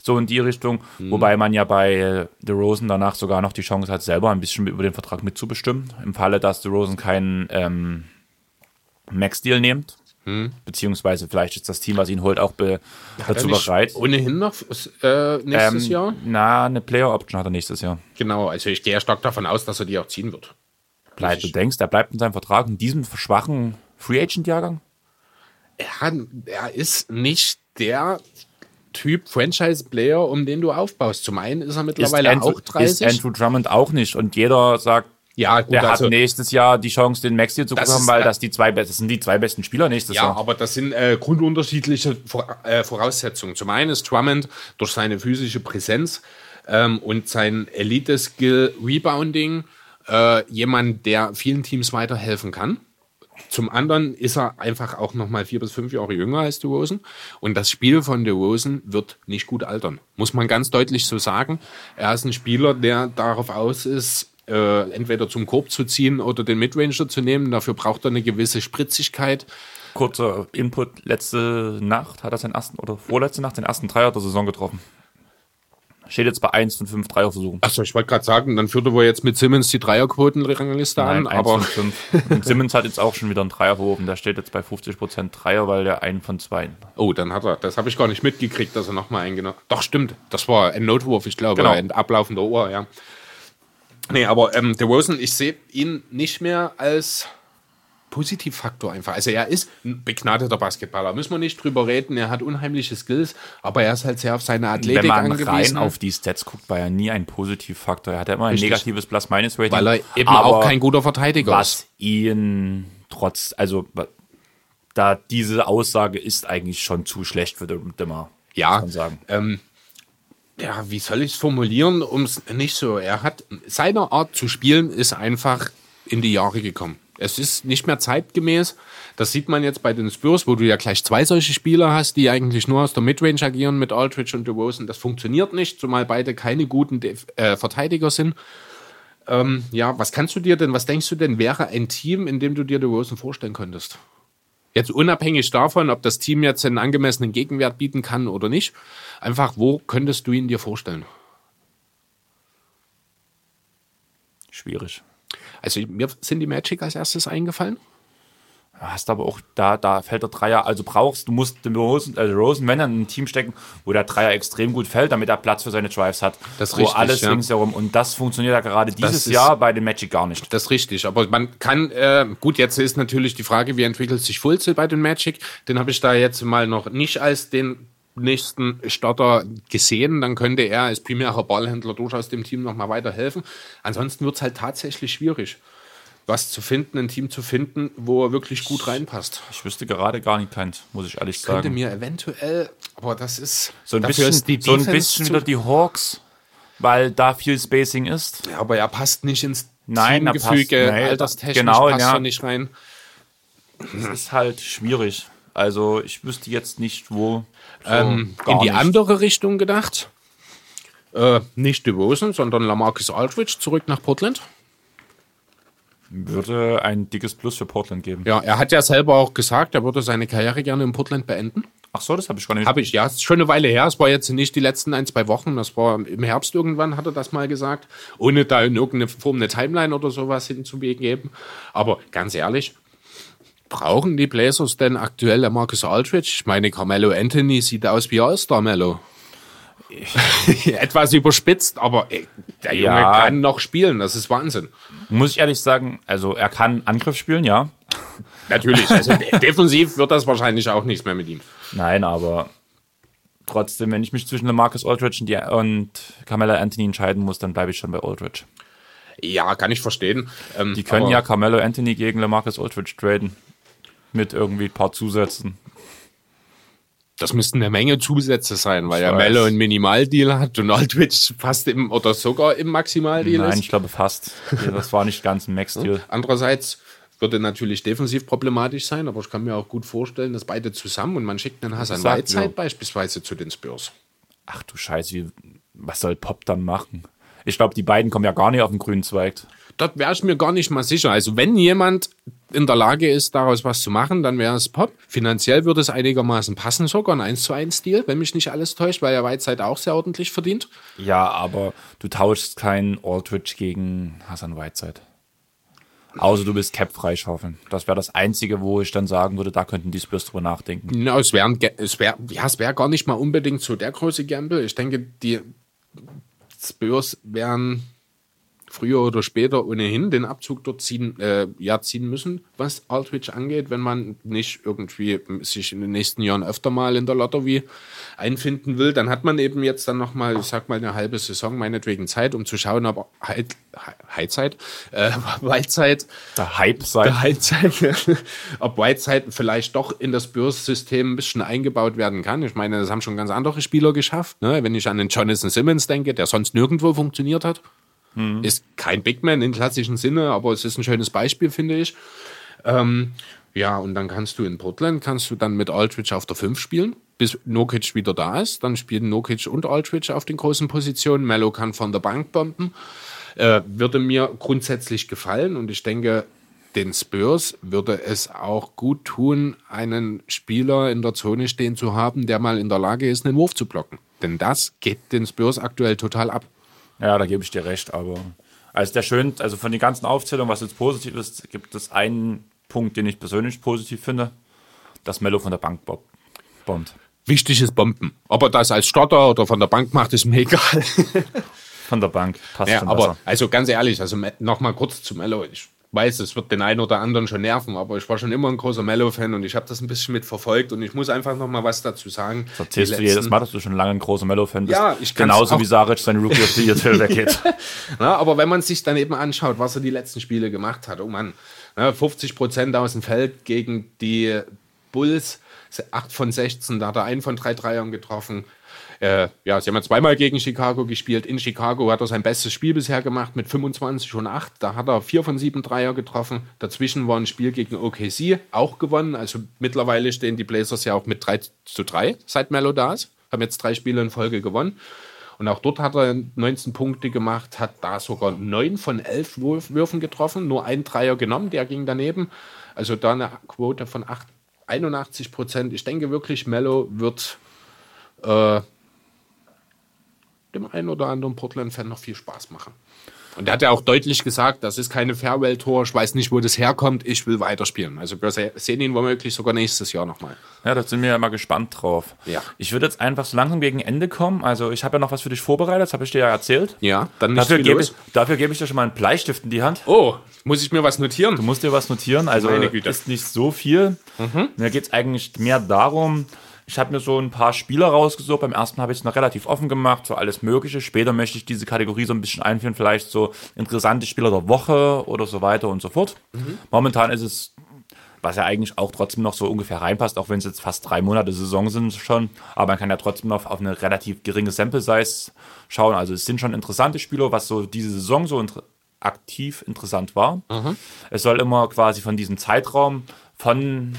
So in die Richtung, wobei man ja bei The Rosen danach sogar noch die Chance hat, selber ein bisschen über den Vertrag mitzubestimmen. Im Falle, dass The Rosen keinen ähm, Max-Deal nimmt. Beziehungsweise vielleicht ist das Team, was ihn holt, auch be dazu Nicht bereit. Ohnehin noch äh, nächstes Ähm, Jahr? Na, eine Player-Option hat er nächstes Jahr. Genau, also ich gehe ja stark davon aus, dass er die auch ziehen wird. Bleib, du denkst, er bleibt in seinem Vertrag in diesem schwachen Free Agent-Jahrgang? Er, er ist nicht der Typ Franchise-Player, um den du aufbaust. Zum einen ist er mittlerweile Andrew, auch 30. Ist Andrew Drummond auch nicht. Und jeder sagt, ja, gut, der also, hat nächstes Jahr die Chance, den Max hier zu bekommen, weil das die zwei, das sind die zwei besten Spieler nächstes Ja, Jahr. aber das sind äh, grundunterschiedliche äh, Voraussetzungen. Zum einen ist Drummond durch seine physische Präsenz ähm, und sein Elite-Skill Rebounding äh, jemand, der vielen Teams weiterhelfen kann. Zum anderen ist er einfach auch noch mal vier bis fünf Jahre jünger als DeRozan. Und das Spiel von DeRozan wird nicht gut altern. Muss man ganz deutlich so sagen. Er ist ein Spieler, der darauf aus ist, äh, entweder zum Korb zu ziehen oder den Midranger zu nehmen. Dafür braucht er eine gewisse Spritzigkeit. kurzer Input. Letzte Nacht hat er seinen ersten, oder vorletzte Nacht, den ersten Dreier der Saison getroffen. Steht jetzt bei 1 von 5 Dreierversuchen. Achso, ich wollte gerade sagen, dann führt er wohl jetzt mit Simmons die Dreierquotenrangliste an, Nein, 1 aber von 5. Und Simmons hat jetzt auch schon wieder einen Dreier verworfen. Der steht jetzt bei 50% Dreier, weil der einen von zwei. oh, dann hat er, das habe ich gar nicht mitgekriegt, dass er nochmal eingenommen Doch, stimmt, das war ein Notwurf, ich glaube, Genau. ein ablaufender Ohr, ja. Nee, aber ähm, der Rosen, ich sehe ihn nicht mehr als Positivfaktor einfach. Also er ist ein begnadeter Basketballer, müssen wir nicht drüber reden, er hat unheimliche Skills, aber er ist halt sehr auf seine Athletik Wenn man angewiesen. rein auf die Stats guckt, war er nie ein Positivfaktor. Er hatte immer ein Richtig. negatives Plus-Minus-Rating. weil er eben auch kein guter Verteidiger ist. was ihn trotz, also da diese Aussage ist eigentlich schon zu schlecht für den Dimmer. Ja, muss man sagen. Ähm, ja, wie soll ich es formulieren, um es nicht so. Er hat seine Art zu spielen ist einfach in die Jahre gekommen. Es ist nicht mehr zeitgemäß. Das sieht man jetzt bei den Spurs, wo du ja gleich zwei solche Spieler hast, die eigentlich nur aus der Midrange agieren mit Aldridge und DeRozan. Das funktioniert nicht, zumal beide keine guten Def äh, Verteidiger sind. Ähm, ja, was kannst du dir denn, was denkst du denn, wäre ein Team, in dem du dir DeRozan vorstellen könntest? Jetzt unabhängig davon, ob das Team jetzt einen angemessenen Gegenwert bieten kann oder nicht. Einfach, wo könntest du ihn dir vorstellen? Schwierig. Also mir sind die Magic als erstes eingefallen. Hast aber auch da, da fällt der Dreier, also brauchst, du musst den Rosen, also Rosen, wenn er in ein Team stecken, wo der Dreier extrem gut fällt, damit er Platz für seine Drives hat. Das ist wo richtig, alles ja. ringsherum. Und das funktioniert ja gerade dieses ist- Jahr bei den Magic gar nicht. Das ist richtig, aber man kann, äh, gut, jetzt ist natürlich die Frage, wie entwickelt sich Fulzel bei den Magic? Den habe ich da jetzt mal noch nicht als den nächsten Starter gesehen. Dann könnte er als primärer Ballhändler durchaus dem Team nochmal weiterhelfen. Ansonsten wird es halt tatsächlich schwierig, was zu finden, ein Team zu finden, wo er wirklich gut reinpasst. Ich wüsste gerade gar nicht keins, muss ich ehrlich Könnte sagen. mir eventuell, aber das ist So ein bisschen, ist die so ein bisschen wieder die Hawks, weil da viel Spacing ist. Ja, aber er passt nicht ins Nein, er passt- Teamgefüge, nee, alterstechnisch genau, passt ja. er nicht rein. Das ist halt schwierig. Also ich wüsste jetzt nicht, wo. Ähm, in die nicht. andere Richtung gedacht. Äh, nicht DeRozan, sondern Lamarcus Aldridge zurück nach Portland. Würde ein dickes Plus für Portland geben. Ja, er hat ja selber auch gesagt, er würde seine Karriere gerne in Portland beenden. Ach so, das habe ich gar nicht. Habe ich, ja, ist schon eine Weile her. Es war jetzt nicht die letzten ein, zwei Wochen. Das war im Herbst irgendwann, hat er das mal gesagt. Ohne da in irgendeine Form eine Timeline oder sowas hinzubegeben. Aber ganz ehrlich, brauchen die Blazers denn aktuell Marcus Aldridge? Ich meine, Carmelo Anthony sieht aus wie All-Star Mello. (laughs) Etwas überspitzt, aber ey, der Junge Ja. kann noch spielen. Das ist Wahnsinn. Muss ich ehrlich sagen, also er kann Angriff spielen, ja. Natürlich. Also (laughs) de- defensiv wird das wahrscheinlich auch nichts mehr mit ihm. Nein, aber trotzdem, wenn ich mich zwischen Marcus Aldridge und, Carmelo Anthony entscheiden muss, dann bleibe ich schon bei Aldridge. Ja, kann ich verstehen. Ähm, Die können ja Carmelo Anthony gegen Marcus Aldridge traden. Mit irgendwie ein paar Zusätzen. Das müssten eine Menge Zusätze sein, weil ja weiß. Mello einen Minimaldeal hat und Aldridge fast im oder sogar im Maximaldeal Nein, ist. ich glaube fast. Das war nicht ganz ein Max-Deal. (laughs) Andererseits würde natürlich defensiv problematisch sein, aber ich kann mir auch gut vorstellen, dass beide zusammen und man schickt einen Hassan Whiteside beispielsweise zu den Spurs. Ach du Scheiße, wie, was soll Pop dann machen? Ich glaube, die beiden kommen ja gar nicht auf den grünen Zweig. Dort wäre ich mir gar nicht mal sicher. Also wenn jemand in der Lage ist, daraus was zu machen, dann wäre es Pop. Finanziell würde es einigermaßen passen, sogar ein 1 zu 1 Deal, wenn mich nicht alles täuscht, weil ja Whiteside auch sehr ordentlich verdient. Ja, aber du tauschst keinen Aldridge gegen Hassan Whiteside. Außer du bist Cap freischaufeln. Das wäre das Einzige, wo ich dann sagen würde, da könnten die Spurs drüber nachdenken. Ja, es wäre wär, ja, es wär gar nicht mal unbedingt so der große Gamble. Ich denke, die Spurs wären früher oder später ohnehin den Abzug dort ziehen, äh, ja, ziehen müssen, was Aldridge angeht, wenn man nicht irgendwie sich in den nächsten Jahren öfter mal in der Lottery einfinden will, dann hat man eben jetzt dann noch mal, ich sag mal, eine halbe Saison meinetwegen Zeit, um zu schauen, ob Heid- Heidzeit, äh, (laughs) Der Hype sei. der (laughs) ob Whiteside vielleicht doch in das Spurs-System ein bisschen eingebaut werden kann. Ich meine, das haben schon ganz andere Spieler geschafft. Ne? Wenn ich an den Jonathan Simmons denke, der sonst nirgendwo funktioniert hat. Ist kein Big Man im klassischen Sinne, aber es ist ein schönes Beispiel, finde ich. Ähm, ja, und dann kannst du in Portland, kannst du dann mit Aldridge auf der 5 spielen, bis Nokic wieder da ist. Dann spielen Nokic und Aldridge auf den großen Positionen. Mello kann von der Bank bomben. Äh, würde mir grundsätzlich gefallen und ich denke, den Spurs würde es auch gut tun, einen Spieler in der Zone stehen zu haben, der mal in der Lage ist, einen Wurf zu blocken. Denn das geht den Spurs aktuell total ab. Ja, da gebe ich dir recht, aber also der schön, also von den ganzen Aufzählungen, was jetzt positiv ist, gibt es einen Punkt, den ich persönlich positiv finde, dass Mello von der Bank bombt. Wichtig ist Bomben. Ob er das als Stotter oder von der Bank macht, ist mir (laughs) egal. Von der Bank passt Ja, schon aber besser. also ganz ehrlich, also nochmal kurz zu Mello. Ich weiß, es wird den einen oder anderen schon nerven, aber ich war schon immer ein großer Mello-Fan und ich habe das ein bisschen mitverfolgt und ich muss einfach noch mal was dazu sagen. Das erzählst Die du jedes letzten- Mal, dass du schon lange ein großer Mello-Fan bist. Ja, ich Genauso wie Saric seine Rookie of the Year Till (laughs) weggeht. Ja, aber wenn man sich dann eben anschaut, was er die letzten Spiele gemacht hat, oh Mann, ne, 50 Prozent aus dem Feld gegen die Bulls, 8 von 16, da hat er einen von drei Dreiern getroffen. Äh, ja, sie haben ja zweimal gegen Chicago gespielt. In Chicago hat er sein bestes Spiel bisher gemacht mit 25 und 8. Da hat er vier von sieben Dreier getroffen. Dazwischen war ein Spiel gegen OKC auch gewonnen. Also mittlerweile stehen die Blazers ja auch mit 3 zu 3, seit Melo da ist. Haben jetzt drei Spiele in Folge gewonnen. Und auch dort hat er 19 Punkte gemacht, hat da sogar 9 von 11 Wurf- Würfen getroffen, nur ein Dreier genommen, der ging daneben. Also da eine Quote von 8, 81 Prozent. Ich denke wirklich, Mello wird äh, dem einen oder anderen Portland-Fan noch viel Spaß machen. Und er hat ja auch deutlich gesagt, das ist keine Farewell-Tour, ich weiß nicht, wo das herkommt, ich will weiterspielen. Also wir se- sehen ihn womöglich sogar nächstes Jahr nochmal. Ja, da sind wir ja mal gespannt drauf. Ja. Ich würde jetzt einfach so langsam gegen Ende kommen. Also ich habe ja noch was für dich vorbereitet, das habe ich dir ja erzählt. Ja, dann nicht Dafür gebe, ich, dafür gebe ich dir schon mal einen Bleistift in die Hand. Oh, muss ich mir was notieren? Du musst dir was notieren, also ist nicht so viel. Mir geht es eigentlich mehr darum, ich habe mir so ein paar Spieler rausgesucht. Beim ersten habe ich es noch relativ offen gemacht, so alles Mögliche. Später möchte ich diese Kategorie so ein bisschen einführen, vielleicht so interessante Spieler der Woche oder so weiter und so fort. Momentan ist es, was ja eigentlich auch trotzdem noch so ungefähr reinpasst, auch wenn es jetzt fast drei Monate Saison sind schon, aber man kann ja trotzdem noch auf eine relativ geringe Sample-Size schauen. Also es sind schon interessante Spieler, was so diese Saison so inter aktiv interessant war. Es soll immer quasi von diesem Zeitraum von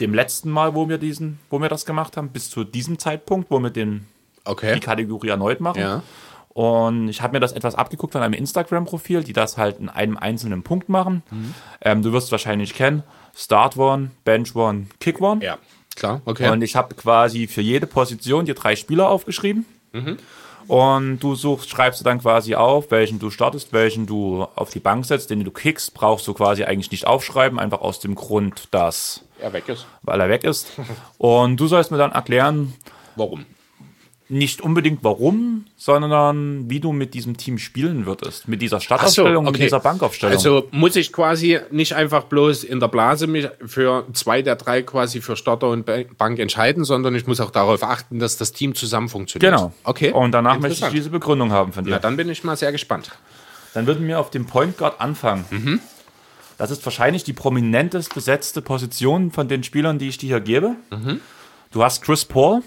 dem letzten Mal, wo wir diesen, wo wir das gemacht haben, bis zu diesem Zeitpunkt, wo wir den, Okay. die Kategorie erneut machen. Ja. Und ich habe mir das etwas abgeguckt von einem Instagram-Profil, die das halt in einem einzelnen Punkt machen. Mhm. Ähm, du wirst es wahrscheinlich kennen. Start One, Bench One, Kick One. Ja, klar, okay. Und ich habe quasi für jede Position dir drei Spieler aufgeschrieben. Und du suchst, schreibst du dann quasi auf, welchen du startest, welchen du auf die Bank setzt, den du kickst, brauchst du quasi eigentlich nicht aufschreiben, einfach aus dem Grund, dass, er weg ist. weil er weg ist. Und du sollst mir dann erklären, Warum? Nicht unbedingt warum, sondern wie du mit diesem Team spielen würdest. Mit dieser Startaufstellung und mit dieser Bankaufstellung. Also muss ich quasi nicht einfach bloß in der Blase mich für zwei der drei quasi für Starter und Ba- Bank entscheiden, sondern ich muss auch darauf achten, dass das Team zusammen funktioniert. genau. Okay. Und danach möchte ich diese Begründung haben von dir. Na, dann bin ich mal sehr gespannt. Dann würden wir auf dem Point Guard anfangen. Das ist wahrscheinlich die prominentest besetzte Position von den Spielern, die ich dir hier gebe. Du hast Chris Paul,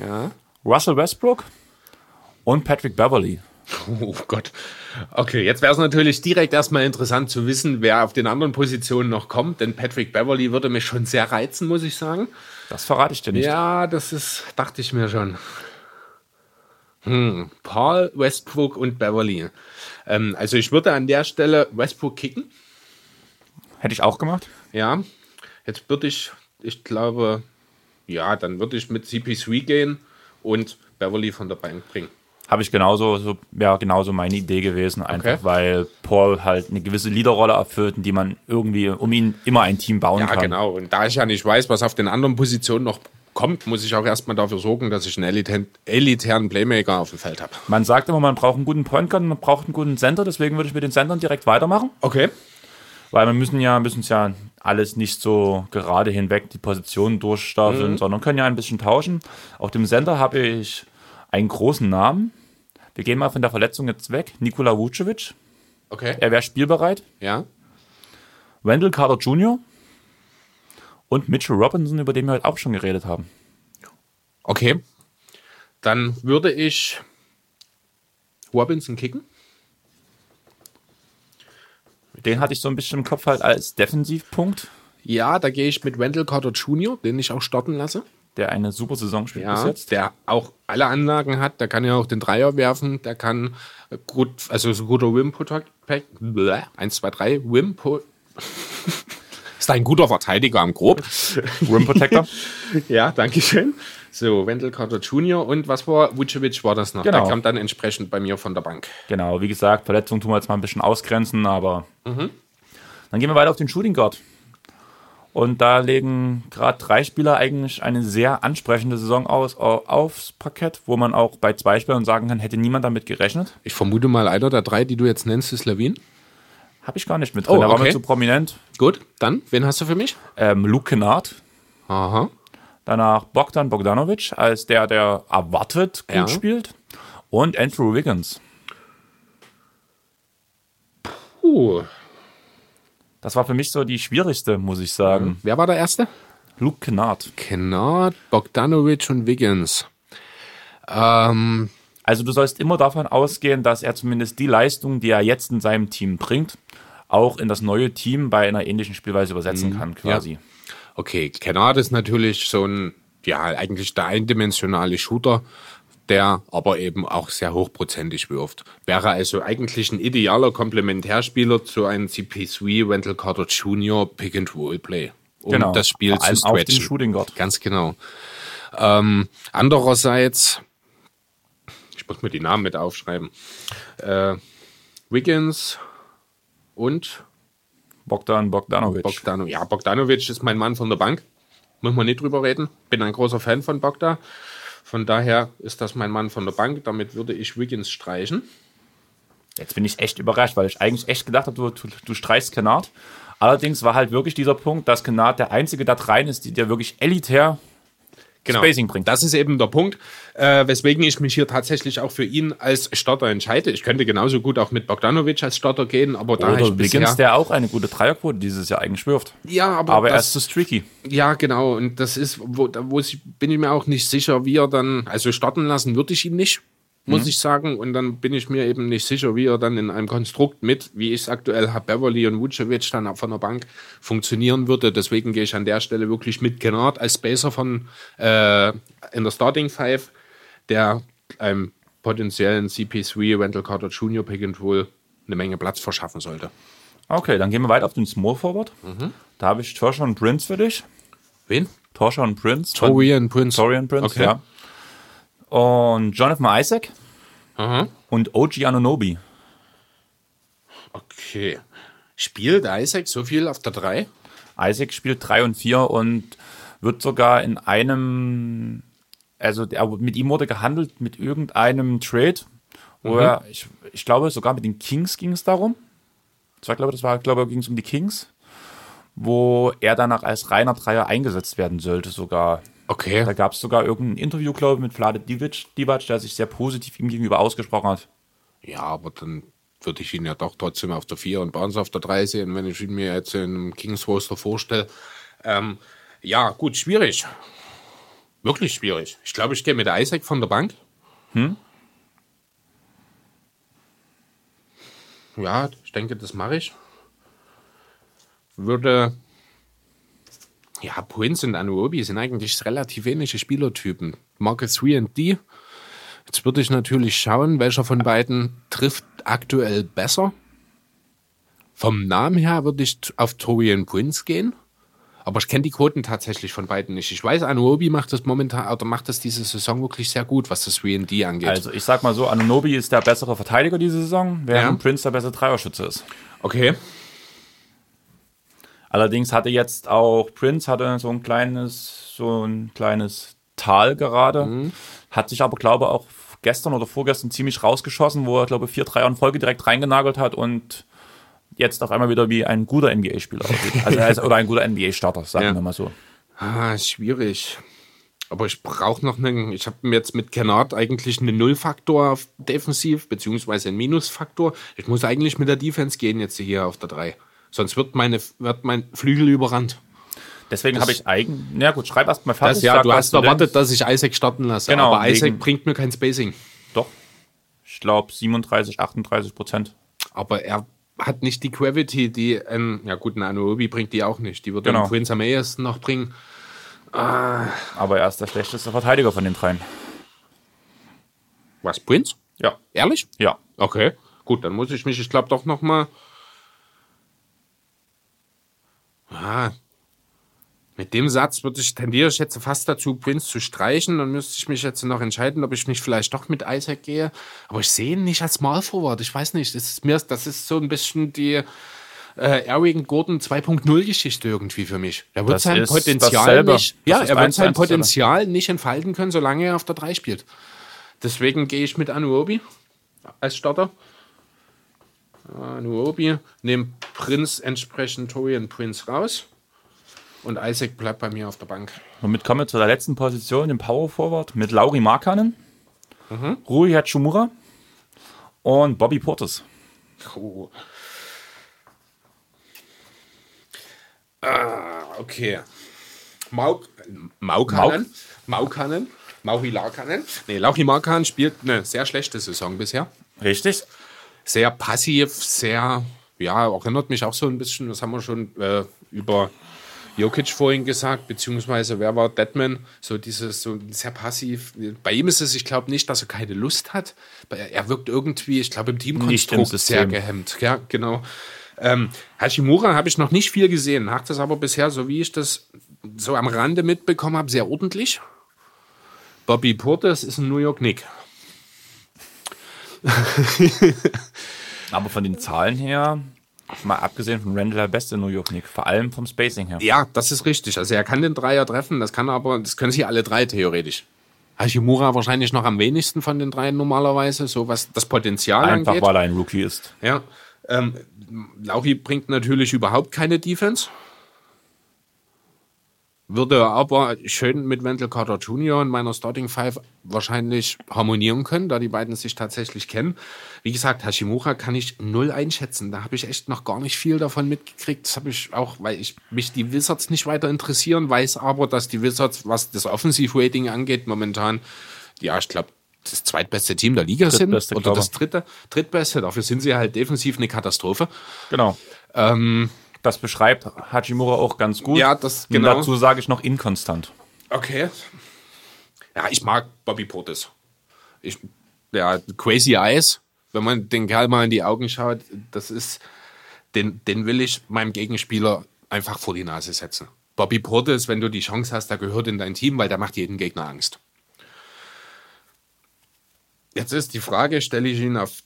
Ja. Russell Westbrook und Patrick Beverly. Oh Gott. Okay, jetzt wäre es natürlich direkt erstmal interessant zu wissen, wer auf den anderen Positionen noch kommt, denn Patrick Beverly würde mich schon sehr reizen, muss ich sagen. Das verrate ich dir nicht. Ja, das ist, dachte ich mir schon. Hm, Paul, Westbrook und Beverly. Ähm, also ich würde an der Stelle Westbrook kicken. Hätte ich auch gemacht. Ja. Jetzt würde ich, ich glaube, ja, dann würde ich mit CP3 gehen und Beverly von der Bank bringen. Habe ich genauso, so, ja, genauso meine Idee gewesen, einfach Okay. weil Paul halt eine gewisse Leaderrolle erfüllt, die man irgendwie um ihn immer ein Team bauen Ja, kann. genau. Und da ich ja nicht weiß, was auf den anderen Positionen noch kommt, muss ich auch erstmal dafür sorgen, dass ich einen elitären, elitären Playmaker auf dem Feld habe. Man sagt immer, man braucht einen guten Point Guard man braucht einen guten Center, deswegen würde ich mit den Centern direkt weitermachen. Okay. Weil wir müssen ja, müssen es ja alles nicht so gerade hinweg die Positionen durchstaffeln, Mhm. sondern können ja ein bisschen tauschen. Auf dem Center habe ich einen großen Namen. Wir gehen mal von der Verletzung jetzt weg. Nikola Vucevic. Okay. Er wäre spielbereit. Ja. Wendell Carter Jr. und Mitchell Robinson, über den wir heute auch schon geredet haben. Okay. Dann würde ich Robinson kicken. Den hatte ich so ein bisschen im Kopf halt als Defensivpunkt, Ja, da gehe ich mit Wendell Carter Jr., den ich auch starten lasse. der eine super Saison spielt bis Ja, jetzt. der auch alle Anlagen hat. Der kann ja auch den Dreier werfen. Der kann gut, also so guter Wim Protect. 1, 2, 3, Wim Ist ein guter Verteidiger am Grob. Rim Protector. (laughs) ja, danke schön. So, Wendell Carter Jr. und was war, Vucevic war das noch. Genau. Der kam dann entsprechend bei mir von der Bank. Genau, wie gesagt, Verletzungen tun wir jetzt mal ein bisschen ausgrenzen, aber dann gehen wir weiter auf den Shooting Guard. Und da legen gerade drei Spieler eigentlich eine sehr ansprechende Saison aus, au- aufs Parkett, wo man auch bei zwei Spielern sagen kann, hätte niemand damit gerechnet. Ich vermute mal, einer der drei, die du jetzt nennst, ist Levine. Habe ich gar nicht mit drin, Oh, da war okay. mir zu prominent. Gut, dann, wen hast du für mich? Ähm, Luke Kennard, Aha. Danach Bogdan Bogdanovic als der, der erwartet gut Ja. spielt und Andrew Wiggins. Uh, Das war für mich so die schwierigste, muss ich sagen. wer war der Erste? Luke Kennard. Kennard, Bogdanovic und Wiggins. Ähm, Also du sollst immer davon ausgehen, dass er zumindest die Leistung, die er jetzt in seinem Team bringt, auch in das neue Team bei einer ähnlichen Spielweise übersetzen kann, quasi. Okay, Kennard ist natürlich so ein, ja, eigentlich der eindimensionale Shooter, der aber eben auch sehr hochprozentig wirft. Wäre also eigentlich ein idealer Komplementärspieler zu einem CP3 Wendell Carter Jr. Pick and Roll Play. Um Genau. das Spiel zu auf stretchen. den Shooting Guard. Ganz genau. Ähm, andererseits, ich muss mir die Namen mit aufschreiben. Äh, Wiggins und Bogdan Bogdanovic. Bogdanovic. Ja, Bogdanovic ist mein Mann von der Bank. Muss man nicht drüber reden. Bin ein großer Fan von Bogda. Von daher ist das mein Mann von der Bank. Damit würde ich Wiggins streichen. Jetzt bin ich echt überrascht, weil ich eigentlich echt gedacht habe, du, du, du streichst Kennard. Allerdings war halt wirklich dieser Punkt, dass Kennard der einzige da rein ist, der wirklich elitär Spacing bringt. Genau. Das ist eben der Punkt, äh, weswegen ich mich hier tatsächlich auch für ihn als Starter entscheide. Ich könnte genauso gut auch mit Bogdanovic als Starter gehen, aber da Oder Wiggins, der auch eine gute Dreierquote dieses Jahr eigentlich wirft. ja, aber, Aber er das, ist zu streaky. Ja, genau. Und das ist, wo, da wo ich, bin ich mir auch nicht sicher, wie er dann, also starten lassen würde ich ihn nicht, muss Mhm. ich sagen. Und dann bin ich mir eben nicht sicher, wie er dann in einem Konstrukt mit, wie ich es aktuell habe, Beverly und Vucevic dann auch von der Bank funktionieren würde. Deswegen gehe ich an der Stelle wirklich mit Kennard als Spacer von äh, in der Starting Five, der einem potenziellen CP3 Wendell Carter Jr. Pick and Roll eine Menge Platz verschaffen sollte. Okay, dann gehen wir weiter auf den Small Forward. Da habe ich Torshawn Prince für dich. Wen? Torshawn Prince. von- Torian Prince. Torian Prince, Okay. ja. Und Jonathan Isaac Aha. und OG Anunobi. Okay. Spielt Isaac so viel auf der 3? Isaac spielt 3 und 4 und wird sogar in einem, also der, mit ihm wurde gehandelt mit irgendeinem Trade, wo er, ich, ich glaube sogar mit den Kings ging es darum. Das war, glaube das war, glaube ich, ging es um die Kings, wo er danach als reiner Dreier eingesetzt werden sollte sogar. Okay. Da gab es sogar irgendein Interview, glaube ich, mit Vlade Divac, Divac, der sich sehr positiv ihm gegenüber ausgesprochen hat. Ja, aber dann würde ich ihn ja doch trotzdem auf der 4 und Barnes auf der 3 sehen, wenn ich ihn mir jetzt in einem Kings Roster vorstelle. Ähm, ja, gut, schwierig. Wirklich schwierig. Ich glaube, ich gehe mit Isaac von der Bank. Hm? Ja, ich denke, das mache ich. Würde. Ja, Prince und Anuobi sind eigentlich relativ ähnliche Spielertypen. Marke 3 und D. Jetzt würde ich natürlich schauen, welcher von beiden trifft aktuell besser. Vom Namen her würde ich auf Torian Prince gehen. Aber ich kenne die Quoten tatsächlich von beiden nicht. Ich weiß, Anuobi macht das momentan oder macht das diese Saison wirklich sehr gut, was das 3D angeht. Also ich sag mal so, Anunobi ist der bessere Verteidiger diese Saison, während Ja. Prince der bessere Dreierschütze ist. okay. Allerdings hatte jetzt auch Prince hatte so ein kleines, so ein kleines Tal gerade, Mhm. hat sich aber glaube auch gestern oder vorgestern ziemlich rausgeschossen, wo er glaube vier Dreier in Folge direkt reingenagelt hat und jetzt auf einmal wieder wie ein guter NBA-Spieler aussieht. Also er ist, oder ein guter NBA-Starter, sagen Ja. wir mal so. Ah, schwierig. Aber ich brauche noch einen. Ich habe mir jetzt mit Kennard eigentlich einen Nullfaktor defensiv, beziehungsweise einen Minusfaktor. Ich muss eigentlich mit der Defense gehen jetzt hier auf der 3. Sonst wird, meine, wird mein Flügel überrannt. Deswegen habe ich eigen, na gut, schreib erst mal fertig. Das, ja, du hast erwartet, denkst. dass ich Isaac starten lasse. Genau, aber Isaac bringt mir kein Spacing. Doch, ich glaube 37, 38 Prozent. Aber er hat nicht die Gravity, die ein, ja gut, ein Anuobi bringt die auch nicht. Die wird Genau. Prince am ehesten noch bringen. Aber er ist der schlechteste Verteidiger von den dreien. Was, Prince? Ja, Ehrlich? ja. Okay, gut, dann muss ich mich, ich glaube, doch noch mal. Ja. Mit dem Satz würde ich, tendiere ich jetzt fast dazu, Prince zu streichen. Dann müsste ich mich jetzt noch entscheiden, ob ich nicht vielleicht doch mit Isaac gehe. Aber ich sehe ihn nicht als Small Forward. Ich weiß nicht. Das ist, mir, das ist so ein bisschen die äh, Eric Gordon 2.0 Geschichte irgendwie für mich. Er wird Das sein Potenzial nicht, ja, er wird sein. Potenzial nicht entfalten können, solange er auf der 3 spielt. Deswegen gehe ich mit Anuobi als Starter. Anuobi, nehme Prinz entsprechend Torian Prince raus. Und Isaac bleibt bei mir auf der Bank. Womit kommen wir zu der letzten Position, dem Power Forward, mit Lauri Markkanen, Mhm. Rui Hachimura und Bobby Portis. Oh. Ah, okay. Mau, Maukanen. Maukanen. Mauri Larkanen. Nee, Lauchi Markan spielt eine sehr schlechte Saison bisher. Richtig? Sehr passiv, sehr, ja, erinnert mich auch so ein bisschen, das haben wir schon äh, über Jokic vorhin gesagt, beziehungsweise wer war Deadman, so dieses, so sehr passiv. Bei ihm ist es, ich glaube nicht, dass er keine Lust hat. Er wirkt irgendwie, ich glaube, im Nicht im Teamkonstrukt sehr gehemmt. Ja, genau. Ähm, Hashimura habe ich noch nicht viel gesehen, hat das aber bisher, so wie ich das so am Rande mitbekommen habe, sehr ordentlich. Bobby Portis ist ein New York Nick. (laughs) Aber von den Zahlen her, mal abgesehen von Randall der beste New York Nick, vor allem vom Spacing her. Ja, das ist richtig. Also er kann den Dreier treffen, das kann er aber, das können sie alle drei theoretisch. Hashimura wahrscheinlich noch am wenigsten von den dreien normalerweise, so was das Potenzial Einfach angeht. weil er ein Rookie ist. Ja. Ähm, Lauchi bringt natürlich überhaupt keine Defense. Würde aber schön mit Wendell Carter Jr. in meiner Starting Five wahrscheinlich harmonieren können, da die beiden sich tatsächlich kennen. Wie gesagt, Hashimura kann ich null einschätzen. Da habe ich echt noch gar nicht viel davon mitgekriegt. Das habe ich auch, weil ich mich die Wizards nicht weiter interessieren, weiß aber, dass die Wizards, was das Offensiv-Rating angeht, momentan, ja, ich glaube, das zweitbeste Team der Liga sind. Drittbeste, Oder glaube das dritte, drittbeste. Dafür sind sie halt defensiv eine Katastrophe. Genau. Das beschreibt Hachimura auch ganz gut. Ja, das- Und genau. dazu sage ich noch inkonstant. Okay. Ja, ich mag Bobby Portis. Ich, ja, Crazy Eyes, wenn man den Kerl mal in die Augen schaut, das ist, den, den will ich meinem Gegenspieler einfach vor die Nase setzen. Bobby Portis, wenn du die Chance hast, der gehört in dein Team, weil der macht jeden Gegner Angst. Jetzt ist die Frage, stelle ich ihn auf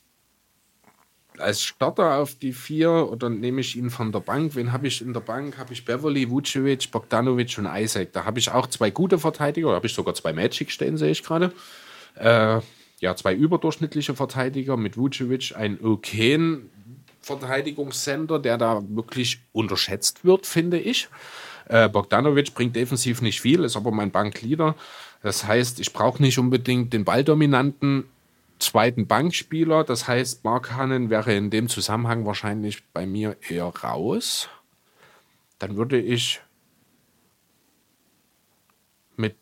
als Starter auf die vier oder nehme ich ihn von der Bank? Wen habe ich in der Bank? Habe ich Beverly, Vucevic, Bogdanovic und Isaac. Da habe ich auch zwei gute Verteidiger, da habe ich sogar zwei Magic stehen, sehe ich gerade. Äh, ja, zwei überdurchschnittliche Verteidiger mit Vucevic, ein okayen Verteidigungscenter, der da wirklich unterschätzt wird, finde ich. Äh, Bogdanovic bringt defensiv nicht viel, ist aber mein Bankleader. Das heißt, ich brauche nicht unbedingt den balldominanten zweiten Bankspieler. Das heißt, Mark Hannen wäre in dem Zusammenhang wahrscheinlich bei mir eher raus. Dann würde ich mit.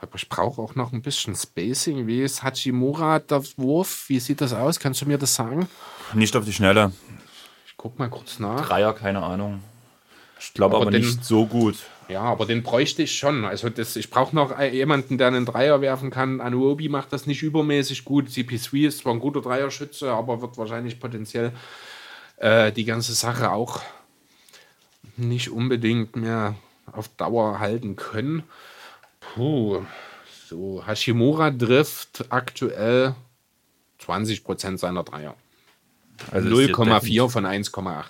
Aber ich brauche auch noch ein bisschen Spacing. Wie ist Hachimura der Wurf? Wie sieht das aus? Kannst du mir das sagen? Nicht auf die Schnelle. Ich guck mal kurz nach. Dreier, keine Ahnung. Ich glaube Aber aber, den- nicht so gut. Ja, aber den bräuchte ich schon. Also das, ich brauche noch ein- jemanden, der einen Dreier werfen kann. Anuobi macht das nicht übermäßig gut. CP3 ist zwar ein guter Dreierschütze, aber wird wahrscheinlich potenziell äh, die ganze Sache auch nicht unbedingt mehr auf Dauer halten können. Puh. So, Hashimura trifft aktuell 20% seiner Dreier. Also ist hier 0,4 von 1,8.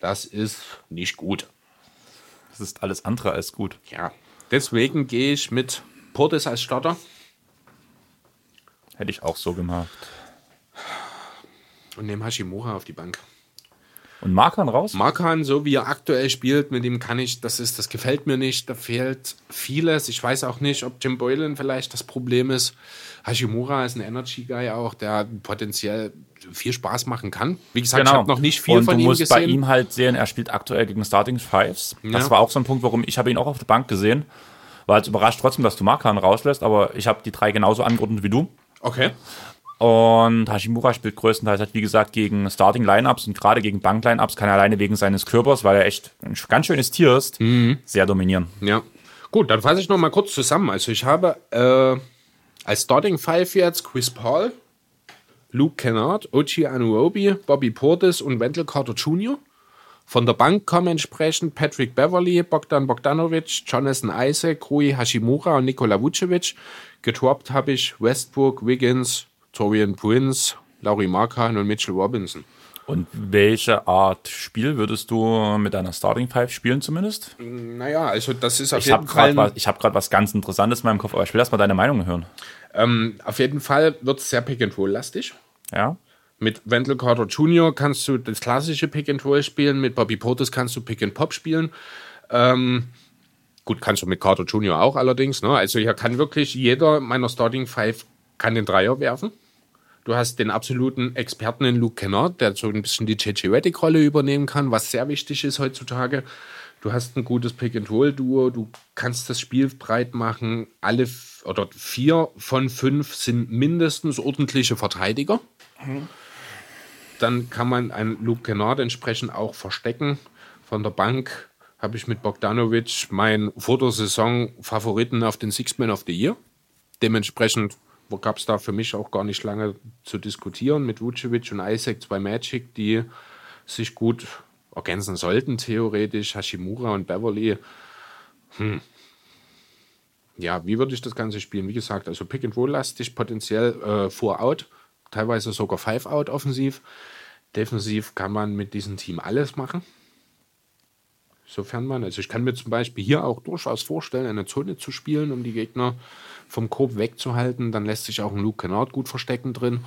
Das ist nicht gut. Das ist alles andere als gut. Ja, deswegen gehe ich mit Portis als Starter Hätte ich auch so gemacht. und nehme Hashimura auf die Bank. Und Markan raus? Markan, so wie er aktuell spielt, mit ihm kann ich, das ist, das gefällt mir nicht, da fehlt vieles. Ich weiß auch nicht, ob Jim Boylan vielleicht das Problem ist. Hashimura ist ein Energy Guy auch, der potenziell viel Spaß machen kann. Wie gesagt, ich habe noch nicht viel Genau. Und von du ihm musst gesehen. bei ihm halt sehen, er spielt aktuell gegen Starting Fives. Das Ja. war auch so ein Punkt, warum ich habe ihn auch auf der Bank gesehen. War jetzt überrascht trotzdem, dass du Markan rauslässt, aber ich habe die drei genauso angeordnet wie du. okay. Und Hashimura spielt größtenteils halt, wie gesagt, gegen Starting Lineups und gerade gegen Bank Lineups kann er alleine wegen seines Körpers, weil er echt ein ganz schönes Tier ist, Mhm. sehr dominieren. Ja. Gut, dann fasse ich noch mal kurz zusammen. Also ich habe äh, als Starting Five jetzt Chris Paul, Luke Kennard, Ochi Anuobi, Bobby Portis und Wendell Carter Jr. Von der Bank kommen entsprechend Patrick Beverly, Bogdan Bogdanovic, Jonathan Isaac, Rui Hashimura und Nikola Vucevic. Getroppt habe ich Westbrook, Wiggins, Torian Prince, Laurie Markhan und Mitchell Robinson. Und welche Art Spiel würdest du mit deiner Starting Five spielen zumindest? Naja, also das ist auf Ich jeden habe Fall... gerade was, ich hab grad was ganz Interessantes in meinem Kopf, aber ich will erst mal deine Meinung hören. Ähm, auf jeden Fall wird es sehr Pick-and-Roll-lastig. Ja? Mit Wendell Carter Jr. kannst du das klassische Pick-and-Roll spielen, mit Bobby Portis kannst du Pick-and-Pop spielen. Ähm, gut, kannst du mit Carter Jr. auch allerdings. Ne? Also hier kann wirklich jeder meiner Starting Five kann den Dreier werfen. Du hast den absoluten Experten in Luke Kennard, der so ein bisschen die JJ Reddick-Rolle übernehmen kann, was sehr wichtig ist heutzutage. Du hast ein gutes Pick-and-Roll-Duo, du kannst das Spiel breit machen. Alle oder vier von fünf sind mindestens ordentliche Verteidiger. Dann kann man einen Luke Kennard entsprechend auch verstecken. Von der Bank habe ich mit Bogdanovic meinen vor der Saison Favoriten auf den Six Man of the Year. Dementsprechend gab es da für mich auch gar nicht lange zu diskutieren mit Vucevic und Isaac, zwei Magic, die sich gut ergänzen sollten, theoretisch. Hashimura und Beverly. Hm. Ja, wie würde ich das Ganze spielen? Wie gesagt, also Pick and Roll-lastig, potenziell äh, Four-Out, teilweise sogar Five-Out offensiv. Defensiv kann man mit diesem Team alles machen. Sofern man, also ich kann mir zum Beispiel hier auch durchaus vorstellen, eine Zone zu spielen, um die Gegner vom Korb wegzuhalten. Dann lässt sich auch ein Luke Kennard gut verstecken drin.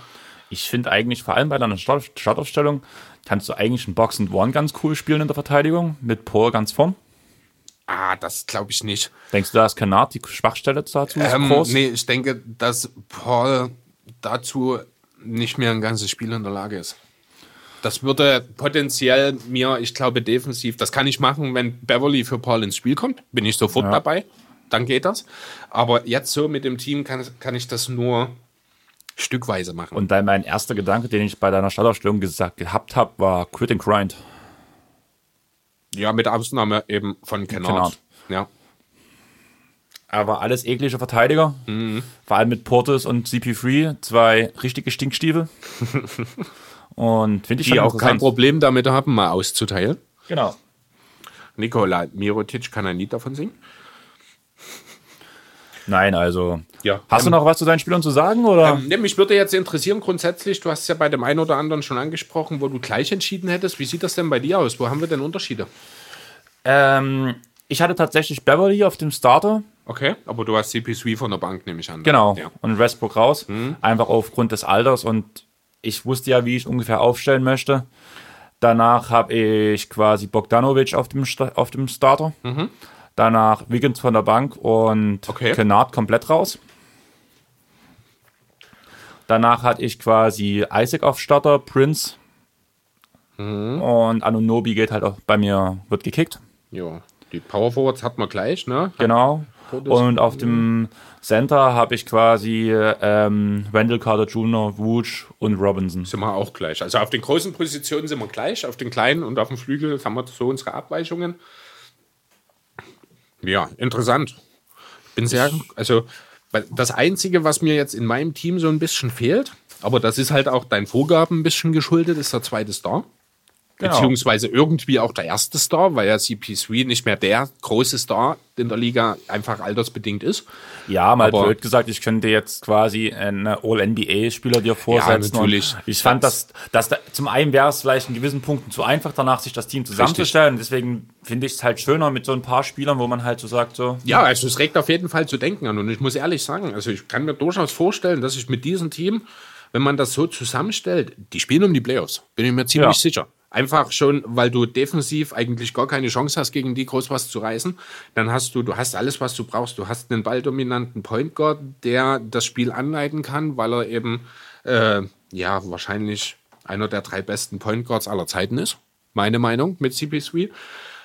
Ich finde eigentlich, vor allem bei deiner Start Startaufstellung, kannst du eigentlich einen Box and One ganz cool spielen in der Verteidigung, mit Paul ganz vorn. Ah, das glaube ich nicht. Denkst du, da ist Kanat die Schwachstelle dazu Ähm, groß? nee, ich denke, dass Paul dazu nicht mehr ein ganzes Spiel in der Lage ist. Das würde potenziell mir, ich glaube, defensiv, das kann ich machen, wenn Beverly für Paul ins Spiel kommt, bin ich sofort Ja. dabei, dann geht das. Aber jetzt so mit dem Team kann, kann ich das nur stückweise machen. Und dann mein erster Gedanke, den ich bei deiner Startaufstellung gesagt gehabt habe, war Quit and Grind. ja, mit Ausnahme eben von Kennard. Ja. Aber alles eklige Verteidiger. Vor allem mit Portis und CP3, zwei richtige Stinkstiefel. (laughs) und finde ich Die auch kein. Problem damit haben, mal auszuteilen. Genau. Nikola Mirotic kann ein Lied davon singen. Nein, also. Ja. Hast du noch was zu deinen Spielern zu sagen? Oder? Ähm, ja, mich würde jetzt interessieren, grundsätzlich, du hast es ja bei dem einen oder anderen schon angesprochen, wo du gleich entschieden hättest. Wie sieht das denn bei dir aus? Wo haben wir denn Unterschiede? Ähm, ich hatte tatsächlich Beverly auf dem Starter. Okay, aber du hast CP3 von der Bank, nehme ich an. Genau. Ja. Und Westbrook raus. Einfach aufgrund des Alters. Und ich wusste ja, wie ich ungefähr aufstellen möchte. Danach habe ich quasi Bogdanovic auf dem, auf dem Starter. Danach Wiggins von der Bank und Okay. Kennard komplett raus. Danach hatte ich quasi Isaac auf Starter, Prince. Und Anunobi geht halt auch bei mir, wird gekickt. ja. Die Power Forwards hat man gleich, ne? Genau. Und auf dem Center habe ich quasi ähm, Wendell Carter Jr., Wooch und Robinson. Sind wir auch gleich. Also auf den großen Positionen sind wir gleich, auf den kleinen und auf dem Flügel haben wir so unsere Abweichungen. Ja, interessant. Bin sehr, also das Einzige, was mir jetzt in meinem Team so ein bisschen fehlt, aber das ist halt auch deinen Vorgaben ein bisschen geschuldet, ist der zweite Star. Genau. Beziehungsweise irgendwie auch der erste Star, weil ja CP3 nicht mehr der große Star in der Liga einfach altersbedingt ist. Ja, mal Aber- blöd gesagt, ich könnte jetzt quasi einen All-NBA-Spieler dir vorsetzen. natürlich. Und ich fand, dass, dass da, zum einen wäre es vielleicht in gewissen Punkten zu einfach, danach sich das Team zusammenzustellen. Deswegen finde ich es halt schöner mit so ein paar Spielern, wo man halt so sagt, so, Ja, also es regt auf jeden Fall zu denken an. Und ich muss ehrlich sagen, also ich kann mir durchaus vorstellen, dass ich mit diesem Team, wenn man das so zusammenstellt, die spielen um die Playoffs. Bin ich mir ziemlich Ja. sicher. Einfach schon, weil du defensiv eigentlich gar keine Chance hast, gegen die groß was zu reißen. Dann hast du, du hast alles, was du brauchst. Du hast einen balldominanten Point Guard, der das Spiel anleiten kann, weil er eben, äh, ja, wahrscheinlich einer der drei besten Point Guards aller Zeiten ist. Meine Meinung mit CP3.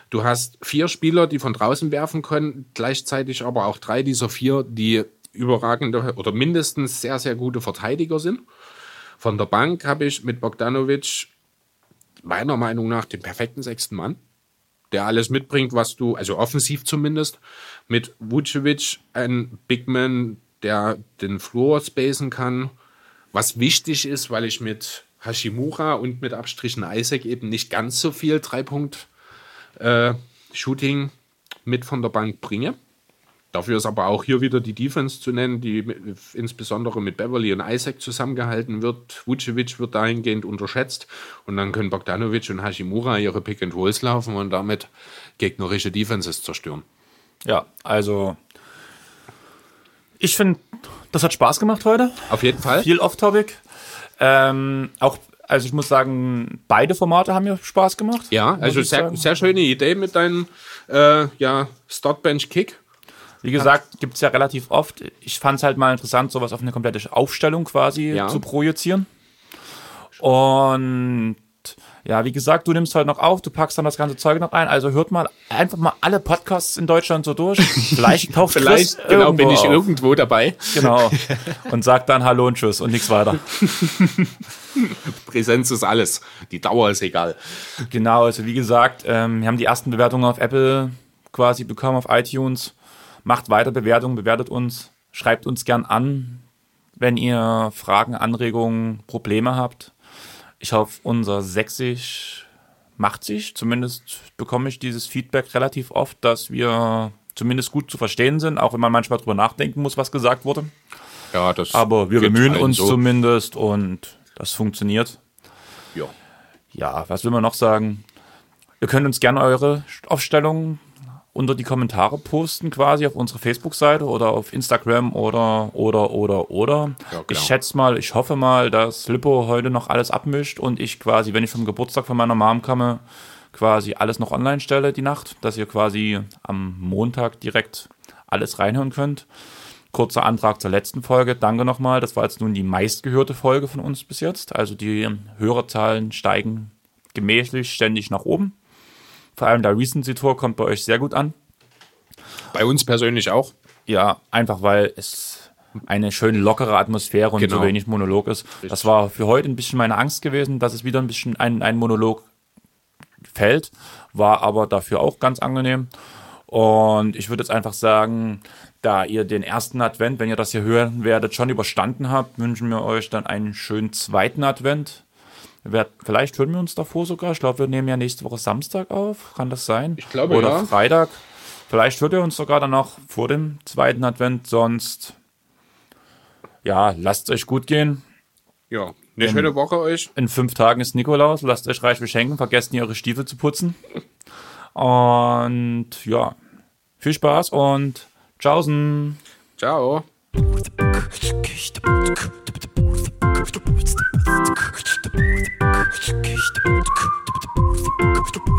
Du hast vier Spieler, die von draußen werfen können, gleichzeitig aber auch drei dieser vier, die überragende oder mindestens sehr, sehr gute Verteidiger sind. Von der Bank habe ich mit Bogdanovic meiner Meinung nach den perfekten sechsten Mann, der alles mitbringt, was du, also offensiv zumindest, mit Vucevic ein Big Man, der den Floor spacen kann, was wichtig ist, weil ich mit Hashimura und mit Abstrichen Isaac eben nicht ganz so viel Dreipunkt-Shooting äh, mit von der Bank bringe. Dafür ist aber auch hier wieder die Defense zu nennen, die insbesondere mit Beverly und Isaac zusammengehalten wird. Vucevic wird dahingehend unterschätzt und dann können Bogdanovic und Hashimura ihre Pick and Rolls laufen und damit gegnerische Defenses zerstören. Ja, also ich finde, das hat Spaß gemacht heute. Auf jeden Fall. Viel Off-Topic. Ähm, auch, also ich muss sagen, beide Formate haben mir Spaß gemacht. Ja, also sehr, sehr schöne Idee mit deinem äh, ja, Startbench-Kick. Wie gesagt, gibt es ja relativ oft. Ich fand es halt mal interessant, sowas auf eine komplette Aufstellung quasi Ja. zu projizieren. Und ja, wie gesagt, du nimmst halt noch auf, du packst dann das ganze Zeug noch ein. Also hört mal einfach mal alle Podcasts in Deutschland so durch. Vielleicht (laughs) kauft Vielleicht Chris genau, bin ich auf. irgendwo dabei. Genau. (laughs) Und sagt dann Hallo und Tschüss und nichts weiter. (laughs) Präsenz ist alles. Die Dauer ist egal. Genau, also wie gesagt, ähm, wir haben die ersten Bewertungen auf Apple quasi bekommen, auf iTunes. Macht weiter Bewertungen, bewertet uns, schreibt uns gern an, wenn ihr Fragen, Anregungen, Probleme habt. Ich hoffe, unser Sächsisch macht sich. Zumindest bekomme ich dieses Feedback relativ oft, dass wir zumindest gut zu verstehen sind, auch wenn man manchmal drüber nachdenken muss, was gesagt wurde. Ja, das Aber wir bemühen uns so. zumindest und das funktioniert. Ja. Ja, was will man noch sagen? Ihr könnt uns gerne eure Aufstellungen unter die Kommentare posten, quasi auf unsere Facebook-Seite oder auf Instagram oder, oder, oder, oder. Ja. Ich schätze mal, ich hoffe mal, dass Lippo heute noch alles abmischt und ich quasi, wenn ich vom Geburtstag von meiner Mom komme, quasi alles noch online stelle die Nacht, dass ihr quasi am Montag direkt alles reinhören könnt. Kurzer Antrag zur letzten Folge. Danke nochmal. Das war jetzt nun die meistgehörte Folge von uns bis jetzt. Also die Hörerzahlen steigen gemächlich ständig nach oben. Vor allem der Recency Tour kommt bei euch sehr gut an. Bei uns persönlich auch. Ja, einfach weil es eine schöne lockere Atmosphäre und so Genau. wenig Monolog ist. Das war für heute ein bisschen meine Angst gewesen, dass es wieder ein bisschen ein, ein Monolog fällt, war aber dafür auch ganz angenehm. Und ich würde jetzt einfach sagen, da ihr den ersten Advent, wenn ihr das hier hören werdet, schon überstanden habt, wünschen wir euch dann einen schönen zweiten Advent. Vielleicht hören wir uns davor sogar. Ich glaube, wir nehmen ja nächste Woche Samstag auf. Kann das sein? Ich glaube, Oder ja. Freitag. Vielleicht hört ihr uns sogar dann noch vor dem zweiten Advent. Sonst, ja, lasst es euch gut gehen. Ja. Eine schöne Woche euch. In fünf Tagen ist Nikolaus. Lasst euch reich beschenken. Vergesst nie eure Stiefel zu putzen. Und ja, viel Spaß und tschaußen. Ciao. カクチューキー、とんこんとぼう、とんこんとぼう。